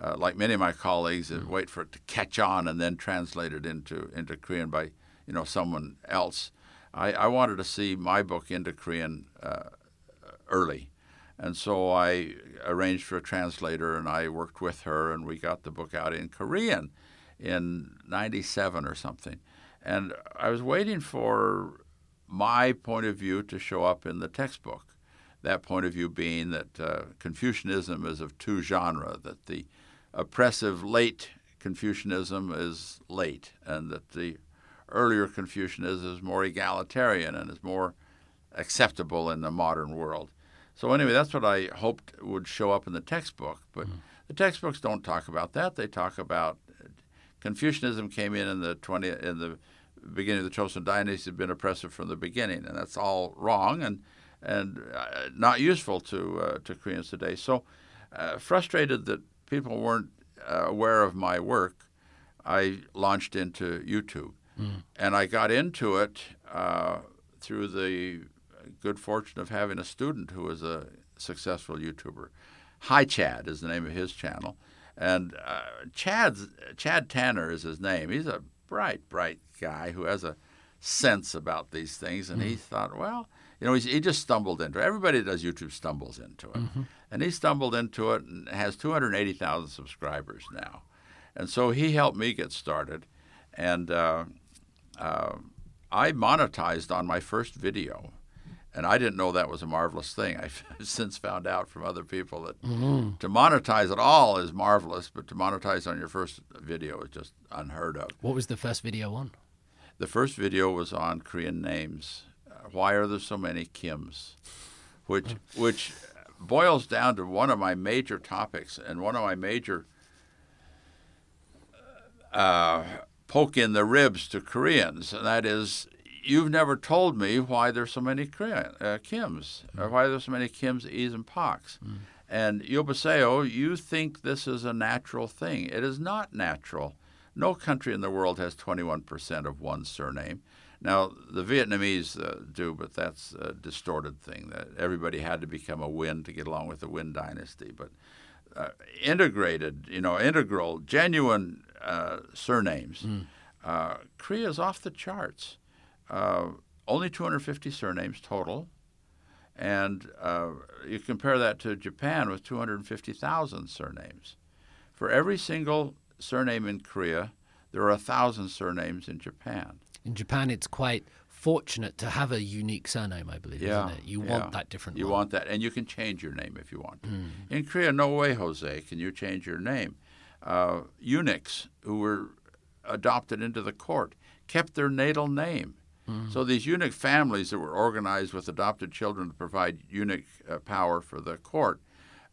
uh, like many of my colleagues, uh, wait for it to catch on and then translate it into, into Korean by you know someone else. I, I wanted to see my book into Korean uh, early. And so I arranged for a translator and I worked with her and we got the book out in Korean in 97 or something. And I was waiting for my point of view to show up in the textbook. That point of view being that uh, Confucianism is of two genera, that the oppressive late Confucianism is late, and that the earlier Confucianism is more egalitarian and is more acceptable in the modern world. So anyway, that's what I hoped would show up in the textbook. But the textbooks don't talk about that. They talk about Confucianism came in in the 20 in the beginning of the Joseon dynasty had been oppressive from the beginning, and that's all wrong and and uh, not useful to uh, to Koreans today. So uh, frustrated that people weren't uh, aware of my work, I launched into YouTube, and I got into it uh, through the good fortune of having a student who was a successful YouTuber. Hi Chad is the name of his channel, and uh, Chad's Chad Tanner is his name. He's a bright, bright guy who has a sense about these things, and he thought, well, you know, he's, he just stumbled into it. Everybody that does YouTube stumbles into it, and he stumbled into it and has 280,000 subscribers now, and so he helped me get started, and uh, uh, I monetized on my first video. And I didn't know that was a marvelous thing. I've since found out from other people that to monetize at all is marvelous, but to monetize on your first video is just unheard of. what was the first video on? The first video was on Korean names. Uh, why are there so many Kims? Which which boils down to one of my major topics and one of my major uh, poke in the ribs to Koreans, and that is, you've never told me why there's so many Korean, uh, Kims, or why there's so many Kims, E's, and Poks. Mm. And Yobaseo, you think this is a natural thing. It is not natural. No country in the world has 21% of one surname. Now, the Vietnamese uh, do, but that's a distorted thing that everybody had to become a Nguyen to get along with the Nguyen dynasty. But uh, integrated, you know, integral, genuine uh, surnames. Mm. Uh, Korea is off the charts. Uh, only 250 surnames total. And uh, you compare that to Japan with 250,000 surnames. For every single surname in Korea, there are a thousand surnames in Japan. In Japan, it's quite fortunate to have a unique surname, I believe, yeah, isn't it? You yeah. want that different. You one. want that, and you can change your name if you want. Mm. In Korea, no way, Jose, can you change your name. Uh, eunuchs who were adopted into the court kept their natal name. Mm-hmm. So these eunuch families that were organized with adopted children to provide eunuch uh, power for the court.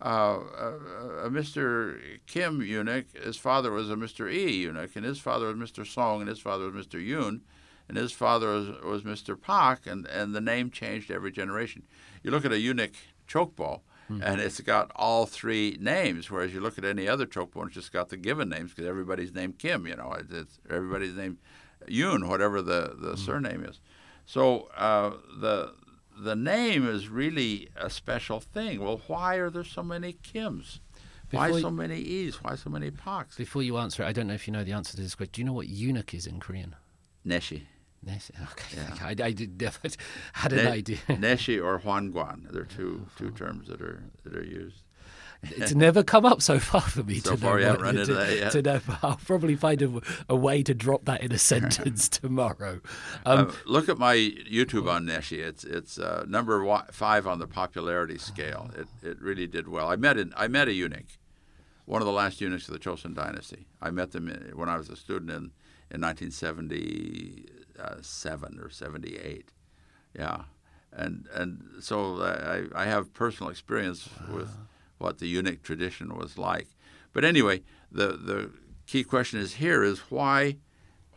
Uh, uh, uh Mr. Kim eunuch, his father was a Mr. E eunuch, and his father was Mr. Song, and his father was Mr. Yoon, and his father was, was Mr. Pak, and, and the name changed every generation. You look at a eunuch chokbo, mm-hmm. and it's got all three names. Whereas you look at any other chokbo, it's just got the given names because everybody's named Kim. You know, it's, it's everybody's named Yoon, whatever the, the mm-hmm. surname is. So uh, the the name is really a special thing. Well, why are there so many Kims? Before why so many E's? Why so many Poks? Before you answer it, I don't know if you know the answer to this question. Do you know what eunuch is in Korean? Neshi. Neshi. Okay. Yeah. I, I did, had an ne- idea. Neshi or Hwanguan. They're two two terms that are that are used it's never come up so far for me so to far know. Run into that. To know, I'll probably find a, a, way to drop that in a sentence tomorrow. Um, uh, look at my YouTube on Neshi. It's it's uh, number five on the popularity scale. It it really did well. I met an, I met a eunuch, one of the last eunuchs of the Chosun dynasty. I met them when I was a student in in 1977 or 78. Yeah, and and so I I have personal experience with what the eunuch tradition was like. But anyway, the the key question is here is why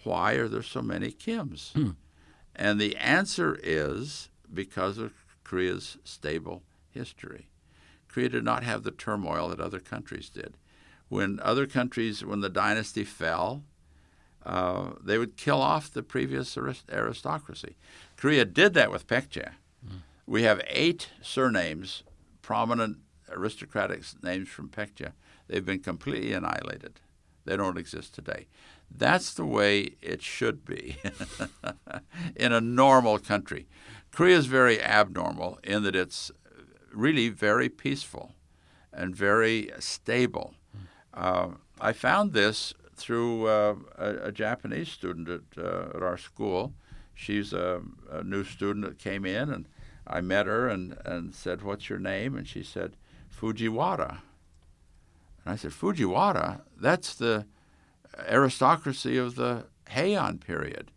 why are there so many Kims? Hmm. And the answer is because of Korea's stable history. Korea did not have the turmoil that other countries did. When other countries, when the dynasty fell, uh, they would kill off the previous aristocracy. Korea did that with Baekje. Mm. We have eight surnames prominent aristocratic names from Baekje, they've been completely annihilated. They don't exist today. That's the way it should be in a normal country. Korea is very abnormal in that it's really very peaceful and very stable. Uh, I found this through uh, a, a, Japanese student at, uh, at our school. She's a, a, new student that came in, and I met her and, and said, What's your name? And she said, Fujiwara. And I said, Fujiwara? That's the aristocracy of the Heian period.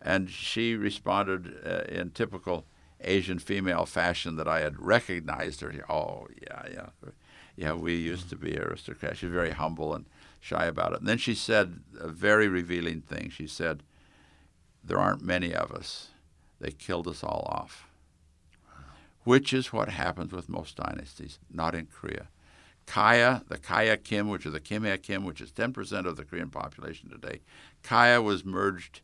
And she responded uh, in typical Asian female fashion that I had recognized her. Oh, yeah, yeah. Yeah, we used to be aristocrats. She's very humble and shy about it. And then she said a very revealing thing. She said, There aren't many of us. They killed us all off which is what happens with most dynasties, not in Korea. Kaya, the Kaya Kim, which is the Kimhae Kim, which is 10% of the Korean population today, Kaya was merged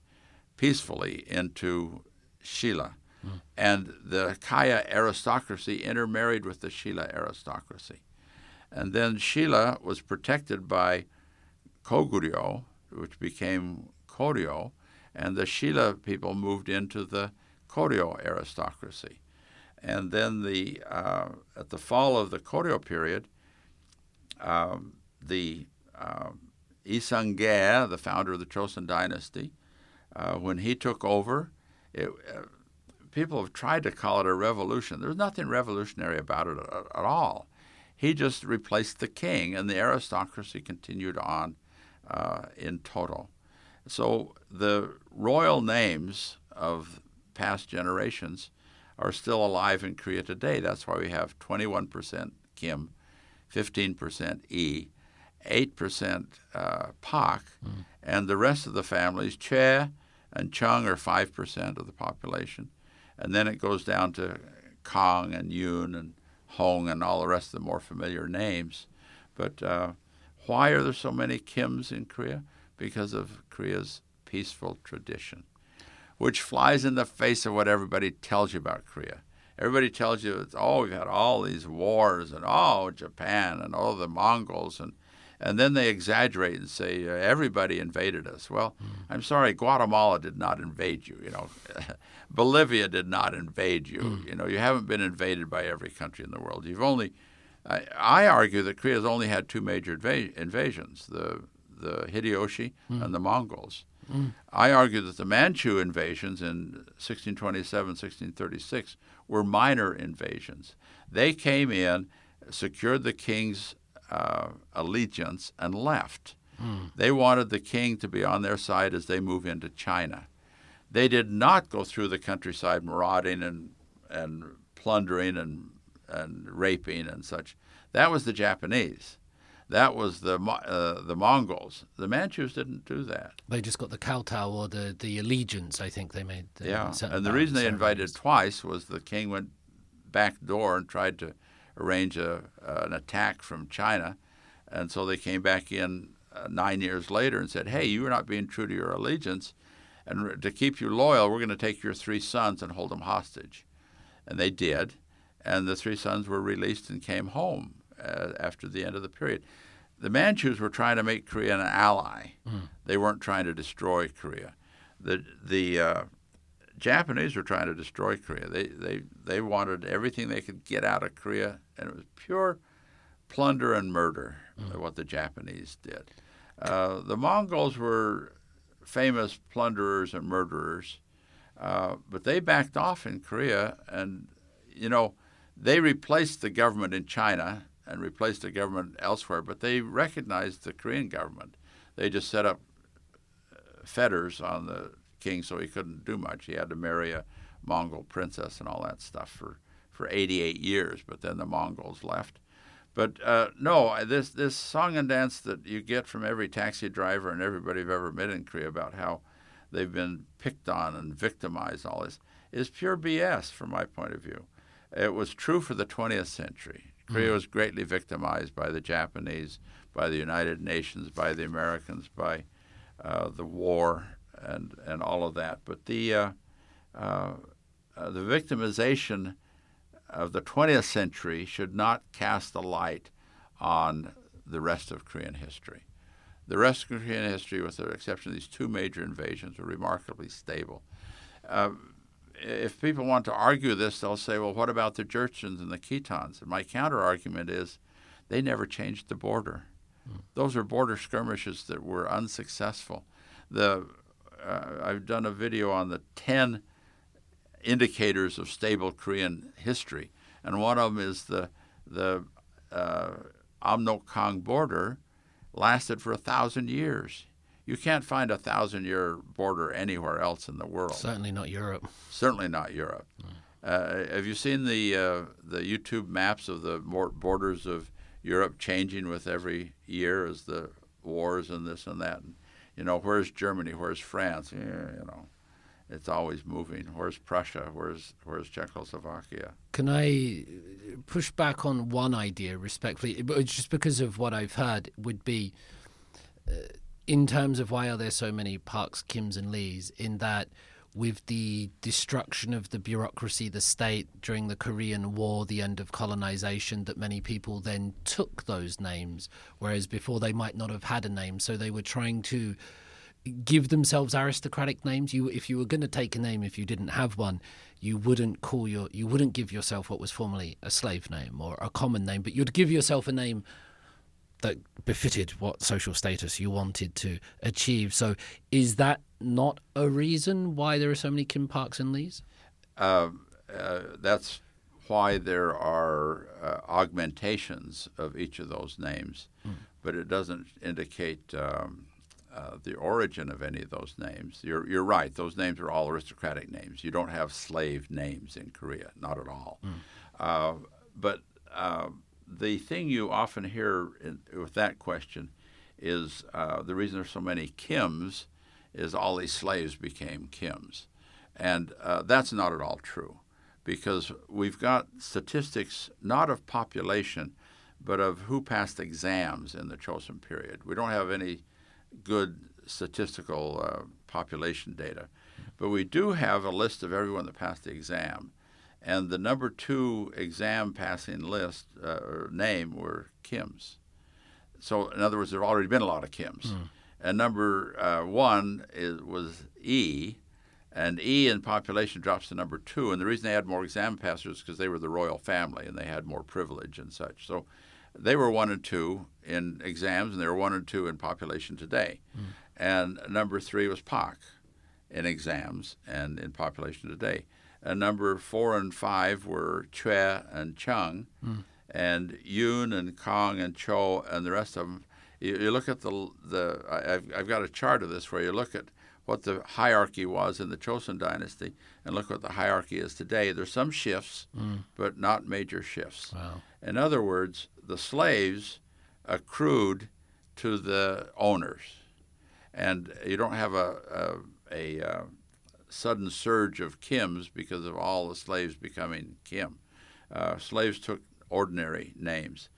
peacefully into Shilla. Mm. And the Kaya aristocracy intermarried with the Shilla aristocracy. And then Shilla was protected by Koguryo, which became Koryo, and the Shilla people moved into the Koryo aristocracy. And then the uh, at the fall of the Koryo period, um, the uh, the founder of the Chosun dynasty, uh, when he took over, it, uh, people have tried to call it a revolution. There's nothing revolutionary about it at, at, all. He just replaced the king, and the aristocracy continued on uh, in total. So the royal names of past generations are still alive in Korea today. That's why we have 21% Kim, 15% E, 8% uh, Pak, mm. and the rest of the families, Che and Chung, are 5% of the population. And then it goes down to Kong and Yoon and Hong and all the rest of the more familiar names. But uh, why are there so many Kims in Korea? Because of Korea's peaceful tradition which flies in the face of what everybody tells you about Korea. Everybody tells you, it's, oh, we've had all these wars, and oh, Japan, and oh, the Mongols, and and then they exaggerate and say uh, everybody invaded us. Well, mm. I'm sorry, Guatemala did not invade you. You know, Bolivia did not invade you. Mm. You know, you haven't been invaded by every country in the world. You've only, I, I argue that Korea's only had two major inv- invasions: the the Hideyoshi mm. and the Mongols. Mm. I argue that the Manchu invasions in 1627, 1636 were minor invasions. They came in, secured the king's uh, allegiance, and left. Mm. They wanted the king to be on their side as they move into China. They did not go through the countryside marauding and, and plundering and, and raping and such. That was the Japanese. That was the uh, the Mongols. The Manchus didn't do that. They just got the kowtow or the, the allegiance. I think they made. The yeah, and the reason they invited twice was the king went back door and tried to arrange a, uh, an attack from China, and so they came back in uh, nine years later and said, "Hey, you are not being true to your allegiance, and to keep you loyal, we're going to take your three sons and hold them hostage," and they did, and the three sons were released and came home uh, after the end of the period. The Manchus were trying to make Korea an ally. Mm. They weren't trying to destroy Korea. The the uh, Japanese were trying to destroy Korea. They they they wanted everything they could get out of Korea, and it was pure plunder and murder. Mm. What the Japanese did. Uh, the Mongols were famous plunderers and murderers, uh, but they backed off in Korea, and you know they replaced the government in China and replaced the government elsewhere, but they recognized the Korean government. They just set up uh, fetters on the king so he couldn't do much. He had to marry a Mongol princess and all that stuff for, for 88 years, but then the Mongols left. But uh, no, this this song and dance that you get from every taxi driver and everybody I've ever met in Korea about how they've been picked on and victimized, all this is pure BS from my point of view. It was true for the 20th century. Korea mm. was greatly victimized by the Japanese, by the United Nations, by the Americans, by uh, the war, and and all of that. But the uh, uh, uh the victimization of the 20th century should not cast a light on the rest of Korean history. The rest of Korean history, with the exception of these two major invasions, were remarkably stable. Uh, if people want to argue this, they'll say, well, what about the Jurchens and the Khitans? And my counter argument is they never changed the border. Mm. Those are border skirmishes that were unsuccessful. The, uh, I've done a video on the 10 indicators of stable Korean history, and one of them is the, the uh, Amnok-Kang border lasted for a thousand years. You can't find a thousand year border anywhere else in the world. Certainly not Europe. Certainly not Europe. Mm. Uh, have you seen the uh, the YouTube maps of the borders of Europe changing with every year as the wars and this and that? And, you know, where's Germany? Where's France? Yeah, you know, it's always moving. Where's Prussia? Where's where's Czechoslovakia? Can I push back on one idea respectfully? Just because of what I've heard would be. Uh, in terms of why are there so many Parks, Kims, and Lees, in that with the destruction of the bureaucracy, the state during the Korean War, the end of colonization, that many people then took those names, whereas before they might not have had a name. So they were trying to give themselves aristocratic names. You, if you were going to take a name, if you didn't have one, you wouldn't call your, you wouldn't give yourself what was formerly a slave name or a common name, but you'd give yourself a name that befitted what social status you wanted to achieve. So, is that not a reason why there are so many Kim Parks and Lees? Uh, uh, that's why there are uh, augmentations of each of those names, mm. but it doesn't indicate um, uh, the origin of any of those names. You're, you're right; those names are all aristocratic names. You don't have slave names in Korea, not at all. Mm. Uh, but uh, the thing you often hear in, with that question is uh, the reason there's so many Kims is all these slaves became Kims, and uh, that's not at all true, because we've got statistics not of population, but of who passed exams in the Chosun period. We don't have any good statistical uh, population data, but we do have a list of everyone that passed the exam. And the number two exam passing list uh, or name were Kim's. So, in other words, there have already been a lot of Kim's. Mm. And number uh, one is, was E, and E in population drops to number two. And the reason they had more exam passers is because they were the royal family and they had more privilege and such. So, they were one and two in exams, and they were one and two in population today. Mm. And number three was Pak in exams and in population today. And number four and five were Chue and Chung, mm. and Yoon and Kong and Cho and the rest of them. You, you look at the the I've, I've got a chart of this where you look at what the hierarchy was in the Chosun dynasty and look what the hierarchy is today. There's some shifts, mm. but not major shifts. Wow. In other words, the slaves accrued to the owners, and you don't have a a, a, a sudden surge of Kims because of all the slaves becoming Kim. Uh, slaves took ordinary names.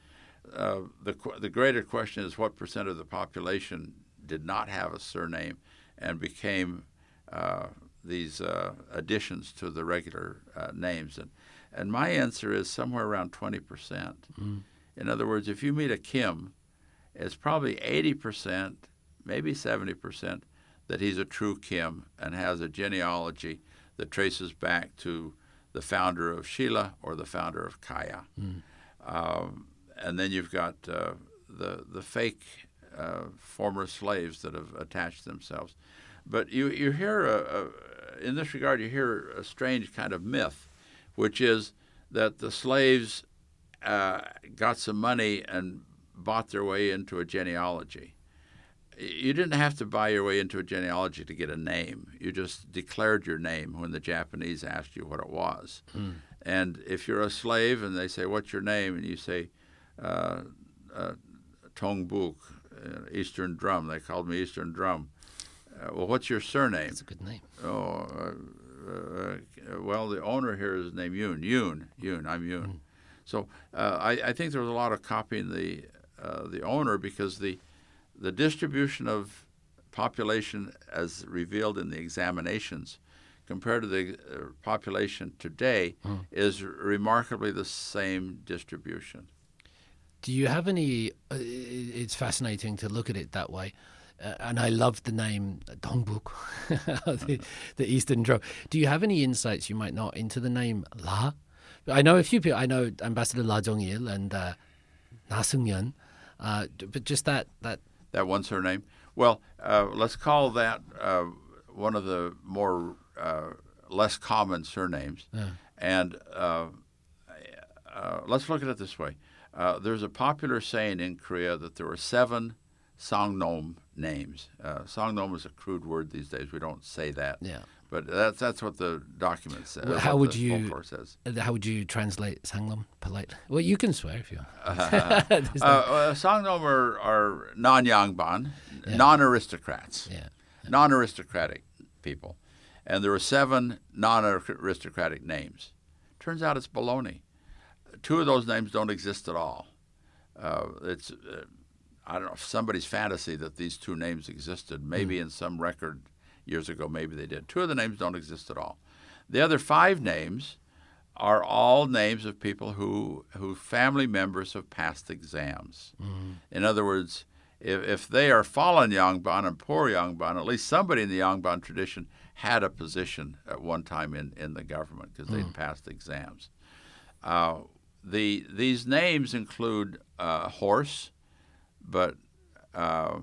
Uh, the the greater question is what percent of the population did not have a surname and became uh, these uh, additions to the regular uh, names and and my answer is somewhere around 20 percent. Mm. In other words, if you meet a Kim, it's probably 80 percent, maybe 70 percent that he's a true Kim and has a genealogy that traces back to the founder of Shilla or the founder of Kaya. Mm. Um, and then you've got uh, the the fake uh, former slaves that have attached themselves. But you you hear a, a, in this regard you hear a strange kind of myth, which is that the slaves uh, got some money and bought their way into a genealogy you didn't have to buy your way into a genealogy to get a name. You just declared your name when the Japanese asked you what it was. Mm. And if you're a slave and they say, What's your name? and you say, uh, uh, Tongbuk, uh, Eastern Drum. They called me Eastern Drum. Uh, well, what's your surname? That's a good name. Oh, uh, uh, well, the owner here is named Yoon. Yoon, Yoon. I'm Yoon. Mm. So I, I, think there was a lot of copying the the owner because the the distribution of population as revealed in the examinations compared to the uh, population today mm. is remarkably the same distribution. Do you have any? Uh, it's fascinating to look at it that way. Uh, and I love the name Dongbuk, the, the Eastern Drum. Do you have any insights you might not into the name La? I know a few people. I know Ambassador La Jong-il and uh, Na Seung-yeon, uh, but just that that that one surname. Well, uh, let's call that uh, one of the more uh, less common surnames. Yeah. And uh, uh, let's look at it this way. Uh, there's a popular saying in Korea that there were seven Sangnom names. Uh, Sangnom is a crude word these days. We don't say that. Yeah. But that's that's what the document says. Well, how would you how would you translate Sangnom polite? Well, you can swear if you want. uh, uh, Sangnom are, are non-yangban, yeah. non-aristocrats, yeah. non-aristocratic people, and there are seven non-aristocratic names. Turns out it's baloney. Two of those names don't exist at all. Uh, it's uh, I don't know somebody's fantasy that these two names existed. Maybe mm. in some record years ago, maybe they did. Two of the names don't exist at all. The other five names are all names of people who whose family members have passed exams. Mm-hmm. In other words, if, if they are fallen Yangban and poor Yangban, at least somebody in the Yangban tradition had a position at one time in, in the government because they'd mm. passed exams. Uh, the these names include uh, horse, but uh,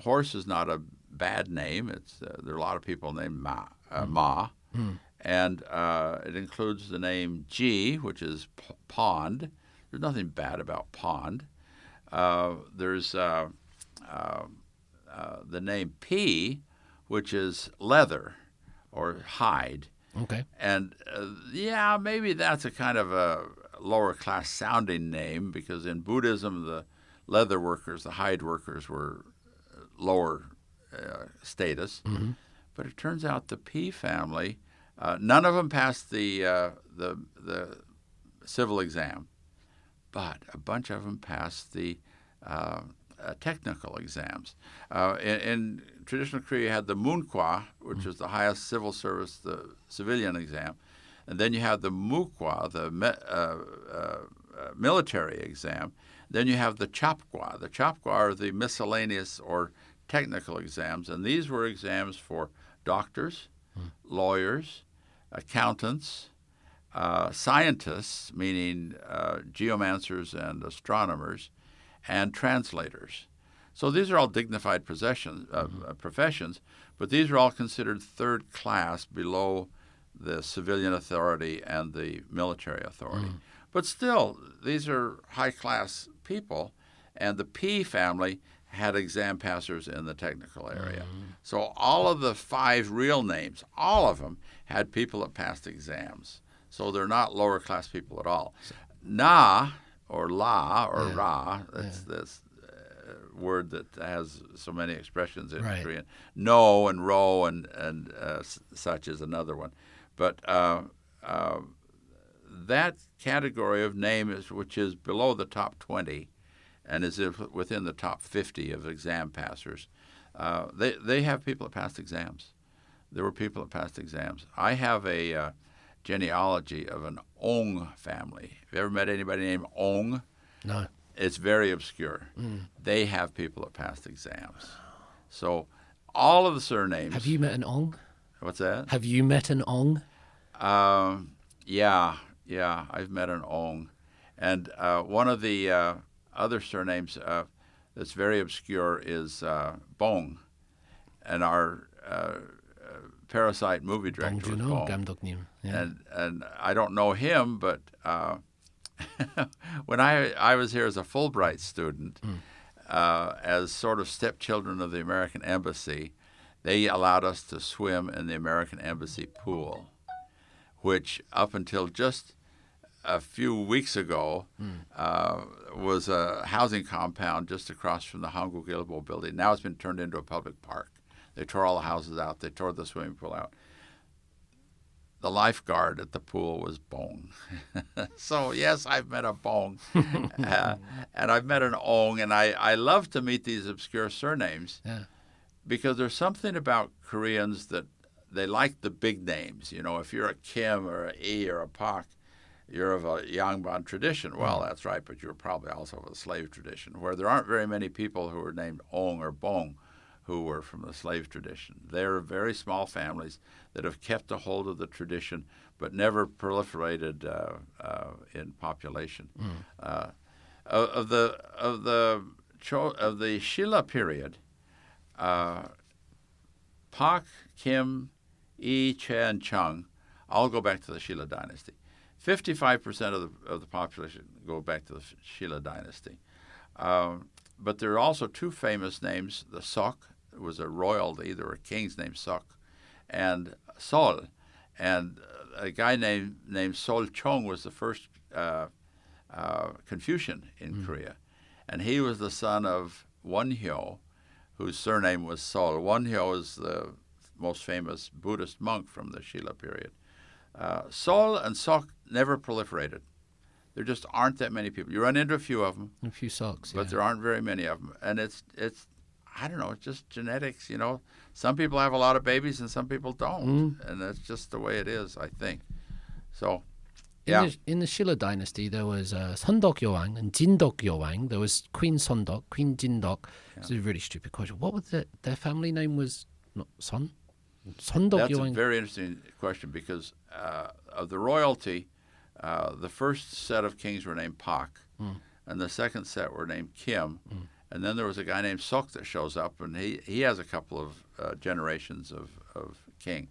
horse is not a bad name. It's uh, there are a lot of people named Ma, uh, mm. Ma, mm. and uh, it includes the name Ji, which is p- pond. There's nothing bad about pond. Uh, there's uh, uh, uh, the name P, which is leather or hide. Okay. And uh, yeah, maybe that's a kind of a lower class sounding name because in Buddhism, the leather workers, the hide workers, were lower uh, status. Mm-hmm. But it turns out the P family, uh, none of them passed the, uh, the, the civil exam, but a bunch of them passed the uh, uh, technical exams. Uh, in, in, traditional Korea, you had the Munkwa, which mm-hmm. is the highest civil service, the civilian exam, and then you have the Mukwa, the uh, uh, military exam. Then you have the Chapkwa. The Chapkwa are the miscellaneous or technical exams, and these were exams for doctors, hmm. lawyers, accountants, uh, scientists, meaning uh, geomancers and astronomers, and translators. So these are all dignified possessions, uh, mm-hmm. professions, but these are all considered third class below the civilian authority and the military authority. Mm. But still, these are high class people, and the P family had exam passers in the technical area. Mm-hmm. So all of the five real names, all of them, had people that passed exams. So they're not lower class people at all. Na or la or yeah. ra, that's yeah. this uh, word that has so many expressions in right. Korean. No and ro and, and uh, such is another one. But uh, uh, that category of name is which is below the top 20 and is within the top 50 of exam passers. Uh, they, they have people that passed exams. There were people that passed exams. I have a uh, genealogy of an Ong family. Have you ever met anybody named Ong? No. It's very obscure. Mm. They have people that passed exams. So all of the surnames. Have you met an Ong? What's that? Have you met an Ong? Um, yeah, yeah, I've met an Ong. And uh, one of the uh, other surnames uh, that's very obscure is uh, Bong, and our uh, Parasite movie director Bong was Bong. Yeah. And and I don't know him, but uh, when I I was here as a Fulbright student, mm. as sort of stepchildren of the American Embassy, they allowed us to swim in the American Embassy pool, which up until just a few weeks ago mm. uh, was a housing compound just across from the Hankook Ilbo building. Now it's been turned into a public park. They tore all the houses out. They tore the swimming pool out. The lifeguard at the pool was Bong. so yes, I've met a Bong, uh, and I've met an Ong, and I, I love to meet these obscure surnames yeah. because there's something about Koreans that they like the big names. You know, if you're a Kim or a E or a Pak, you're of a Yangban tradition. Well, mm. that's right, but you're probably also of a slave tradition, where there aren't very many people who are named Ong or Bong who were from the slave tradition. They're very small families that have kept a hold of the tradition but never proliferated uh, uh, in population. Mm. Uh, of the of the of the Shilla period, uh, Pak, Kim, Yi, Chen, Chung all go back to the Shilla dynasty. 55% of the, of the population go back to the Shilla dynasty. Um, but there are also two famous names. The Sok was a royalty, either a king's name Sok, and Sol. And a guy named, named Sol Chong was the first uh, uh, Confucian in mm. Korea. And he was the son of Wonhyo, whose surname was Sol. Wonhyo is the most famous Buddhist monk from the Shilla period. Uh, Sol and Sok never proliferated. There just aren't that many people. You run into a few of them, a few Soks, but yeah. there aren't very many of them. And it's it's I don't know, it's just genetics. You know, some people have a lot of babies and some people don't, mm. and that's just the way it is. I think. So. Yeah. In the, in the Shilla dynasty, there was uh, Sondok Yowang and Jindok Yowang. There was Queen Sondok, Queen Jindok. Yeah. It's a really stupid question. What was the, their family name? Was not Son? Sondok That's Yowang. a very interesting question because uh, of the royalty, uh, the first set of kings were named Pak, mm. and the second set were named Kim, mm. and then there was a guy named Sok that shows up, and he, he has a couple of uh, generations of, of king.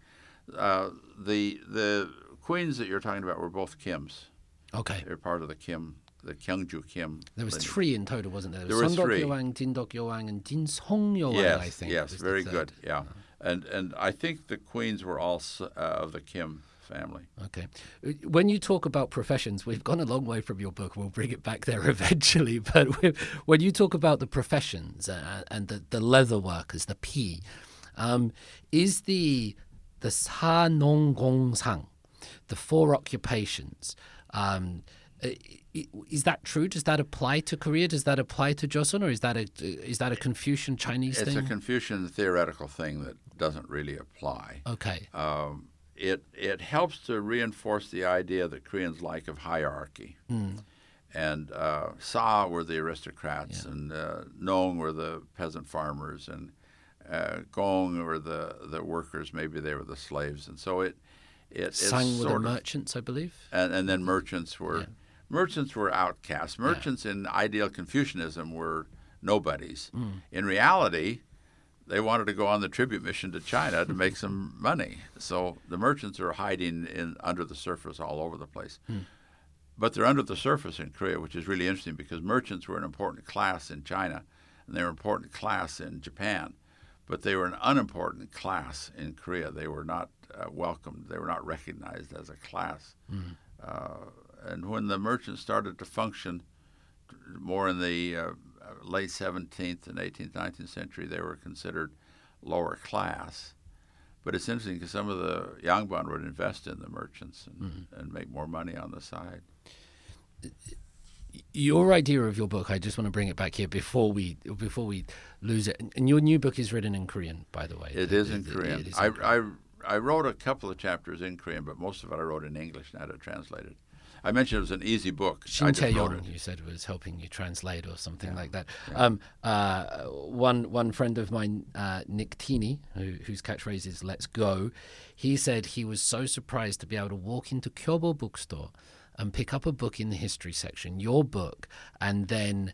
Uh, the the queens that you're talking about were both Kims. Okay. They're part of the Kim, the Kyungju Kim. There was lineage. three in total, wasn't there? There was Sundok three. Yowang, Jindok Yowang, and Jinsong Yowang, Yes, I think. yes, very good. Yeah, and and I think the queens were all uh, of the Kim family. Okay. Uh, When you talk about professions, we've gone a long way from your book. We'll bring it back there eventually. But when you talk about the professions uh, and the, the leather workers, the P, um, is the the Sa Nong Gong Sang, the four occupations, um, is that true? Does that apply to Korea? Does that apply to Joseon, or is that a is that a Confucian Chinese It's thing? a Confucian theoretical thing that doesn't really apply. okay. Um, it it helps to reinforce the idea that Koreans like of hierarchy. And uh, Sa were the aristocrats, and uh, Nong were the peasant farmers, and uh, Gong were the, the workers. Maybe they were the slaves, and so it it it's Sang were the merchants, I believe. and, and then merchants were Yeah. merchants were outcasts. Merchants in ideal Confucianism were nobodies. Mm. In reality, they wanted to go on the tribute mission to China to make some money. So the merchants are hiding in under the surface all over the place. Hmm. But they're under the surface in Korea, which is really interesting because merchants were an important class in China and they were an important class in Japan. But they were an unimportant class in Korea. They were not uh, welcomed. They were not recognized as a class. Uh, and when the merchants started to function more in the uh, late 17th and 18th, 19th century, they were considered lower class. But it's interesting because some of the Yangban would invest in the merchants and, mm-hmm. and make more money on the side. your idea of your book i just want to bring it back here before we before we lose it and your new book is written in korean by the way It is in it Korean. is in I, Korean. I, I wrote a couple of chapters in Korean, but most of it I wrote in English and had it translated. I mentioned it was an easy book. Shin Tae-yong, it. you said, was helping you translate or something like that. Um, uh, one one friend of mine, uh, Nick Teeny, who, whose catchphrase is "Let's go," he said he was so surprised to be able to walk into Kyobo bookstore and pick up a book in the history section, your book, and then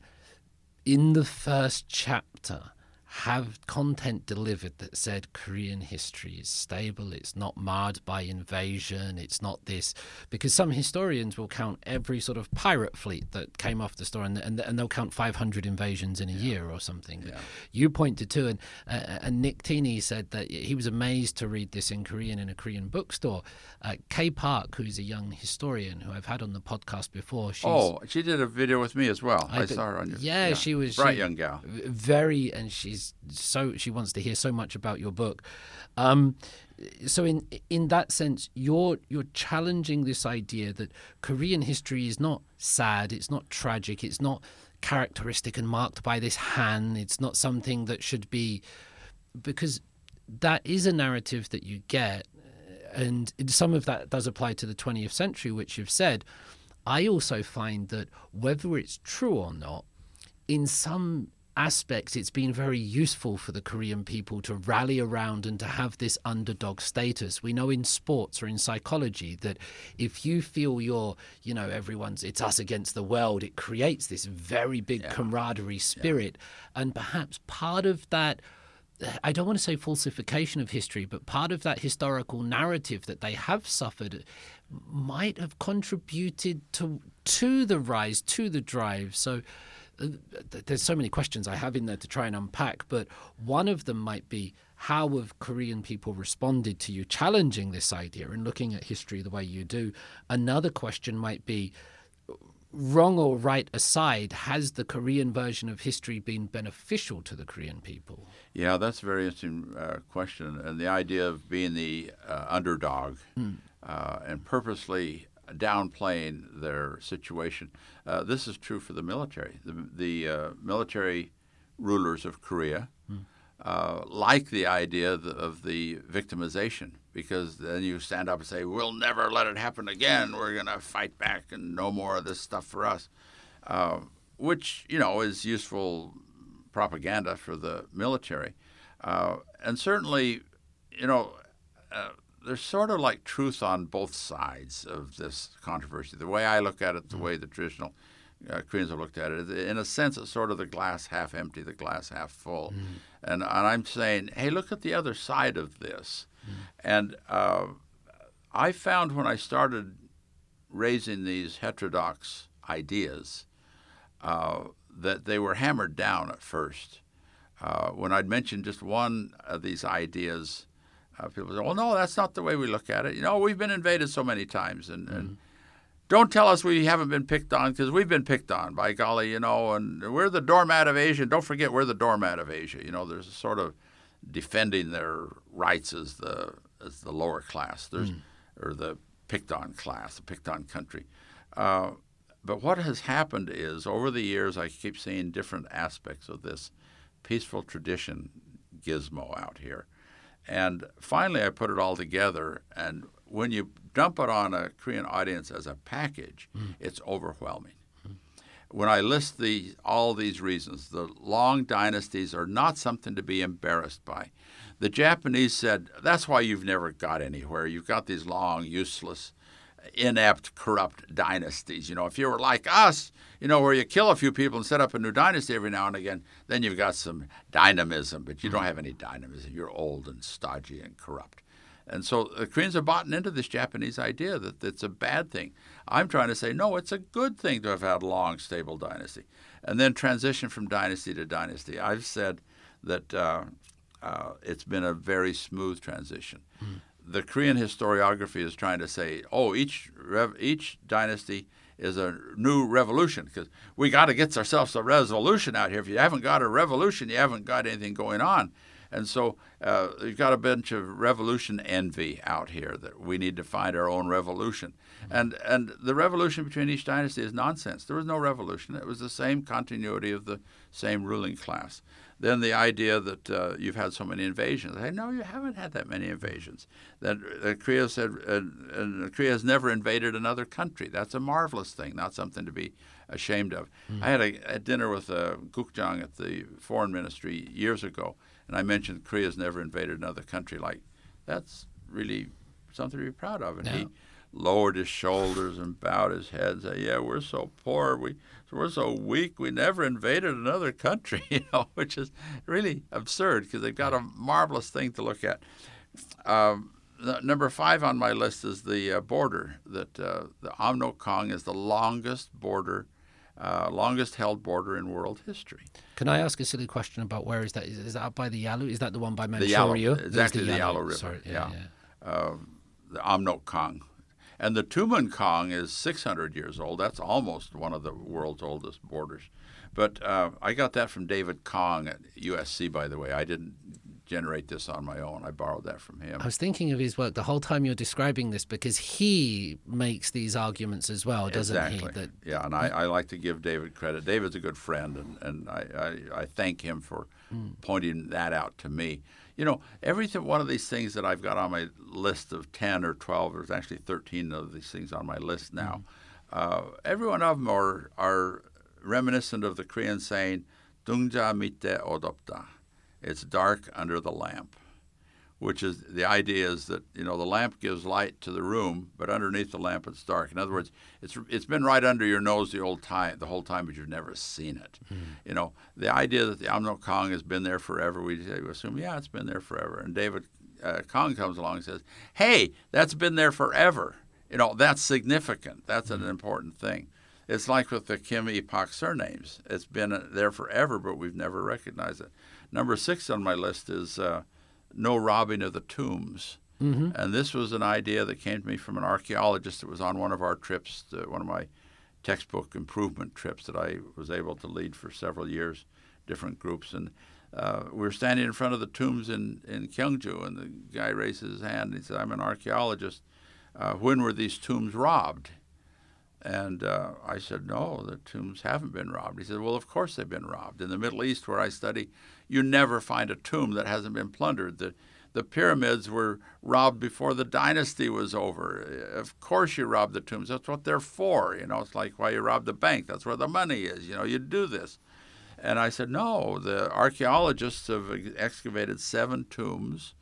in the first chapter have content delivered that said Korean history is stable, it's not marred by invasion, it's not this. Because some historians will count every sort of pirate fleet that came off the store and, and, and they'll count 500 invasions in a year or something. You pointed to, and, uh, and Nick Teeny said that he was amazed to read this in Korean in a Korean bookstore. Uh, Kay Park, who's a young historian who I've had on the podcast before, she's Oh, she did a video with me as well. I, bet- saw her on your. yeah, she was bright she- young gal. very and she's so she wants to hear so much about your book. Um so in in that sense you're you're challenging this idea that korean history is not sad it's not tragic it's not characteristic and marked by this han it's not something that should be because that is a narrative that you get and some of that does apply to the 20th century which you've said. I also find that whether it's true or not in some aspects, it's been very useful for the Korean people to rally around and to have this underdog status. We know in sports or in psychology that if you feel you're, you know, everyone's, it's us against the world, it creates this very big camaraderie spirit. And perhaps part of that. I don't want to say falsification of history, but part of that historical narrative that they have suffered might have contributed to to the rise, to the drive. So there's so many questions I have in there to try and unpack, but one of them might be how have Korean people responded to you challenging this idea and looking at history the way you do? Another question might be wrong or right aside, has the Korean version of history been beneficial to the Korean people? Yeah, that's a very interesting uh, question. And the idea of being the uh, underdog uh, and purposely downplaying their situation. Uh, this is true for the military. The, the uh, military rulers of Korea uh, like the idea of the, of the victimization because then you stand up and say, "We'll never let it happen again. We're going to fight back and no more of this stuff for us," uh, which you know is useful propaganda for the military, uh, and certainly, you know. There's sort of like truth on both sides of this controversy. The way I look at it, the way the traditional uh, Koreans have looked at it, in a sense, it's sort of the glass half empty, the glass half full. And, and I'm saying, hey, look at the other side of this. And uh, I found when I started raising these heterodox ideas uh, that they were hammered down at first. Uh, when I'd mentioned just one of these ideas, uh, people say, "Well, no, that's not the way we look at it. You know, we've been invaded so many times, and, mm-hmm. and don't tell us we haven't been picked on because we've been picked on. By golly, you know, and we're the doormat of Asia. Don't forget, we're the doormat of Asia. You know, there's a sort of defending their rights as the as the lower class. There's mm. or the picked on class, the picked on country. Uh, but what has happened is over the years, I keep seeing different aspects of this peaceful tradition gizmo out here. And finally, I put it all together. And when you dump it on a Korean audience as a package, mm. it's overwhelming. Mm. When I list the, all these reasons, the long dynasties are not something to be embarrassed by. The Japanese said, That's why you've never got anywhere. You've got these long, useless inept, corrupt dynasties. You know, if you were like us, you know, where you kill a few people and set up a new dynasty every now and again, then you've got some dynamism, but you don't have any dynamism. You're old and stodgy and corrupt. And so the Koreans have bought into this Japanese idea that it's a bad thing. I'm trying to say, no, it's a good thing to have had a long, stable dynasty. And then transition from dynasty to dynasty. I've said that uh, uh, it's been a very smooth transition. Mm the Korean historiography is trying to say, oh, each rev- each dynasty is a new revolution because we got to get ourselves a revolution out here. If you haven't got a revolution, you haven't got anything going on. And so uh, you've got a bunch of revolution envy out here that we need to find our own revolution. And, and the revolution between each dynasty is nonsense. There was no revolution. It was the same continuity of the same ruling class. Then the idea that uh, you've had so many invasions. I no, you haven't had that many invasions. That uh, Korea said, uh, uh, Korea has never invaded another country. That's a marvelous thing, not something to be ashamed of. Mm. I had a, a, dinner with uh, Gukjang at the foreign ministry years ago, and I mentioned Korea's never invaded another country. Like, that's really something to be proud of. And he lowered his shoulders and bowed his head and said, "Yeah, we're so poor. We we're so weak. We never invaded another country." You know, which is really absurd because they've got a marvelous thing to look at. Um, number five on my list is the uh, border. That uh, the Amnok-Kang is the longest border. Uh, longest held border in world history. Can I ask a silly question about where is that? Is, is that up by the Yalu? Is that the one by Manchuria? The Yalu, exactly the, the Yalu, River. Sorry, yeah, yeah. yeah. Uh, the Amnok-Kang. And the Tumen-Kang is 600 years old. That's almost one of the world's oldest borders. But uh, I got that from David Kang at USC, by the way. I didn't generate this on my own. I borrowed that from him. I was thinking of his work the whole time you're describing this because he makes these arguments as well, doesn't exactly. he? That, yeah, and I, I, like to give David credit. David's a good friend, and, and I, I, I thank him for mm. pointing that out to me you know, every one of these things that I've got on my list of 10 or 12, there's actually 13 of these things on my list now. Mm-hmm. Uh, every one of them are, are reminiscent of the Korean saying, Dungja mitte odopta. It's dark under the lamp which is the idea is that you know the lamp gives light to the room, but underneath the lamp it's dark. In other words, it's it's been right under your nose the old time, the whole time, but you've never seen it. Mm. You know the idea that the Amnok-Kang has been there forever. We, we assume yeah, it's been there forever. And David uh, Kang comes along and says, "Hey, that's been there forever. You know that's significant. That's mm. an important thing." It's like with the Kim Epoch surnames. It's been there forever, but we've never recognized it. Number six on my list is. Uh, no robbing of the tombs. Mm-hmm. And this was an idea that came to me from an archaeologist that was on one of our trips, to, one of my textbook improvement trips that I was able to lead for several years, different groups. And uh, we were standing in front of the tombs in, in Gyeongju, and the guy raises his hand and he said, I'm an archaeologist. Uh, when were these tombs robbed? And uh, I said, No, the tombs haven't been robbed. He said, Well, of course they've been robbed. In the Middle East, where I study, you never find a tomb that hasn't been plundered. The, the pyramids were robbed before the dynasty was over. Of course, you rob the tombs. That's what they're for. You know, it's like why you rob the bank. That's where the money is. You know, you do this. And I said, No, the archaeologists have excavated seven tombs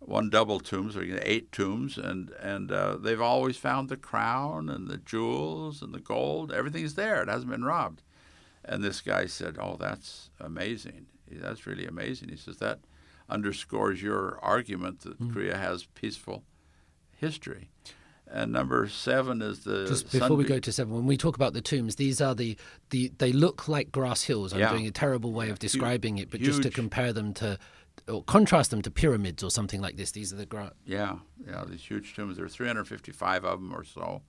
one double tomb, so eight tombs, and and uh, they've always found the crown and the jewels and the gold. Everything's there; it hasn't been robbed. And this guy said, "Oh, that's amazing. That's really amazing." He says that underscores your argument that mm. Korea has peaceful history. And number seven is the Just before we go to seven, when we talk about the tombs, these are the, the they look like grass hills. I'm Yeah. doing a terrible way of describing it, but just to compare them to or contrast them to pyramids or something like this. These are the gra- Yeah, yeah, these huge tombs. There are 355 of them or so,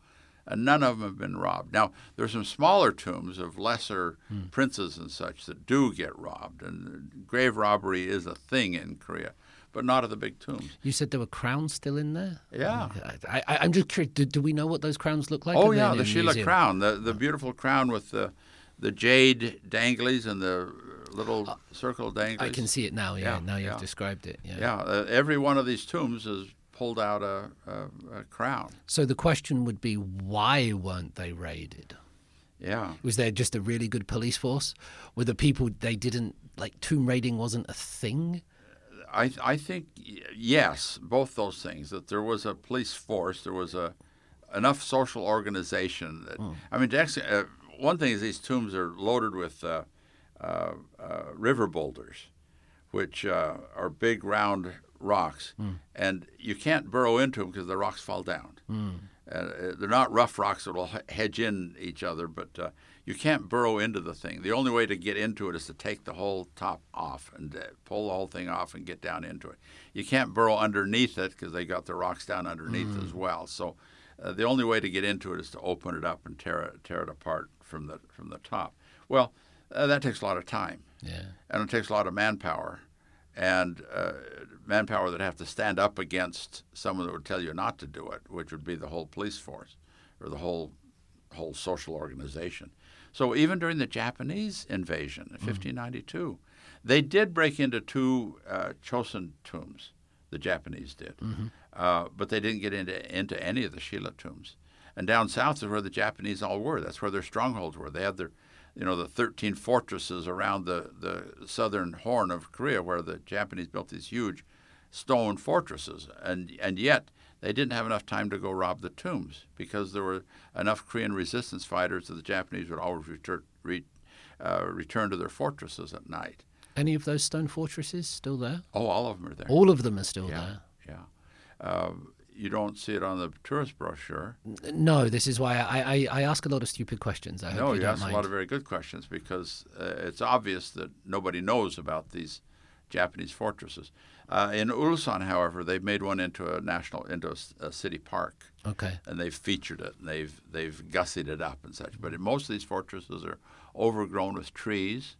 and none of them have been robbed. Now, there's some smaller tombs of lesser Hmm. princes and such that do get robbed, and grave robbery is a thing in Korea, but not of the big tombs. You said there were crowns still in there. Yeah. I, I, I'm just curious. Do, do we know what those crowns look like? oh yeah, the Shilla museum? crown, the the beautiful crown with the the jade danglies and the little circle danglies. Uh, I can see it now. Yeah, Yeah, now you've yeah. described it. Yeah. Yeah, uh, every one of these tombs has pulled out a, a, a crown. So the question would be, why weren't they raided? Yeah. Was there just a really good police force? Were the people they didn't like tomb raiding wasn't a thing? I I think yes, both those things. That there was a police force, there was a enough social organization. That, I mean, actually, uh, one thing is these tombs are loaded with uh, uh, uh, river boulders, which uh, are big round rocks, and you can't burrow into them because the rocks fall down. Uh, uh, they're not rough rocks that will hedge in each other, but uh, you can't burrow into the thing. The only way to get into it is to take the whole top off and uh, pull the whole thing off and get down into it. You can't burrow underneath it because they got the rocks down underneath as well. So uh, the only way to get into it is to open it up and tear it, tear it apart from the from the top. Well, uh, that takes a lot of time Yeah. and it takes a lot of manpower, and uh, manpower that have to stand up against someone that would tell you not to do it, which would be the whole police force or the whole whole social organization. So even during the Japanese invasion in 1592, they did break into two uh, Chosun tombs. The Japanese did, uh, but they didn't get into into any of the Shilla tombs. And down south is where the Japanese all were. That's where their strongholds were. They had their, you know, the 13 fortresses around the, the southern horn of Korea, where the Japanese built these huge stone fortresses. And and yet they didn't have enough time to go rob the tombs because there were enough Korean resistance fighters that the Japanese would always return re, uh, return to their fortresses at night. Any of those stone fortresses still there? Oh, all of them are there. All of them are still there. yeah, yeah. Um, you don't see it on the tourist brochure. No, this is why I, I, I ask a lot of stupid questions. I hope No, you you ask mind. a lot of very good questions because uh, it's obvious that nobody knows about these Japanese fortresses. Uh, in Ulsan, however, they've made one into a national, into a, a city park, Okay. and they've featured it and they've they've gussied it up and such. But in most of these fortresses are overgrown with trees,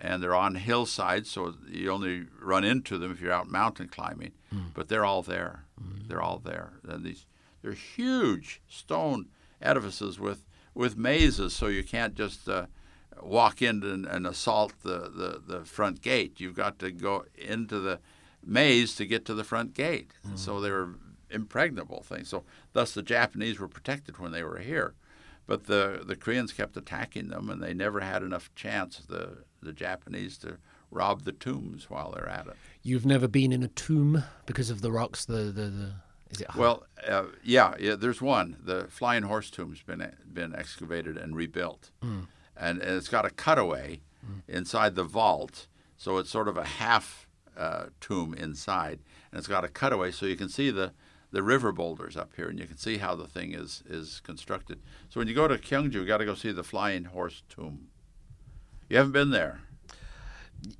and they're on hillsides, so you only run into them if you're out mountain climbing. Hmm. But they're all there. Hmm. They're all there. And these they're huge stone edifices with with mazes, so you can't just uh, walk in and, and assault the, the, the front gate. You've got to go into the maze to get to the front gate. So hmm. they were impregnable things. So thus the Japanese were protected when they were here. But the, the Koreans kept attacking them, and they never had enough chance, the, the Japanese, to rob the tombs while they're at it. You've never been in a tomb because of the rocks. The the, the is it? Well, uh, yeah, yeah. There's one. The Flying Horse Tomb's been been excavated and rebuilt, and, and it's got a cutaway inside the vault, so it's sort of a half uh, tomb inside, and it's got a cutaway, so you can see the the river boulders up here, and you can see how the thing is is constructed. So when you go to Kyungju, you got to go see the Flying Horse Tomb. You haven't been there.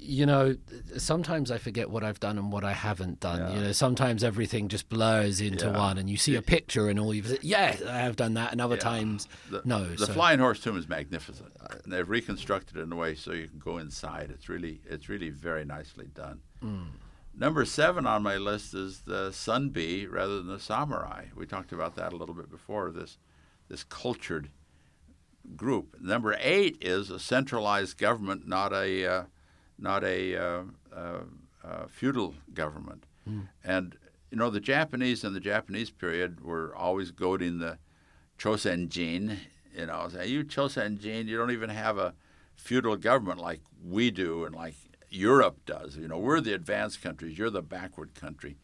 you know, sometimes I forget what I've done and what I haven't done. Yeah. You know, sometimes everything just blurs into Yeah. one, and you see a picture and all you've said, yeah, I have done that, and other Yeah. times The, no. The so- Flying Horse Tomb is magnificent. And they've reconstructed it in a way so you can go inside. It's really it's really very nicely done. Mm. Number seven on my list is the Sunbee rather than the Samurai. We talked about that a little bit before. This this cultured group. Number eight is a centralized government, not a uh, not a uh, uh, uh, feudal government. And you know the Japanese in the Japanese period were always goading the Chosenjin. You know, say you Chosenjin, you don't even have a feudal government like we do and like Europe does. You know, we're the advanced countries, you're the backward country.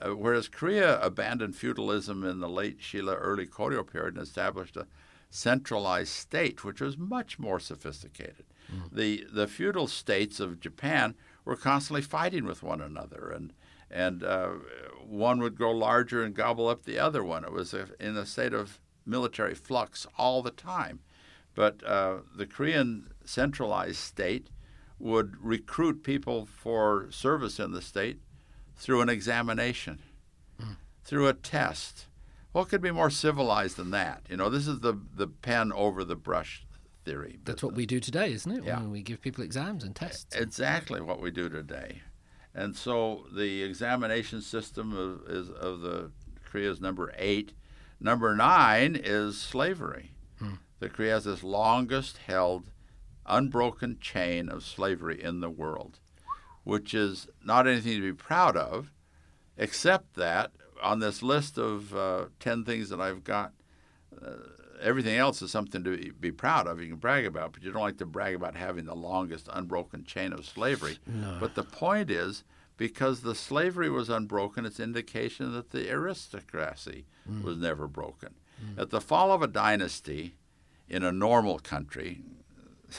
Uh, whereas Korea abandoned feudalism in the late Shilla, early Koryo period and established a centralized state, which was much more sophisticated. The the feudal states of Japan were constantly fighting with one another, and and uh, one would grow larger and gobble up the other one. It was a, in a state of military flux all the time. But uh, the Korean centralized state would recruit people for service in the state through an examination, mm. through a test. What could be more civilized than that? You know, this is the the pen over the brush theory. That's what we do today, isn't it? Yeah. When we give people exams and tests. Exactly what we do today. And so the examination system of, is, of the Korea is number eight. Number nine is slavery. Hmm. The Korea has this longest held, unbroken chain of slavery in the world, which is not anything to be proud of, except that on this list of uh, 10 things that I've got, uh, everything else is something to be proud of. You can brag about, but you don't like to brag about having the longest unbroken chain of slavery. No. But the point is, because the slavery was unbroken, it's indication that the aristocracy mm. was never broken. Mm. At the fall of a dynasty in a normal country,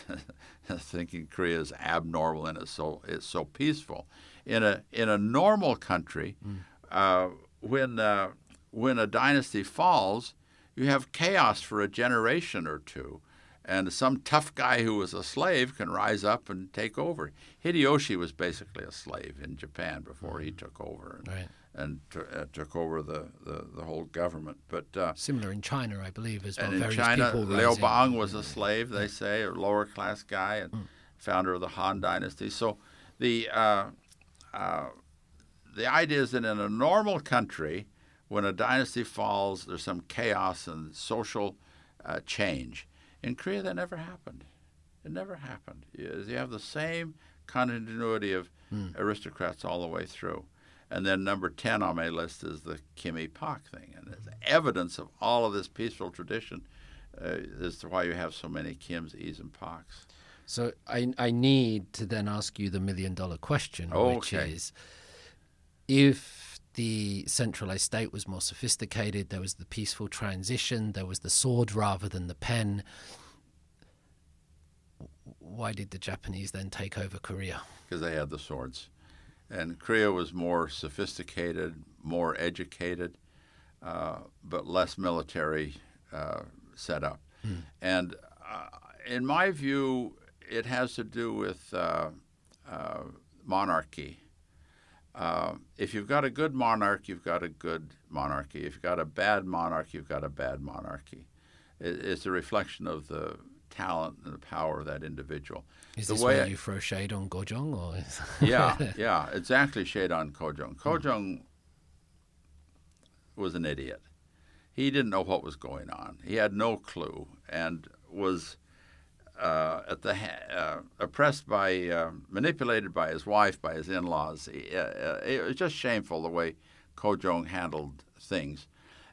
thinking Korea is abnormal and it's so it's so peaceful. In a in a normal country, mm. uh, when uh, when a dynasty falls, you have chaos for a generation or two. And some tough guy who was a slave can rise up and take over. Hideyoshi was basically a slave in Japan before he took over and, right. and t- uh, took over the, the, the, whole government. But uh, similar in China, I believe, as well. And in China, Liu Bang was a slave, they say, a lower class guy, and mm. founder of the Han Dynasty. So the uh, uh, the idea is that in a normal country, when a dynasty falls, there's some chaos and social uh, change. In Korea, that never happened. It never happened. You have the same continuity of mm. aristocrats all the way through. And then number 10 on my list is the Kim Il Pak thing. And it's evidence of all of this peaceful tradition uh, as to why you have so many Kims, E's, and Paks. So I, I need to then ask you the million dollar question, okay. which is if the centralized state was more sophisticated. There was the peaceful transition. There was the sword rather than the pen. Why did the Japanese then take over Korea? Because they had the swords. And Korea was more sophisticated, more educated, uh, but less military uh, set up. Hmm. And uh, in my view, it has to do with uh, uh, monarchy uh, if you've got a good monarch, you've got a good monarchy. If you've got a bad monarch, you've got a bad monarchy. It, it's a reflection of the talent and the power of that individual. Is the this way where you throw shade on Gojong? Or yeah, yeah, exactly shade on Kojong. Kojong was an idiot. He didn't know what was going on. He had no clue and was uh, at the uh, oppressed by uh, manipulated by his wife by his in-laws. Uh, uh, it was just shameful the way Kojong handled things,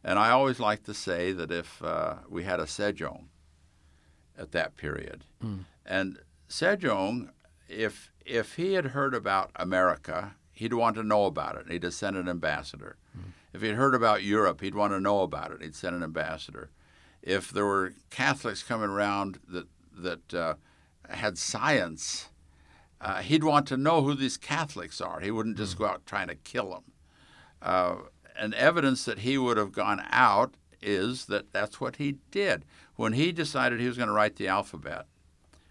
and I always like to say that if uh, we had a Sejong at that period, mm. and Sejong, if if he had heard about America, he'd want to know about it. He'd have sent an ambassador. Mm. If he'd heard about Europe, he'd want to know about it. He'd send an ambassador if there were Catholics coming around that that uh, had science, uh, he'd want to know who these Catholics are. He wouldn't just go out trying to kill them. Uh, and evidence that he would have gone out is that that's what he did. When he decided he was going to write the alphabet,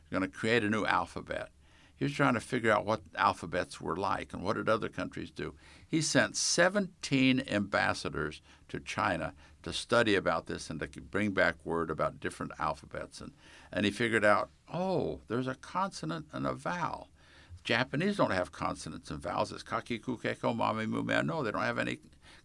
going to create a new alphabet, he was trying to figure out what alphabets were like and what did other countries do. He sent 17 ambassadors to China to study about this and to bring back word about different alphabets. And and he figured out, oh, there's a consonant and a vowel. Japanese don't have consonants and vowels. It's kakiku, keko, mame, mume. No, they don't have any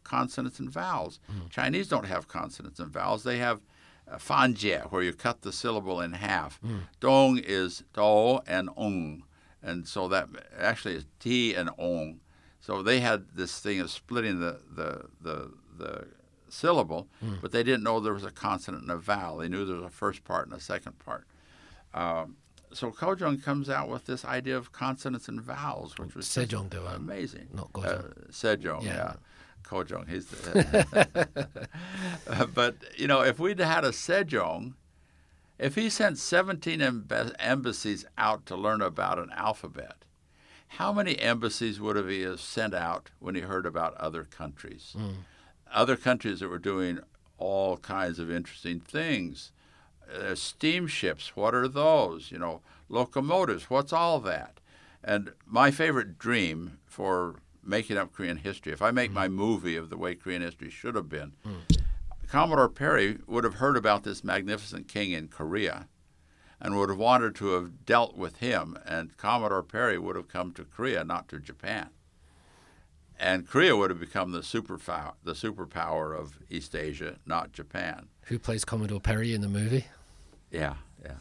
consonants and vowels. Mm. Chinese don't have consonants and vowels. They have uh, fanqie, where you cut the syllable in half. Mm. Dong is do and ong. And so that actually is ti and ong. So they had this thing of splitting the, the, the, the syllable, mm. but they didn't know there was a consonant and a vowel. They knew there was a first part and a second part. Um, so Kojong comes out with this idea of consonants and vowels, which was Sejong, amazing. Not Kojong. Uh, Sejong, yeah. yeah. Kojong, he's the. uh, but you know, if we'd had a Sejong, if he sent 17 embassies out to learn about an alphabet, how many embassies would have he sent out when he heard about other countries? Other countries that were doing all kinds of interesting things. Uh, steamships, what are those? You know, locomotives, what's all that? And my favorite dream for making up Korean history, if I make my movie of the way Korean history should have been, Commodore Perry would have heard about this magnificent king in Korea and would have wanted to have dealt with him, and Commodore Perry would have come to Korea, not to Japan. And Korea would have become the superpower, the superpower of East Asia, not Japan. Who plays Commodore Perry in the movie? Yeah, yeah.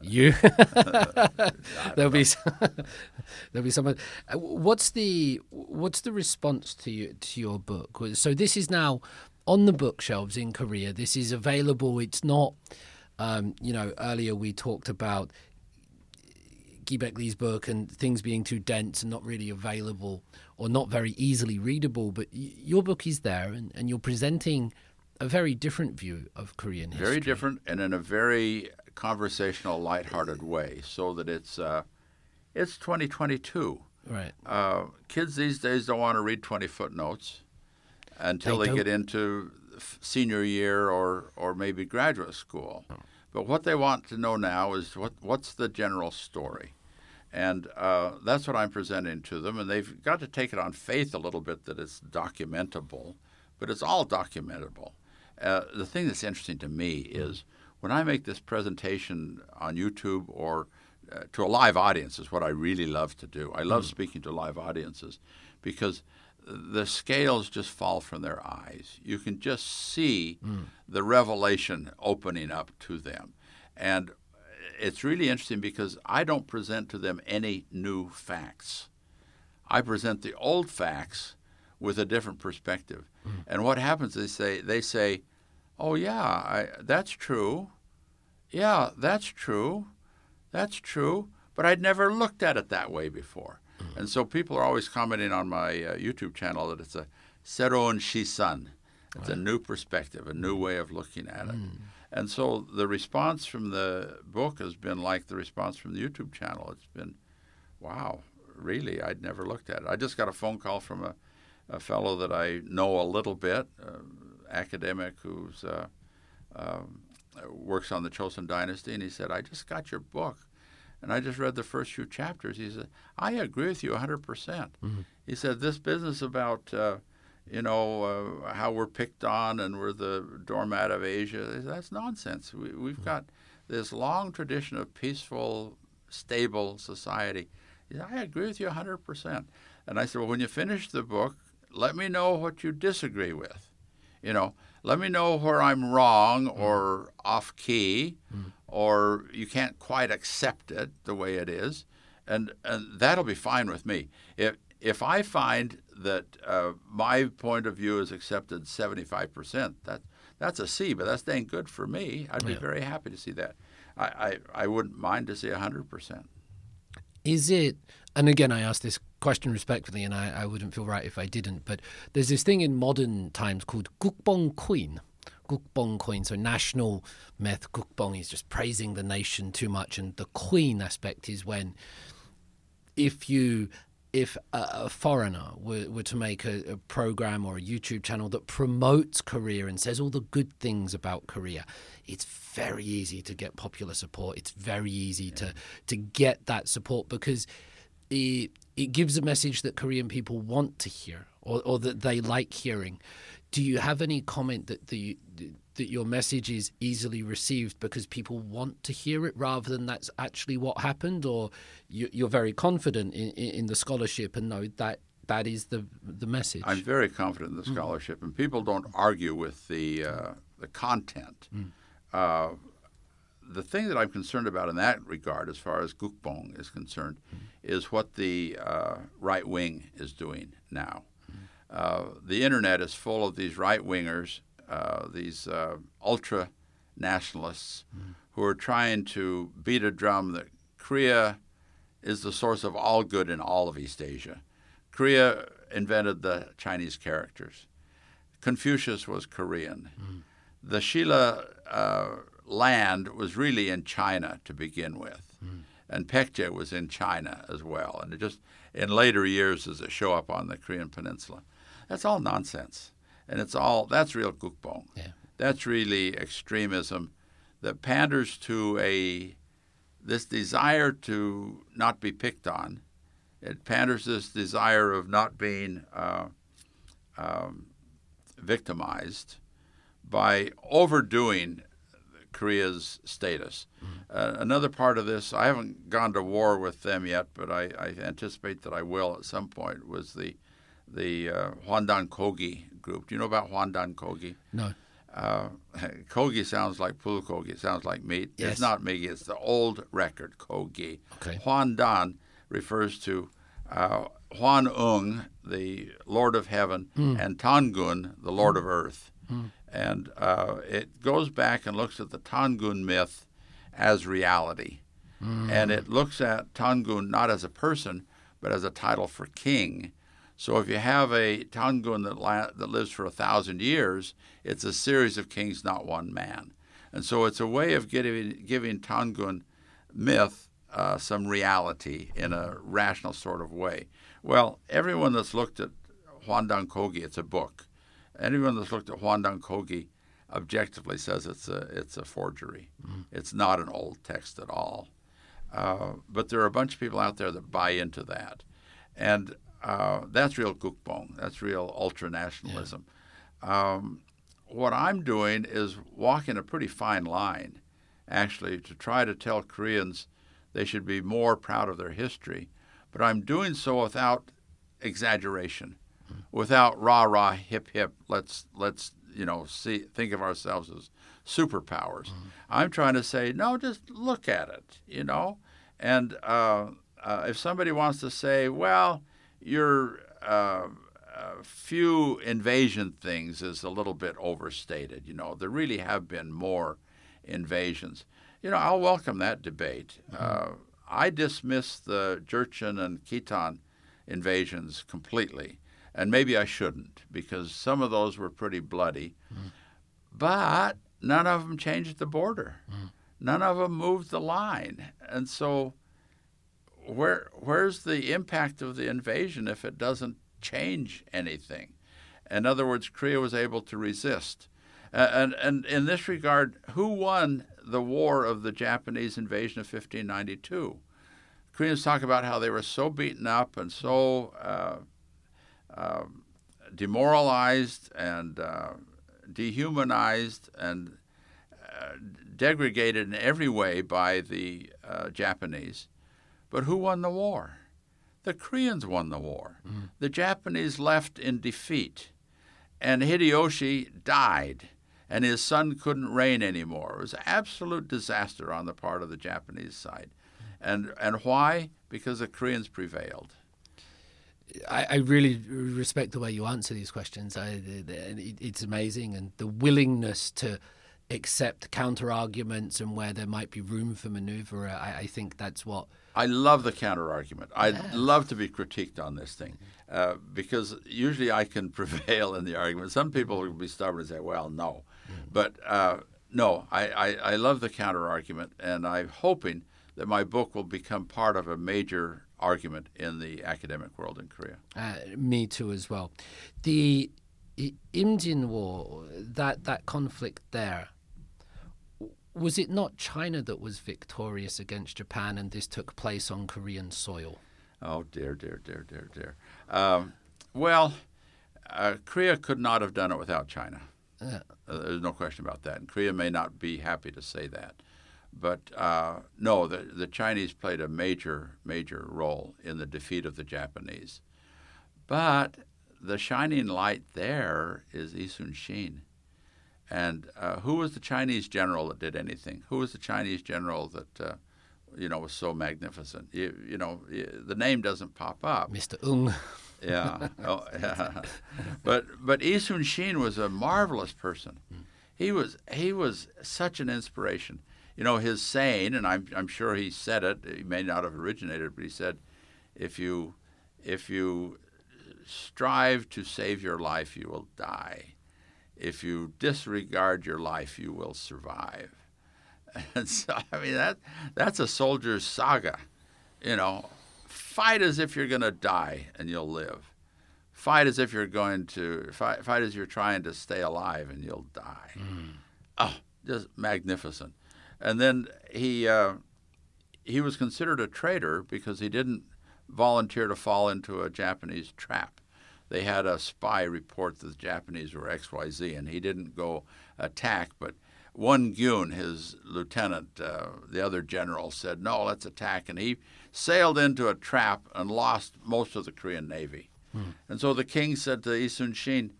You. there'll be there'll be someone. Uh, What's the what's the response to you to your book? So this is now on the bookshelves in Korea. This is available. It's not. Um, you know, earlier we talked about Ki-baik Lee's book and things being too dense and not really available or not very easily readable. But y- your book is there, and, and you're presenting a very different view of Korean history. Very different and in a very conversational, lighthearted way, so that it's uh, it's 2022. Right. Uh, kids these days don't want to read 20 footnotes until They they, get into senior year or, or maybe graduate school. But what they want to know now is what, what's the general story? And uh, that's what I'm presenting to them. And they've got to take it on faith a little bit that it's documentable, but it's all documentable. Uh, the thing that's interesting to me is when I make this presentation on YouTube or uh, to a live audience is what I really love to do. I love speaking to live audiences because the scales just fall from their eyes. You can just see the revelation opening up to them. And it's really interesting because I don't present to them any new facts. I present the old facts with a different perspective. Hmm. And what happens is they say they say, "Oh yeah, I, that's true. Yeah, that's true. That's true." But I'd never looked at it that way before. Hmm. And so people are always commenting on my uh, YouTube channel that it's a seron shisan. It's a new perspective, a new hmm. way of looking at it. And so the response from the book has been like the response from the YouTube channel. It's been, wow, really? I'd never looked at it. I just got a phone call from a, a fellow that I know a little bit, uh, academic who's uh, um, works on the Chosun Dynasty, and he said, "I just got your book, and I just read the first few chapters." He said, "I agree with you 100 percent." He said, "This business about." Uh, you know uh, how we're picked on and we're the doormat of Asia. That's nonsense. We, we've hmm. got this long tradition of peaceful, stable society. Said, I agree with you 100%. And I said, well, when you finish the book, let me know what you disagree with. You know, let me know where I'm wrong hmm. or off key hmm. or you can't quite accept it the way it is. And, and that'll be fine with me. If, if I find that uh, my point of view is accepted 75%, that, that's a C, but that's dang good for me. I'd be Yeah. very happy to see that. I, I, I wouldn't mind to see 100%. Is it, and again, I ask this question respectfully, and I, I wouldn't feel right if I didn't, but there's this thing in modern times called Gukbong Queen. Gukbong Queen, so national myth. Gukbong is just praising the nation too much, and the Queen aspect is when if you if a, a foreigner were, were to make a, a program or a YouTube channel that promotes Korea and says all the good things about Korea, it's very easy to get popular support. It's very easy to to get that support because it it gives a message that Korean people want to hear or, or that they like hearing. Do you have any comment that the that your message is easily received because people want to hear it rather than that's actually what happened, or you, you're very confident in, in, the scholarship and know that that is the the message? I'm very confident in the scholarship, and people don't argue with the uh, the content. Uh, the thing that I'm concerned about in that regard, as far as Gukbong is concerned, is what the uh, right wing is doing now. Uh, the internet is full of these right wingers, uh, these uh, ultra nationalists, who are trying to beat a drum that Korea is the source of all good in all of East Asia. Korea invented the Chinese characters. Confucius was Korean. The Shilla uh, land was really in China to begin with. and Paekje was in China as well. And it just in later years does it show up on the Korean Peninsula. That's all nonsense, and it's all that's real gukbong. Yeah. That's really extremism that panders to a this desire to not be picked on. It panders this desire of not being uh, um, victimized by overdoing Korea's status. Uh, another part of this, I haven't gone to war with them yet, but I, I anticipate that I will at some point. Was the the uh, Hwandan Kogi group? Do you know about Hwandan Kogi? No. Uh, kogi sounds like pulgogi. It sounds like meat. Yes. It's not meat. It's the old record kogi. Okay. Hwandan refers to uh, Ung, the Lord of Heaven, and Tangun, the Lord of Earth. And uh, it goes back and looks at the Tangun myth as reality. And it looks at Tangun not as a person, but as a title for king. So if you have a Tangun that, la- that lives for a thousand years, it's a series of kings, not one man. And so it's a way of giving, giving Tangun myth uh, some reality in a rational sort of way. Well, everyone that's looked at Hwandan Kogi, it's a book. Anyone that's looked at Hwandan Kogi objectively says it's a it's a forgery. It's not an old text at all. Uh, but there are a bunch of people out there that buy into that, and uh, that's real gukbong. That's real ultra nationalism. Um, what I'm doing is walking a pretty fine line, actually, to try to tell Koreans they should be more proud of their history, but I'm doing so without exaggeration, without rah rah hip hip. Let's let's you know see think of ourselves as superpowers. I'm trying to say no, just look at it, you know, and uh, uh, if somebody wants to say, well, your uh, uh, few invasion things is a little bit overstated. You know, there really have been more invasions. You know, I'll welcome that debate. Uh, I dismiss the Jurchen and Khitan invasions completely, and maybe I shouldn't because some of those were pretty bloody. But none of them changed the border. None of them moved the line, and so where where's the impact of the invasion if it doesn't change anything? In other words, Korea was able to resist. Uh, and, and in this regard, who won the war of the Japanese invasion of 1592? Koreans talk about how they were so beaten up and so uh, uh, demoralized and uh, dehumanized and uh, degraded in every way by the uh, Japanese. But who won the war? The Koreans won the war. Mm. The Japanese left in defeat, and Hideyoshi died, and his son couldn't reign anymore. It was absolute disaster on the part of the Japanese side. And, and why? Because the Koreans prevailed. I, I really respect the way you answer these questions. I, the, the, it's amazing, and the willingness to accept counter arguments and where there might be room for maneuver. I, I think that's what. I love the counter argument. I'd love to be critiqued on this thing uh, because usually I can prevail in the argument. Some people will be stubborn and say, well, no. But uh, no, I, I, I love the counter argument, and I'm hoping that my book will become part of a major argument in the academic world in Korea. Uh, me too, as well. The Imjin War, that that conflict there, was it not China that was victorious against Japan, and this took place on Korean soil? Oh dear, dear, dear, dear, dear. Um, well, uh, Korea could not have done it without China. Uh, Uh, there's no question about that. And Korea may not be happy to say that. But uh, no, the, the Chinese played a major, major role in the defeat of the Japanese. But the shining light there is Yi Sun Shin. And uh, who was the Chinese general that did anything? Who was the Chinese general that, uh, you know, was so magnificent? You, you know, the name doesn't pop up. Mr. Ung. Yeah. oh, yeah. But but Yi Sun Shin was a marvelous person. He was he was such an inspiration. You know his saying, and I'm I'm sure he said it. He may not have originated, but he said, if you if you strive to save your life, you will die. If you disregard your life, you will survive. And so, I mean, that that's a soldier's saga. You know, fight as if you're going to die and you'll live. Fight as if you're going to fight, fight as you're trying to stay alive and you'll die. Oh, just magnificent. And then he uh, he was considered a traitor because he didn't volunteer to fall into a Japanese trap. They had a spy report that the Japanese were XYZ, and he didn't go attack. But Won Gyun, his lieutenant, uh, the other general, said, No, let's attack. And he sailed into a trap and lost most of the Korean Navy. And so the king said to Yi Sun Shin,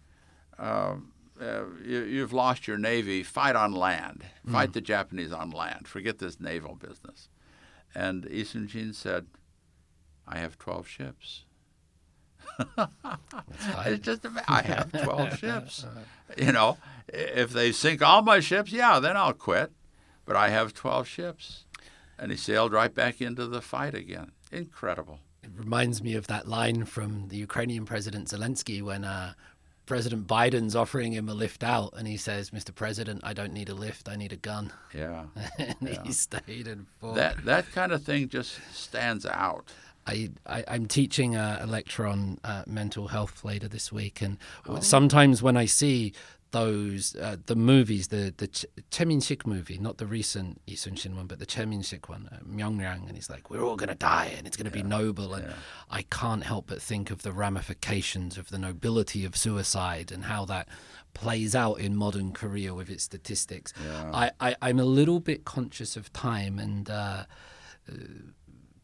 uh, uh, you, have lost your navy. Fight on land. Fight the Japanese on land. Forget this naval business. And Yi Sun Shin said, I have 12 ships. It's just I have 12 ships. You know, if they sink all my ships, yeah, then I'll quit. But I have 12 ships. And he sailed right back into the fight again. Incredible. It reminds me of that line from the Ukrainian President Zelensky when uh, President Biden's offering him a lift out, and he says, "Mr. President, I don't need a lift. I need a gun." Yeah, and yeah. he stayed and fought. That that kind of thing just stands out. I, I am teaching a, a lecture on uh, mental health later this week, and oh. sometimes when I see those uh, the movies, the the Ch- Choi Min-sik movie, not the recent Yi Sun-shin one, but the Choi Min-sik one, uh, Myeongnyang, and he's like, "We're all gonna die, and it's gonna yeah. be noble," and yeah. I can't help but think of the ramifications of the nobility of suicide and how that plays out in modern Korea with its statistics. Yeah. I, I am a little bit conscious of time and. Uh,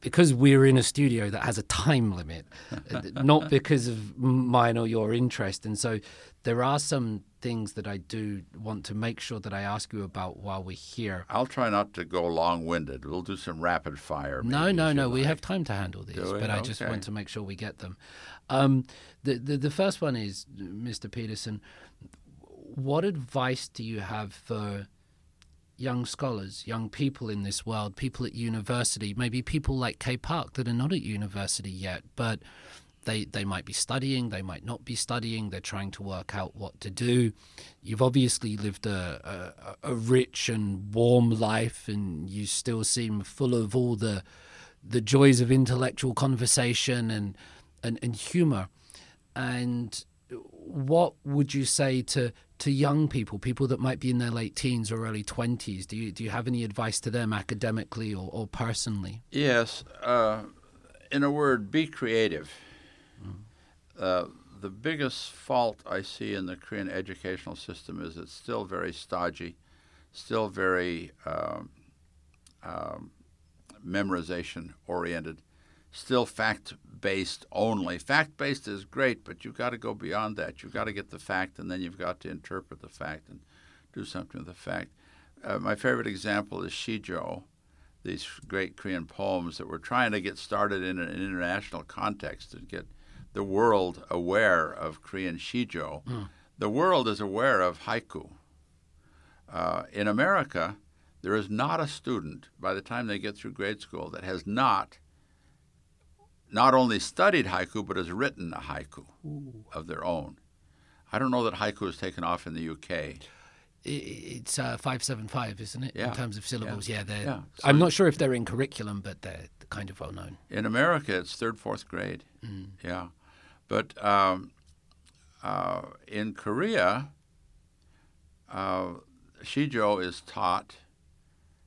because we're in a studio that has a time limit, not because of mine or your interest. And so there are some things that I do want to make sure that I ask you about while we're here. I'll try not to go long winded. We'll do some rapid fire. No, no, no. We have time to handle these, but I just want to make sure we get them. Um, the, the, the first one is, Mr. Peterson, what advice do you have for young scholars, young people in this world, people at university, maybe people like Kay Park that are not at university yet, but they, they might be studying, they might not be studying, they're trying to work out what to do. You've obviously lived a, a, a rich and warm life, and you still seem full of all the, the joys of intellectual conversation and, and, and humor. And what would you say to, to young people, people that might be in their late teens or early 20s? Do you, do you have any advice to them academically or, or personally? Yes. Uh, in a word, be creative. Uh, the biggest fault I see in the Korean educational system is it's still very stodgy, still very um, um, memorization oriented, still fact based only. Fact based is great, but you've got to go beyond that. You've got to get the fact, and then you've got to interpret the fact and do something with the fact. Uh, my favorite example is Shijo, these great Korean poems that we're trying to get started in an international context to get the world aware of Korean Shijo. Mm. The world is aware of haiku. Uh, in America, there is not a student by the time they get through grade school that has not not only studied haiku but has written a haiku Ooh. of their own. I don't know that haiku has taken off in the UK. It's uh, five seven five, isn't it? Yeah. In terms of syllables, yeah. yeah, yeah. So I'm not sure if they're in curriculum, but they're kind of well known. In America, it's third, fourth grade. Mm. Yeah, but um, uh, in Korea, uh, Shijo is taught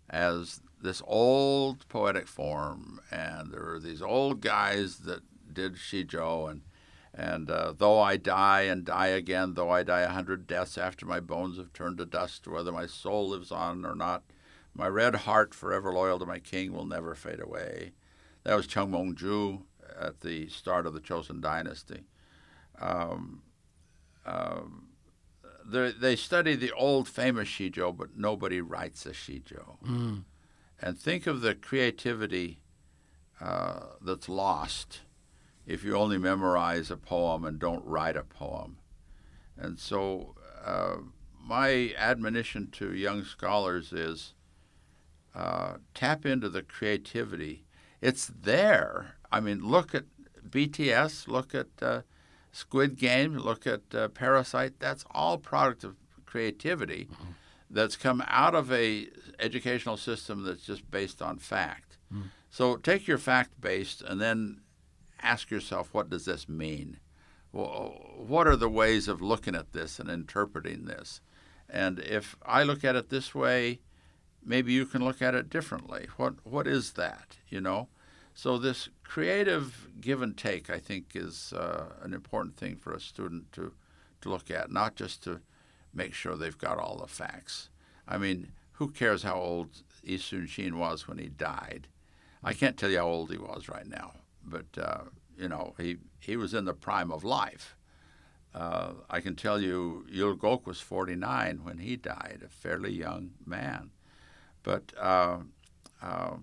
as this old poetic form, and there are these old guys that did Shijo, and and uh, though I die and die again, though I die a hundred deaths after my bones have turned to dust, whether my soul lives on or not, my red heart, forever loyal to my king, will never fade away. That was Chung Mong Ju at the start of the Chosun dynasty. Um, um, they study the old famous shijo, but nobody writes a shijo. Mm. And think of the creativity uh, that's lost if you only memorize a poem and don't write a poem. And so, uh, my admonition to young scholars is uh, tap into the creativity. It's there. I mean, look at BTS, look at uh, Squid Game, look at uh, Parasite. That's all product of creativity. Mm-hmm. That's come out of a educational system that's just based on fact. So take your fact based and then ask yourself, what does this mean? What are the ways of looking at this and interpreting this? And if I look at it this way, maybe you can look at it differently. What what is that? You know, so this creative give and take, I think, is uh, an important thing for a student to to look at, not just to make sure they've got all the facts. I mean, who cares how old Sun Shin was when he died? I can't tell you how old he was right now, but uh, you know, he he was in the prime of life. Uh, I can tell you, Yul Gok was 49 when he died, a fairly young man. But uh, uh,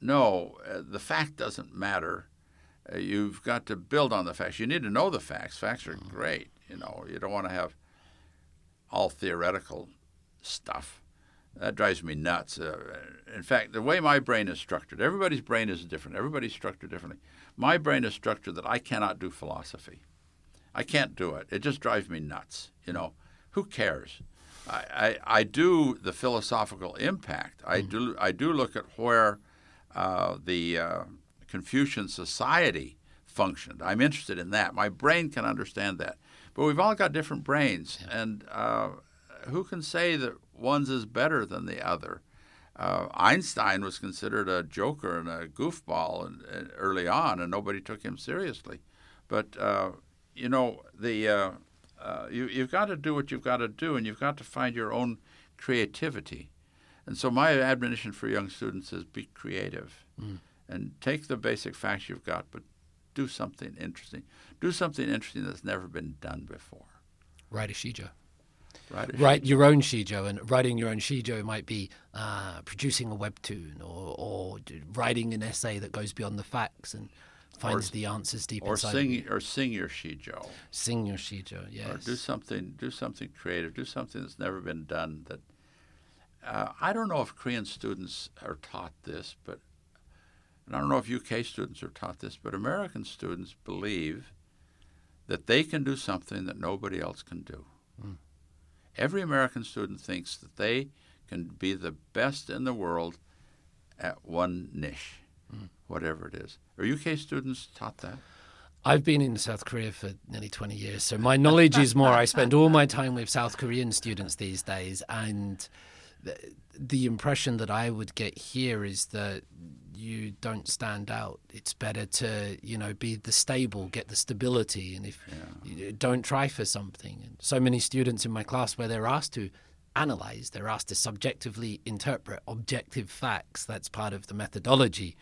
no, uh, the fact doesn't matter. Uh, you've got to build on the facts. You need to know the facts. Facts are great. You know, you don't want to have all theoretical stuff. That drives me nuts. Uh, in fact, the way my brain is structured, everybody's brain is different. Everybody's structured differently. My brain is structured that I cannot do philosophy. I can't do it. It just drives me nuts. You know, who cares? I, I, I do the philosophical impact. I do I do look at where uh, the uh, Confucian society functioned. I'm interested in that. My brain can understand that. But we've all got different brains, and uh, who can say that one's is better than the other? Uh, Einstein was considered a joker and a goofball and, and early on, and nobody took him seriously. But uh, you know, the uh, uh, you, you've got to do what you've got to do, and you've got to find your own creativity. And so, my admonition for young students is be creative Mm. and take the basic facts you've got, but do something interesting. Do something interesting that's never been done before. Write a shijo. Right? Write your own shijo, and writing your own shijo might be uh, producing a webtoon or, or writing an essay that goes beyond the facts and finds the answers deep or inside. sing or sing your shijo, Sing your shijo, yes. or do something do something creative. Do something that's never been done. That uh, I don't know if Korean students are taught this, but and I don't know if UK students are taught this, but American students believe that they can do something that nobody else can do. Hmm. Every American student thinks that they can be the best in the world at one niche, hmm. whatever it is. Are UK students taught that? I've been in South Korea for nearly 20 years, so my knowledge is more. I spend all my time with South Korean students these days, and the, the impression that I would get here is that you don't stand out. It's better to, you know, be the stable, get the stability, and if you don't try for something. And so many students in my class where they're asked to analyze, they're asked to subjectively interpret objective facts. That's part of the methodology.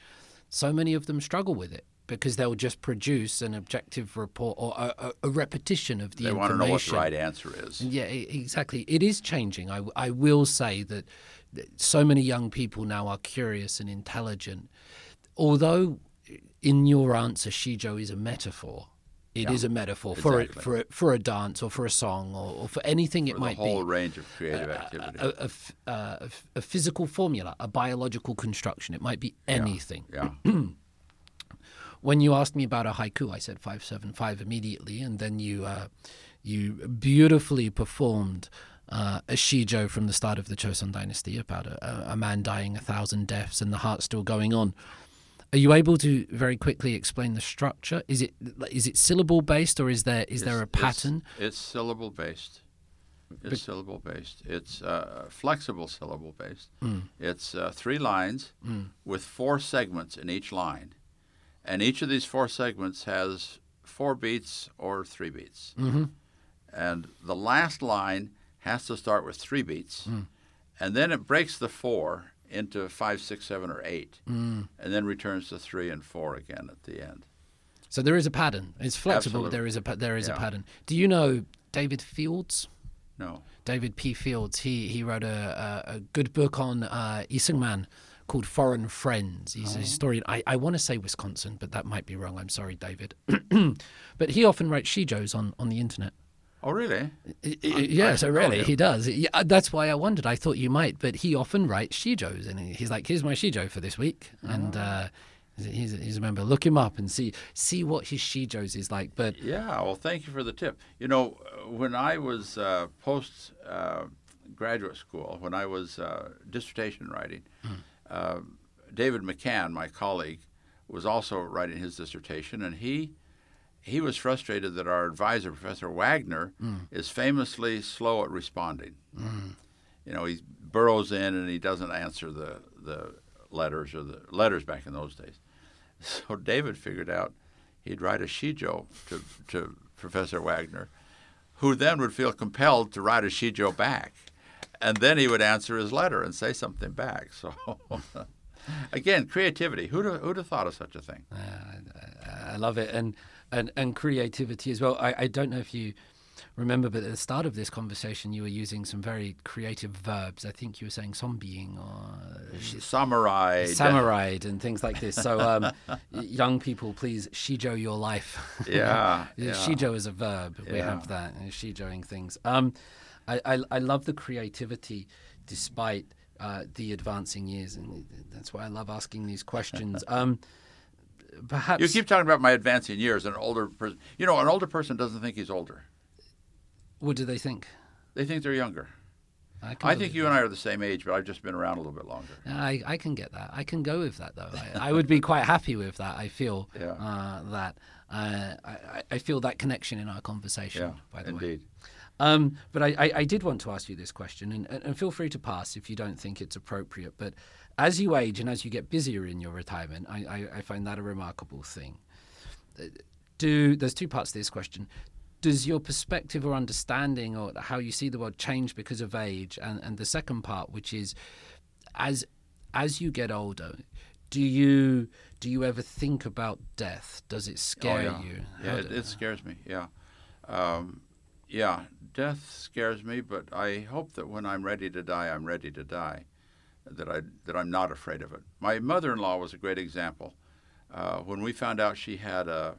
So many of them struggle with it because they'll just produce an objective report or a, a, a repetition of the They want to know what the right answer is. Yeah, exactly. It is changing. I, I will say that so many young people now are curious and intelligent. Although in your answer, Shijo is a metaphor. It is Yeah, a metaphor for a, for a, for a dance or for a song or, or for anything it For the might whole be. range of creative activity. A, uh, a f- a physical formula, a biological construction. It might be anything. yeah. When you asked me about a haiku, I said five seven five immediately, and then you uh, you beautifully performed uh, a shijo from the start of the Chosun Dynasty about a, a man dying a thousand deaths and the heart still going on. Are you able to very quickly explain the structure? Is it is it syllable based or is there is there a pattern? It's, it's syllable based. It's syllable based. It's uh, flexible syllable based. Hmm. It's uh, three lines with four segments in each line, and each of these four segments has four beats or three beats. Mm-hmm. And the last line has to start with three beats, Hmm. and then it breaks the four into five, six, seven, or eight, Hmm. and then returns to three and four again at the end. So there is a pattern. It's flexible. but Absolutely. There is a there is a pattern. Do you know David Fields? No. David P. Fields. He he wrote a, a, a good book on uh, Man called Foreign Friends. He's a historian. I, I want to say Wisconsin, but that might be wrong. I'm sorry, David. but he often writes shijos on, on the internet. Oh, really? I- I- yeah, so didn't really, he does. Yeah, uh, that's why I wondered. I thought you might, but he often writes shijos, and he's like, "Here's my shijo for this week," and uh, he's, he's a member. Look him up and see see what his shijos is like. But Yeah, well, thank you for the tip. You know, uh, when I was uh, post uh, graduate school, when I was uh, dissertation writing, uh, David McCann, my colleague, was also writing his dissertation, and he he was frustrated that our advisor, Professor Wagner, hmm. is famously slow at responding. Hmm. You know, he burrows in and he doesn't answer the the letters or the letters back in those days. So David figured out he'd write a shijo to to Professor Wagner, who then would feel compelled to write a shijo back, and then he would answer his letter and say something back. So. Again, creativity. Who'd have, who'd have thought of such a thing? I, I love it, and and and creativity as well. I, I don't know if you remember, but at the start of this conversation, you were using some very creative verbs. I think you were saying zombieing or samurai, samurai, and things like this. So, um, young people, please shijo your life. Yeah, yeah. shijo is a verb. We Yeah. have that uh, shijoing things. Um, I, I I love the creativity, despite. Uh, the advancing years, and that's why I love asking these questions. Um, perhaps You keep talking about my advancing years. An older person, you know, an older person doesn't think he's older. what do they think? They think they're younger. I, I think you and I are the same age, but I've just been around a little bit longer. I, I can get that. I can go with that, though. I, I would be quite happy with that. I feel Yeah. uh, that. Uh, I, I- feel that connection in our conversation, Yeah, by the way. indeed. Um, but I, I, I did want to ask you this question, and, and and feel free to pass if you don't think it's appropriate. But as you age and as you get busier in your retirement, I, I, I find that a remarkable thing. Uh, Do there's two parts to this question. Does your perspective or understanding or how you see the world change because of age? And, and the second part, which is as as you get older, do you do you ever think about death? Does it scare oh, yeah. you? Yeah, it, it scares me. Yeah, um, yeah. Death scares me, but I hope that when I'm ready to die, I'm ready to die. That I that I'm not afraid of it. My mother-in-law was a great example. Uh, when we found out she had a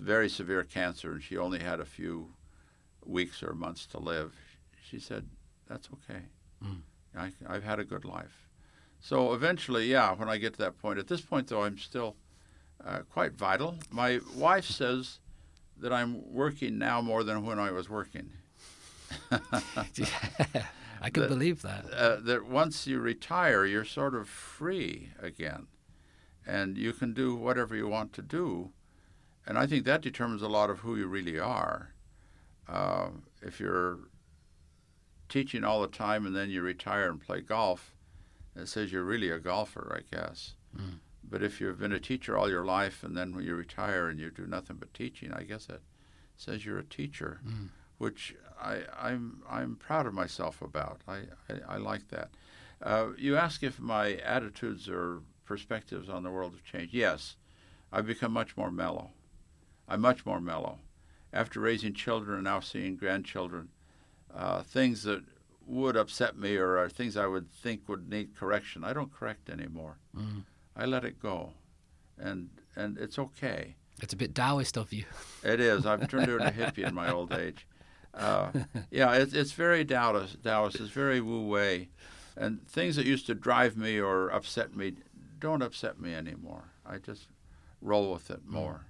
very severe cancer and she only had a few weeks or months to live, she said, "That's okay. I, I've had a good life." So eventually, yeah, when I get to that point. At this point, though, I'm still uh, quite vital. My wife says that I'm working now more than when I was working. I can That- believe that. Uh, that once you retire, you're sort of free again, and you can do whatever you want to do. And I think that determines a lot of who you really are. Uh, if you're teaching all the time and then you retire and play golf, it says you're really a golfer, I guess. Mm. But if you've been a teacher all your life and then when you retire and you do nothing but teaching, I guess it says you're a teacher, Mm. which I, I'm I'm proud of myself about. I I, I like that. Uh, you ask if my attitudes or perspectives on the world have changed. Yes, I've become much more mellow. I'm much more mellow. After raising children and now seeing grandchildren, uh, things that would upset me or are things I would think would need correction, I don't correct anymore. Mm. I let it go, and and it's okay. It's a bit Taoist of you. It is. I've turned into a hippie in my old age. Uh, yeah, it's it's very Taoist. Taoist. It's very Wu Wei, and things that used to drive me or upset me don't upset me anymore. I just roll with it more.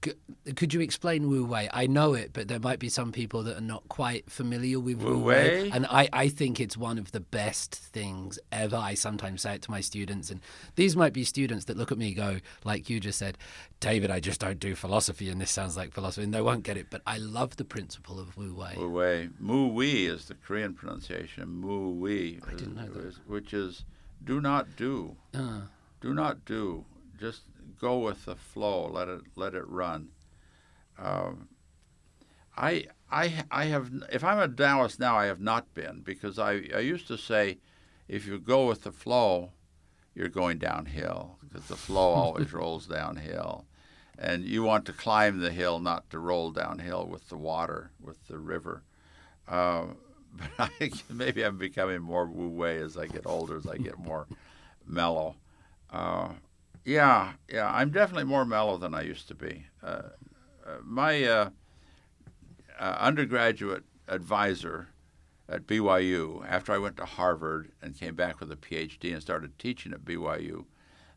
Could you explain Wu Wei? I know it, but there might be some people that are not quite familiar with Wu, Wu Wei. Wei? And I, I think it's one of the best things ever. I sometimes say it to my students, and these might be students that look at me go, like you just said, David, I just don't do philosophy, and this sounds like philosophy, and they won't get it. But I love the principle of Wu Wei. Wu Wei. Mu Wei is the Korean pronunciation. Mu Wei. I didn't know that. Which is do not do. Uh, do not do. Just go with the flow. Let it let it run. Um, I I I have if I'm a Taoist now, I have not been because I I used to say, if you go with the flow, you're going downhill because the flow always rolls downhill, and you want to climb the hill, not to roll downhill with the water, with the river. Uh, but I, maybe I'm becoming more wu wei as I get older, as I get more mellow. Uh, yeah, yeah, I'm definitely more mellow than I used to be. Uh, uh, my uh, uh, undergraduate advisor at BYU, after I went to Harvard and came back with a PhD and started teaching at BYU,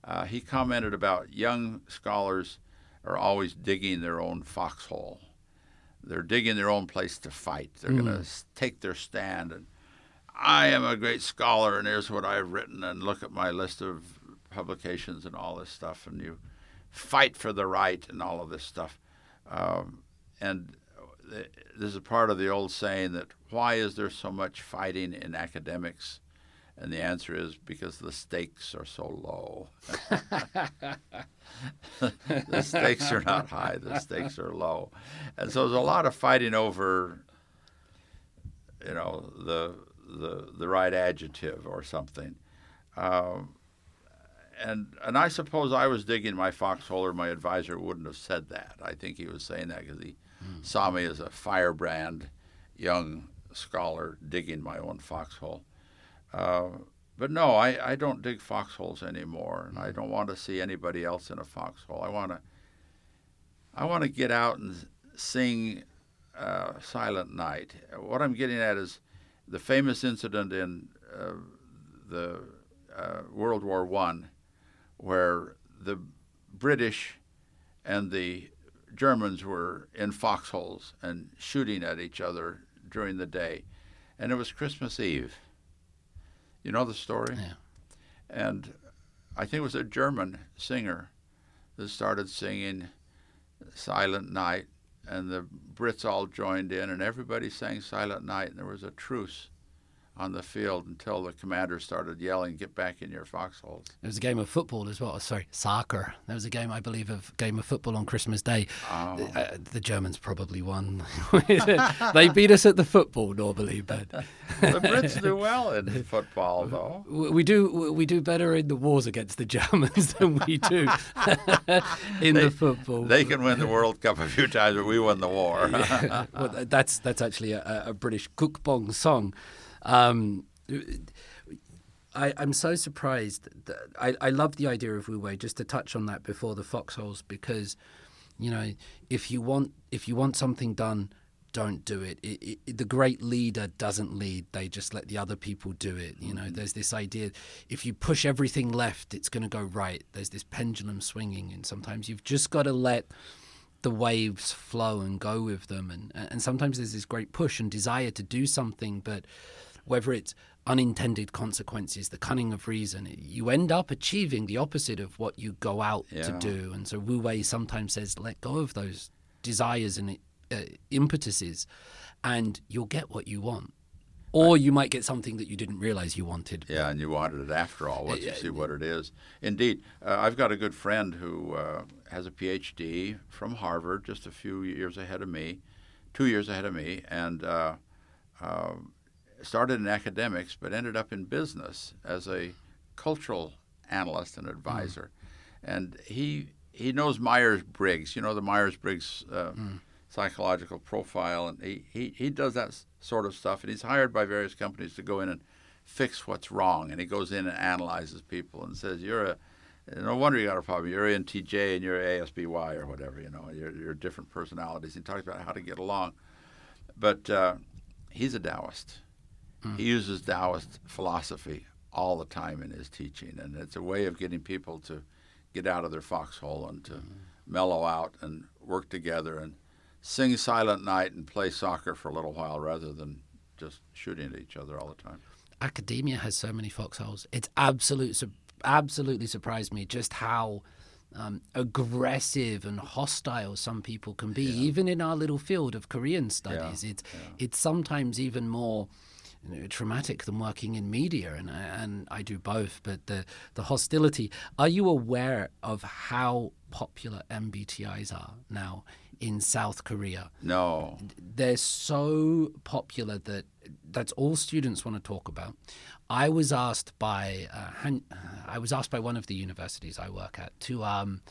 uh, he commented about young scholars are always digging their own foxhole. they're digging their own place to fight. They're going to take their stand and I am a great scholar and here's what I've written and look at my list of publications and all this stuff and you fight for the right and all of this stuff. Um, and this is part of the old saying that why is there so much fighting in academics? And the answer is because the stakes are so low. the stakes are not high, the stakes are low. And so there's a lot of fighting over, you know, the, the, the right adjective or something. Um, and and I suppose I was digging my foxhole, or my advisor wouldn't have said that. I think he was saying that because he mm. saw me as a firebrand young scholar digging my own foxhole. Uh, but no, I, I don't dig foxholes anymore, and I don't want to see anybody else in a foxhole. I want to I want to get out and sing uh, Silent Night. What I'm getting at is the famous incident in uh, the uh, World War One where the British and the Germans were in foxholes and shooting at each other during the day. And it was Christmas Eve. You know the story? Yeah. And I think it was a German singer that started singing Silent Night, and the Brits all joined in, and everybody sang Silent Night, and there was a truce on the field until the commander started yelling, "Get back in your foxholes." It was a game of football as well. Sorry, soccer. There was a game, I believe, of game of football on Christmas Day. Oh. Uh, the Germans probably won. they beat us at the football normally, but the Brits do well in football, though. We do. We do better in the wars against the Germans than we do in they, the football. They can win the World Cup a few times, but we won the war. yeah. well, that's that's actually a, a British Bong song. Um, I, am so surprised. That I, I love the idea of Wu Wei. Just to touch on that before the foxholes, because you know, if you want if you want something done, don't do it. It, it. The great leader doesn't lead; they just let the other people do it. You know, mm-hmm. there's this idea: if you push everything left, it's going to go right. There's this pendulum swinging, and sometimes you've just got to let the waves flow and go with them. And and sometimes there's this great push and desire to do something, but whether it's unintended consequences, the cunning of reason, you end up achieving the opposite of what you go out yeah. to do. And so Wu Wei sometimes says, let go of those desires and uh, impetuses, and you'll get what you want. Or you might get something that you didn't realize you wanted. Yeah, and you wanted it after all once you see what it is. Indeed, uh, I've got a good friend who uh, has a PhD from Harvard, just a few years ahead of me, two years ahead of me, and uh, um, started in academics but ended up in business as a cultural analyst and advisor. Mm. And he he knows Myers Briggs, you know the Myers Briggs uh, mm. psychological profile, and he, he he does that sort of stuff. And he's hired by various companies to go in and fix what's wrong. And he goes in and analyzes people and says, "You're a no wonder you got a problem. You're INTJ and you're ASBY or whatever. You know, you're, you're different personalities." He talks about how to get along, but uh, he's a Taoist Mm. He uses Taoist philosophy all the time in his teaching, and it's a way of getting people to get out of their foxhole and to mm. mellow out and work together and sing Silent Night and play soccer for a little while rather than just shooting at each other all the time. Academia has so many foxholes. It's absolute, absolutely surprised me just how um, aggressive and hostile some people can be, yeah. even in our little field of Korean studies. Yeah. It's yeah. it's sometimes even more traumatic than working in media, and and I do both. But the the hostility. Are you aware of how popular MBTIs are now in South Korea? No, they're so popular that that's all students want to talk about. I was asked by uh, Han, uh, I was asked by one of the universities I work at to um,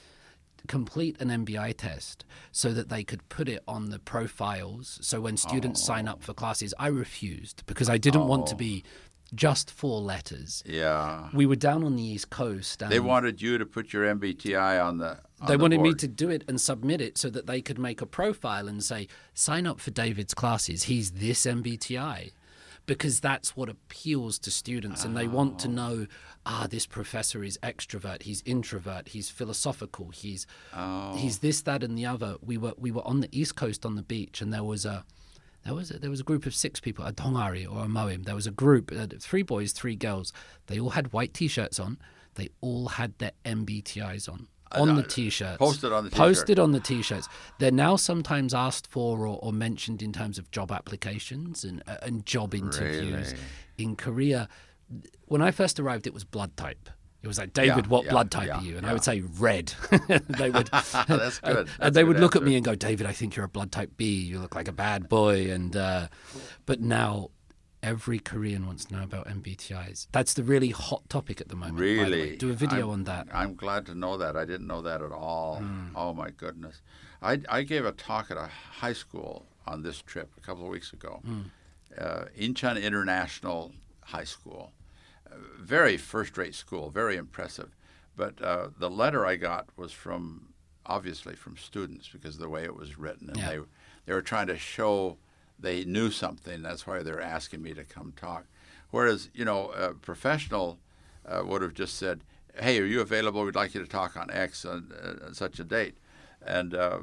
complete an MBTI test so that they could put it on the profiles. So when students oh. sign up for oh. classes, I refused because I didn't oh. want to oh. be just four letters. Yeah. We were down on the East Coast. they wanted you to put your MBTI on the. On they the wanted board. me to do it and submit it so that they could make a profile and say, sign up for David's classes. He's this MBTI. Because that's what appeals to students, and they want to oh. know ah, this professor is extrovert, he's introvert, he's philosophical, he's Oh. he's this, that, and the other. We were we were on the east coast on the beach, and there was a there was a, there was a group of six people, a dongari or a moim. There was a group, uh, three boys, three girls. They all had white t-shirts on. They all had their MBTIs on on the t-shirts. Posted on the t-shirt. Posted on the t-shirts. They're now sometimes asked for or, or mentioned in terms of job applications and uh, and job interviews Really? in Korea. When I first arrived, it was blood type. It was like, David, Yeah, what yeah, blood type yeah, are you? And I would say red. they would, That's and, good. and they would look at me and go, David, I think you're a blood type B. You look like a bad boy. And uh, but now every Korean wants to know about MBTIs. That's the really hot topic at the moment. by the. Really? do a video I'm, on that. I'm glad to know that. I didn't know that at all. Hmm. Oh my goodness! I, I gave a talk at a high school on this trip a couple of weeks ago. Hmm. Uh, Incheon International High School, very first-rate school, very impressive. But uh, the letter I got was from obviously from students because of the way it was written, and Yeah. they they were trying to show they knew something. That's why they're asking me to come talk. Whereas you know, a professional uh, would have just said, "Hey, are you available? We'd like you to talk on X on, uh, on such a date." And uh,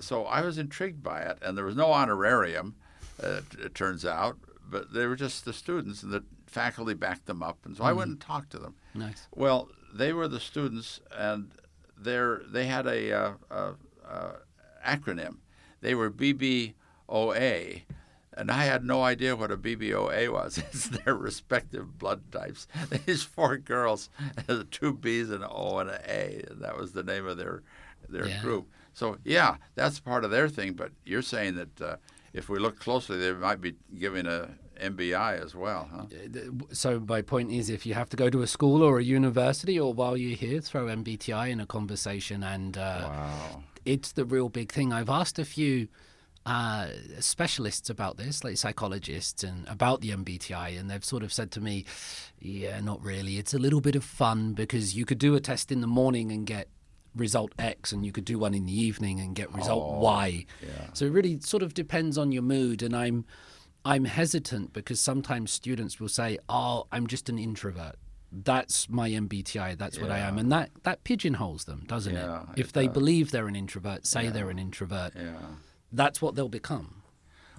so I was intrigued by it, and there was no honorarium, uh, it, it turns out, but they were just the students, and the faculty backed them up, and so I went and talked to them. Nice. Well, they were the students, and they're, they had a, uh, uh, uh, acronym. They were BBOA, and I had no idea what a BBOA was. It's their respective blood types. These four girls, two B's and an O and an A, and that was the name of their their Yeah. group. So yeah, that's part of their thing. But you're saying that uh, if we look closely, they might be giving a MBI as well, huh? So my point is, if you have to go to a school or a university, or while you're here, throw MBTI in a conversation, and uh, Wow. it's the real big thing. I've asked a few uh, specialists about this, like psychologists, and about the MBTI, and they've sort of said to me, "Yeah, not really. It's a little bit of fun because you could do a test in the morning and get." Result X, and you could do one in the evening and get result Oh, Y. yeah. So it really sort of depends on your mood, and I'm I'm hesitant because sometimes students will say, "Oh, I'm just an introvert. That's my MBTI. That's what I am," and that that pigeonholes them, doesn't Yeah, it? If it they does. believe they're an introvert, say they're an introvert, Yeah. that's what they'll become.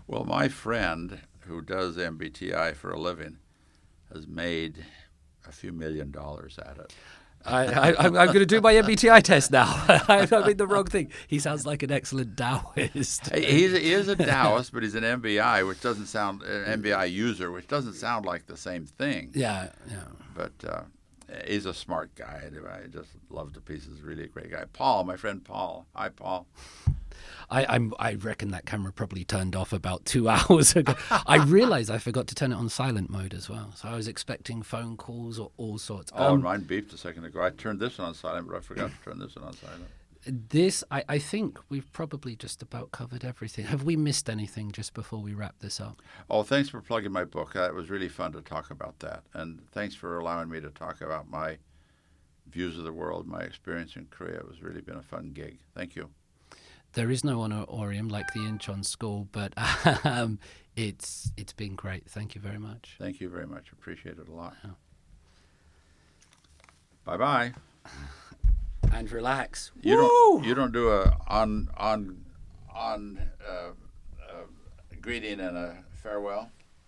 Well, my friend who does MBTI for a living has made a few million dollars at it. I, I, I'm, I'm going to do my MBTI test now. I, I mean the wrong thing. He sounds like an excellent Taoist. He- He's a, he is a Taoist, but he's an MBI, which doesn't sound an MBI user, which doesn't sound like the same thing. yeah, yeah. But uh, he's a smart guy. I just love to pieces. Really a great guy. Paul, my friend Paul. Hi, Paul. I, I'm, I reckon that camera probably turned off about two hours ago. I realised I forgot to turn it on silent mode as well. So I was expecting phone calls or all sorts. Oh, Um, mine beeped a second ago. I turned this one on silent, but I forgot to turn this one on silent. this, I, I think we've probably just about covered everything. Have we missed anything just before we wrap this up? Oh, thanks for plugging my book. Uh, it was really fun to talk about that. And thanks for allowing me to talk about my views of the world, my experience in Korea. It was really been a fun gig. Thank you. There is no honorarium like the Incheon School, but um, it's it's been great. Thank you very much. Thank you very much. Appreciate it a lot. Bye bye. And relax. You Woo! don't you don't do a on on on uh, uh, greeting and a farewell.